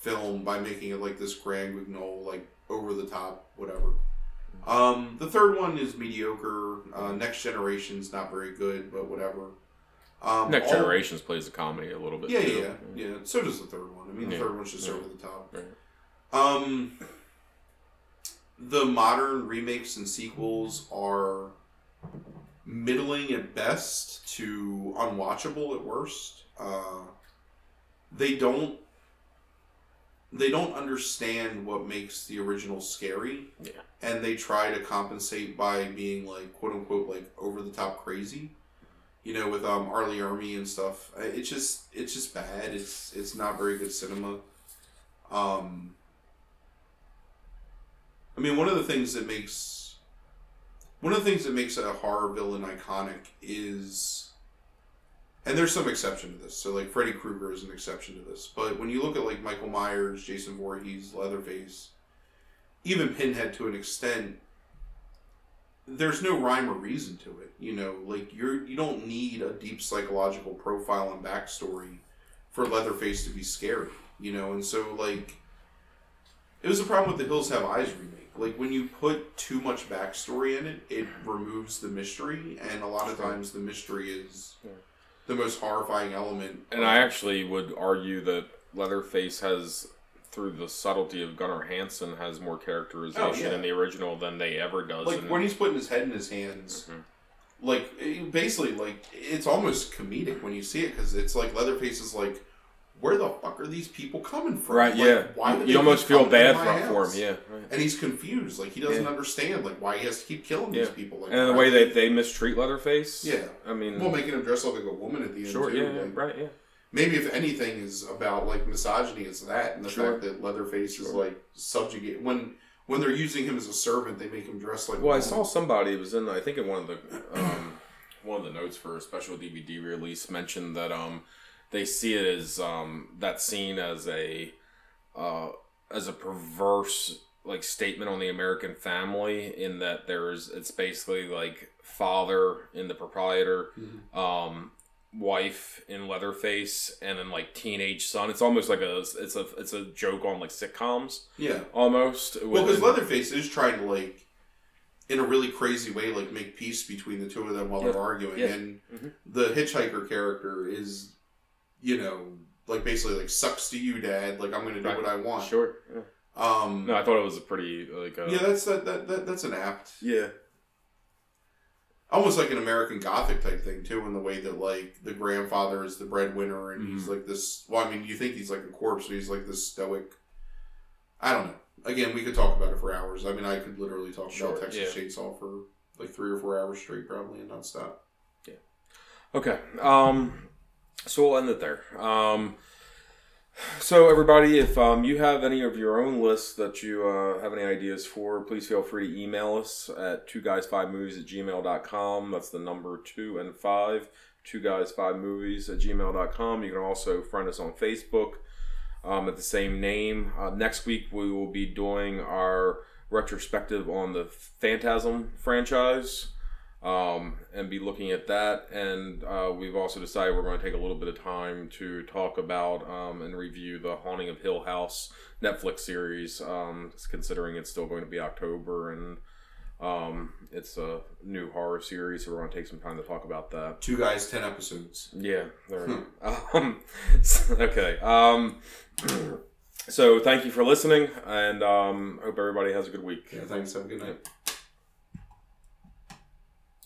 B: film by making it like this grand guignol, like over the top, whatever. Um, the third one is mediocre. Uh, Next Generation's not very good, but whatever. Um,
A: Next
B: all-
A: Generations plays a comedy a little bit.
B: Yeah,
A: too.
B: yeah, yeah, yeah. So does the third one. I mean, the
A: Yeah.
B: third one's just
A: Yeah.
B: over the top.
A: Right.
B: Um, the modern remakes and sequels are middling at best to unwatchable at worst. Uh, they don't they don't understand what makes the original scary.
A: Yeah.
B: And they try to compensate by being like quote unquote like over the top crazy. You know, with um R. Lee Ermey and stuff. It's just it's just bad. It's it's not very good cinema. Um I mean, one of the things that makes one of the things that makes a horror villain iconic is, and there's some exception to this. So, like Freddy Krueger is an exception to this. But when you look at like Michael Myers, Jason Voorhees, Leatherface, even Pinhead to an extent, there's no rhyme or reason to it. You know, like you're you don't need a deep psychological profile and backstory for Leatherface to be scary. You know, and so like it was a problem with the Hills Have Eyes remake. Like when you put too much backstory in it, it removes the mystery, and a lot of times the mystery is the most horrifying element.
A: And I actually would argue that Leatherface has, through the subtlety of Gunnar Hansen, has more characterization
B: Oh, yeah.
A: in the original than they ever does.
B: like
A: in,
B: when he's putting his head in his hands.
A: Mhm.
B: Like basically, like it's almost comedic when you see it because it's like Leatherface is like, "Where the fuck are these people coming from?"
A: right?
B: Like,
A: yeah.
B: why
A: you you almost feel bad for, for him. Yeah. Right.
B: and he's confused. Like he doesn't
A: Yeah.
B: understand like why he has to keep killing
A: Yeah.
B: these people. Like
A: And the way they, they mistreat Leatherface.
B: Yeah.
A: I mean,
B: well, making him dress up like a woman at the end.
A: sure.
B: too,
A: Yeah, yeah.
B: like-
A: Right. Yeah.
B: maybe if anything is about like misogyny it's that and the
A: Sure.
B: fact that leatherface is like subjugate when when they're using him as a servant they make him dress like a
A: Well, I saw somebody it was in I think in one of the um, one of the notes for a special DVD release mentioned that um they see it as um that scene as a uh as a perverse like statement on the American family in that there's it's basically like father in the proprietor
B: Mhm.
A: um wife in Leatherface and then like teenage son it's almost like a it's a it's a joke on like sitcoms
B: yeah
A: almost
B: well because leatherface is trying to like in a really crazy way like make peace between the two of them while
A: Yeah.
B: they're arguing
A: Yeah.
B: and
A: Mhm.
B: the hitchhiker character is you know like basically like sucks to you dad like i'm gonna do
A: Right.
B: what i want
A: sure yeah.
B: um
A: No, I thought it was a pretty like. Uh,
B: yeah that's that, that, that that's an apt
A: yeah.
B: almost like an American Gothic type thing too, in the way that like the grandfather is the breadwinner and he's
A: Mhm.
B: like this. Well, I mean, you think he's like a corpse, but he's like this stoic. I don't know. Again, we could talk about it for hours. I mean, I could literally talk
A: Sure,
B: about Texas Chainsaw for like three or four hours straight, probably, and not stop. Yeah.
A: Okay. Um, so we'll end it there. Um, so everybody, if um, you have any of your own lists that you uh, have any ideas for, please feel free to email us at two guys five movies at gmail.com. That's the number two and five, two guys five movies at gmail.com. You can also friend us on Facebook um, at the same name. Uh, next week we will be doing our retrospective on the Phantasm franchise um, and be looking at that. And uh, we've also decided we're going to take a little bit of time to talk about um, and review the Haunting of Hill House Netflix series, um, considering it's still going to be October and um, it's a new horror series. So we're going to take some time to talk about that.
B: Two guys, ten episodes.
A: Yeah. There. [laughs] Um, [laughs] okay. Um, [clears throat] so thank you for listening, and um, hope everybody has a good week.
B: Yeah, thanks. Have a good night.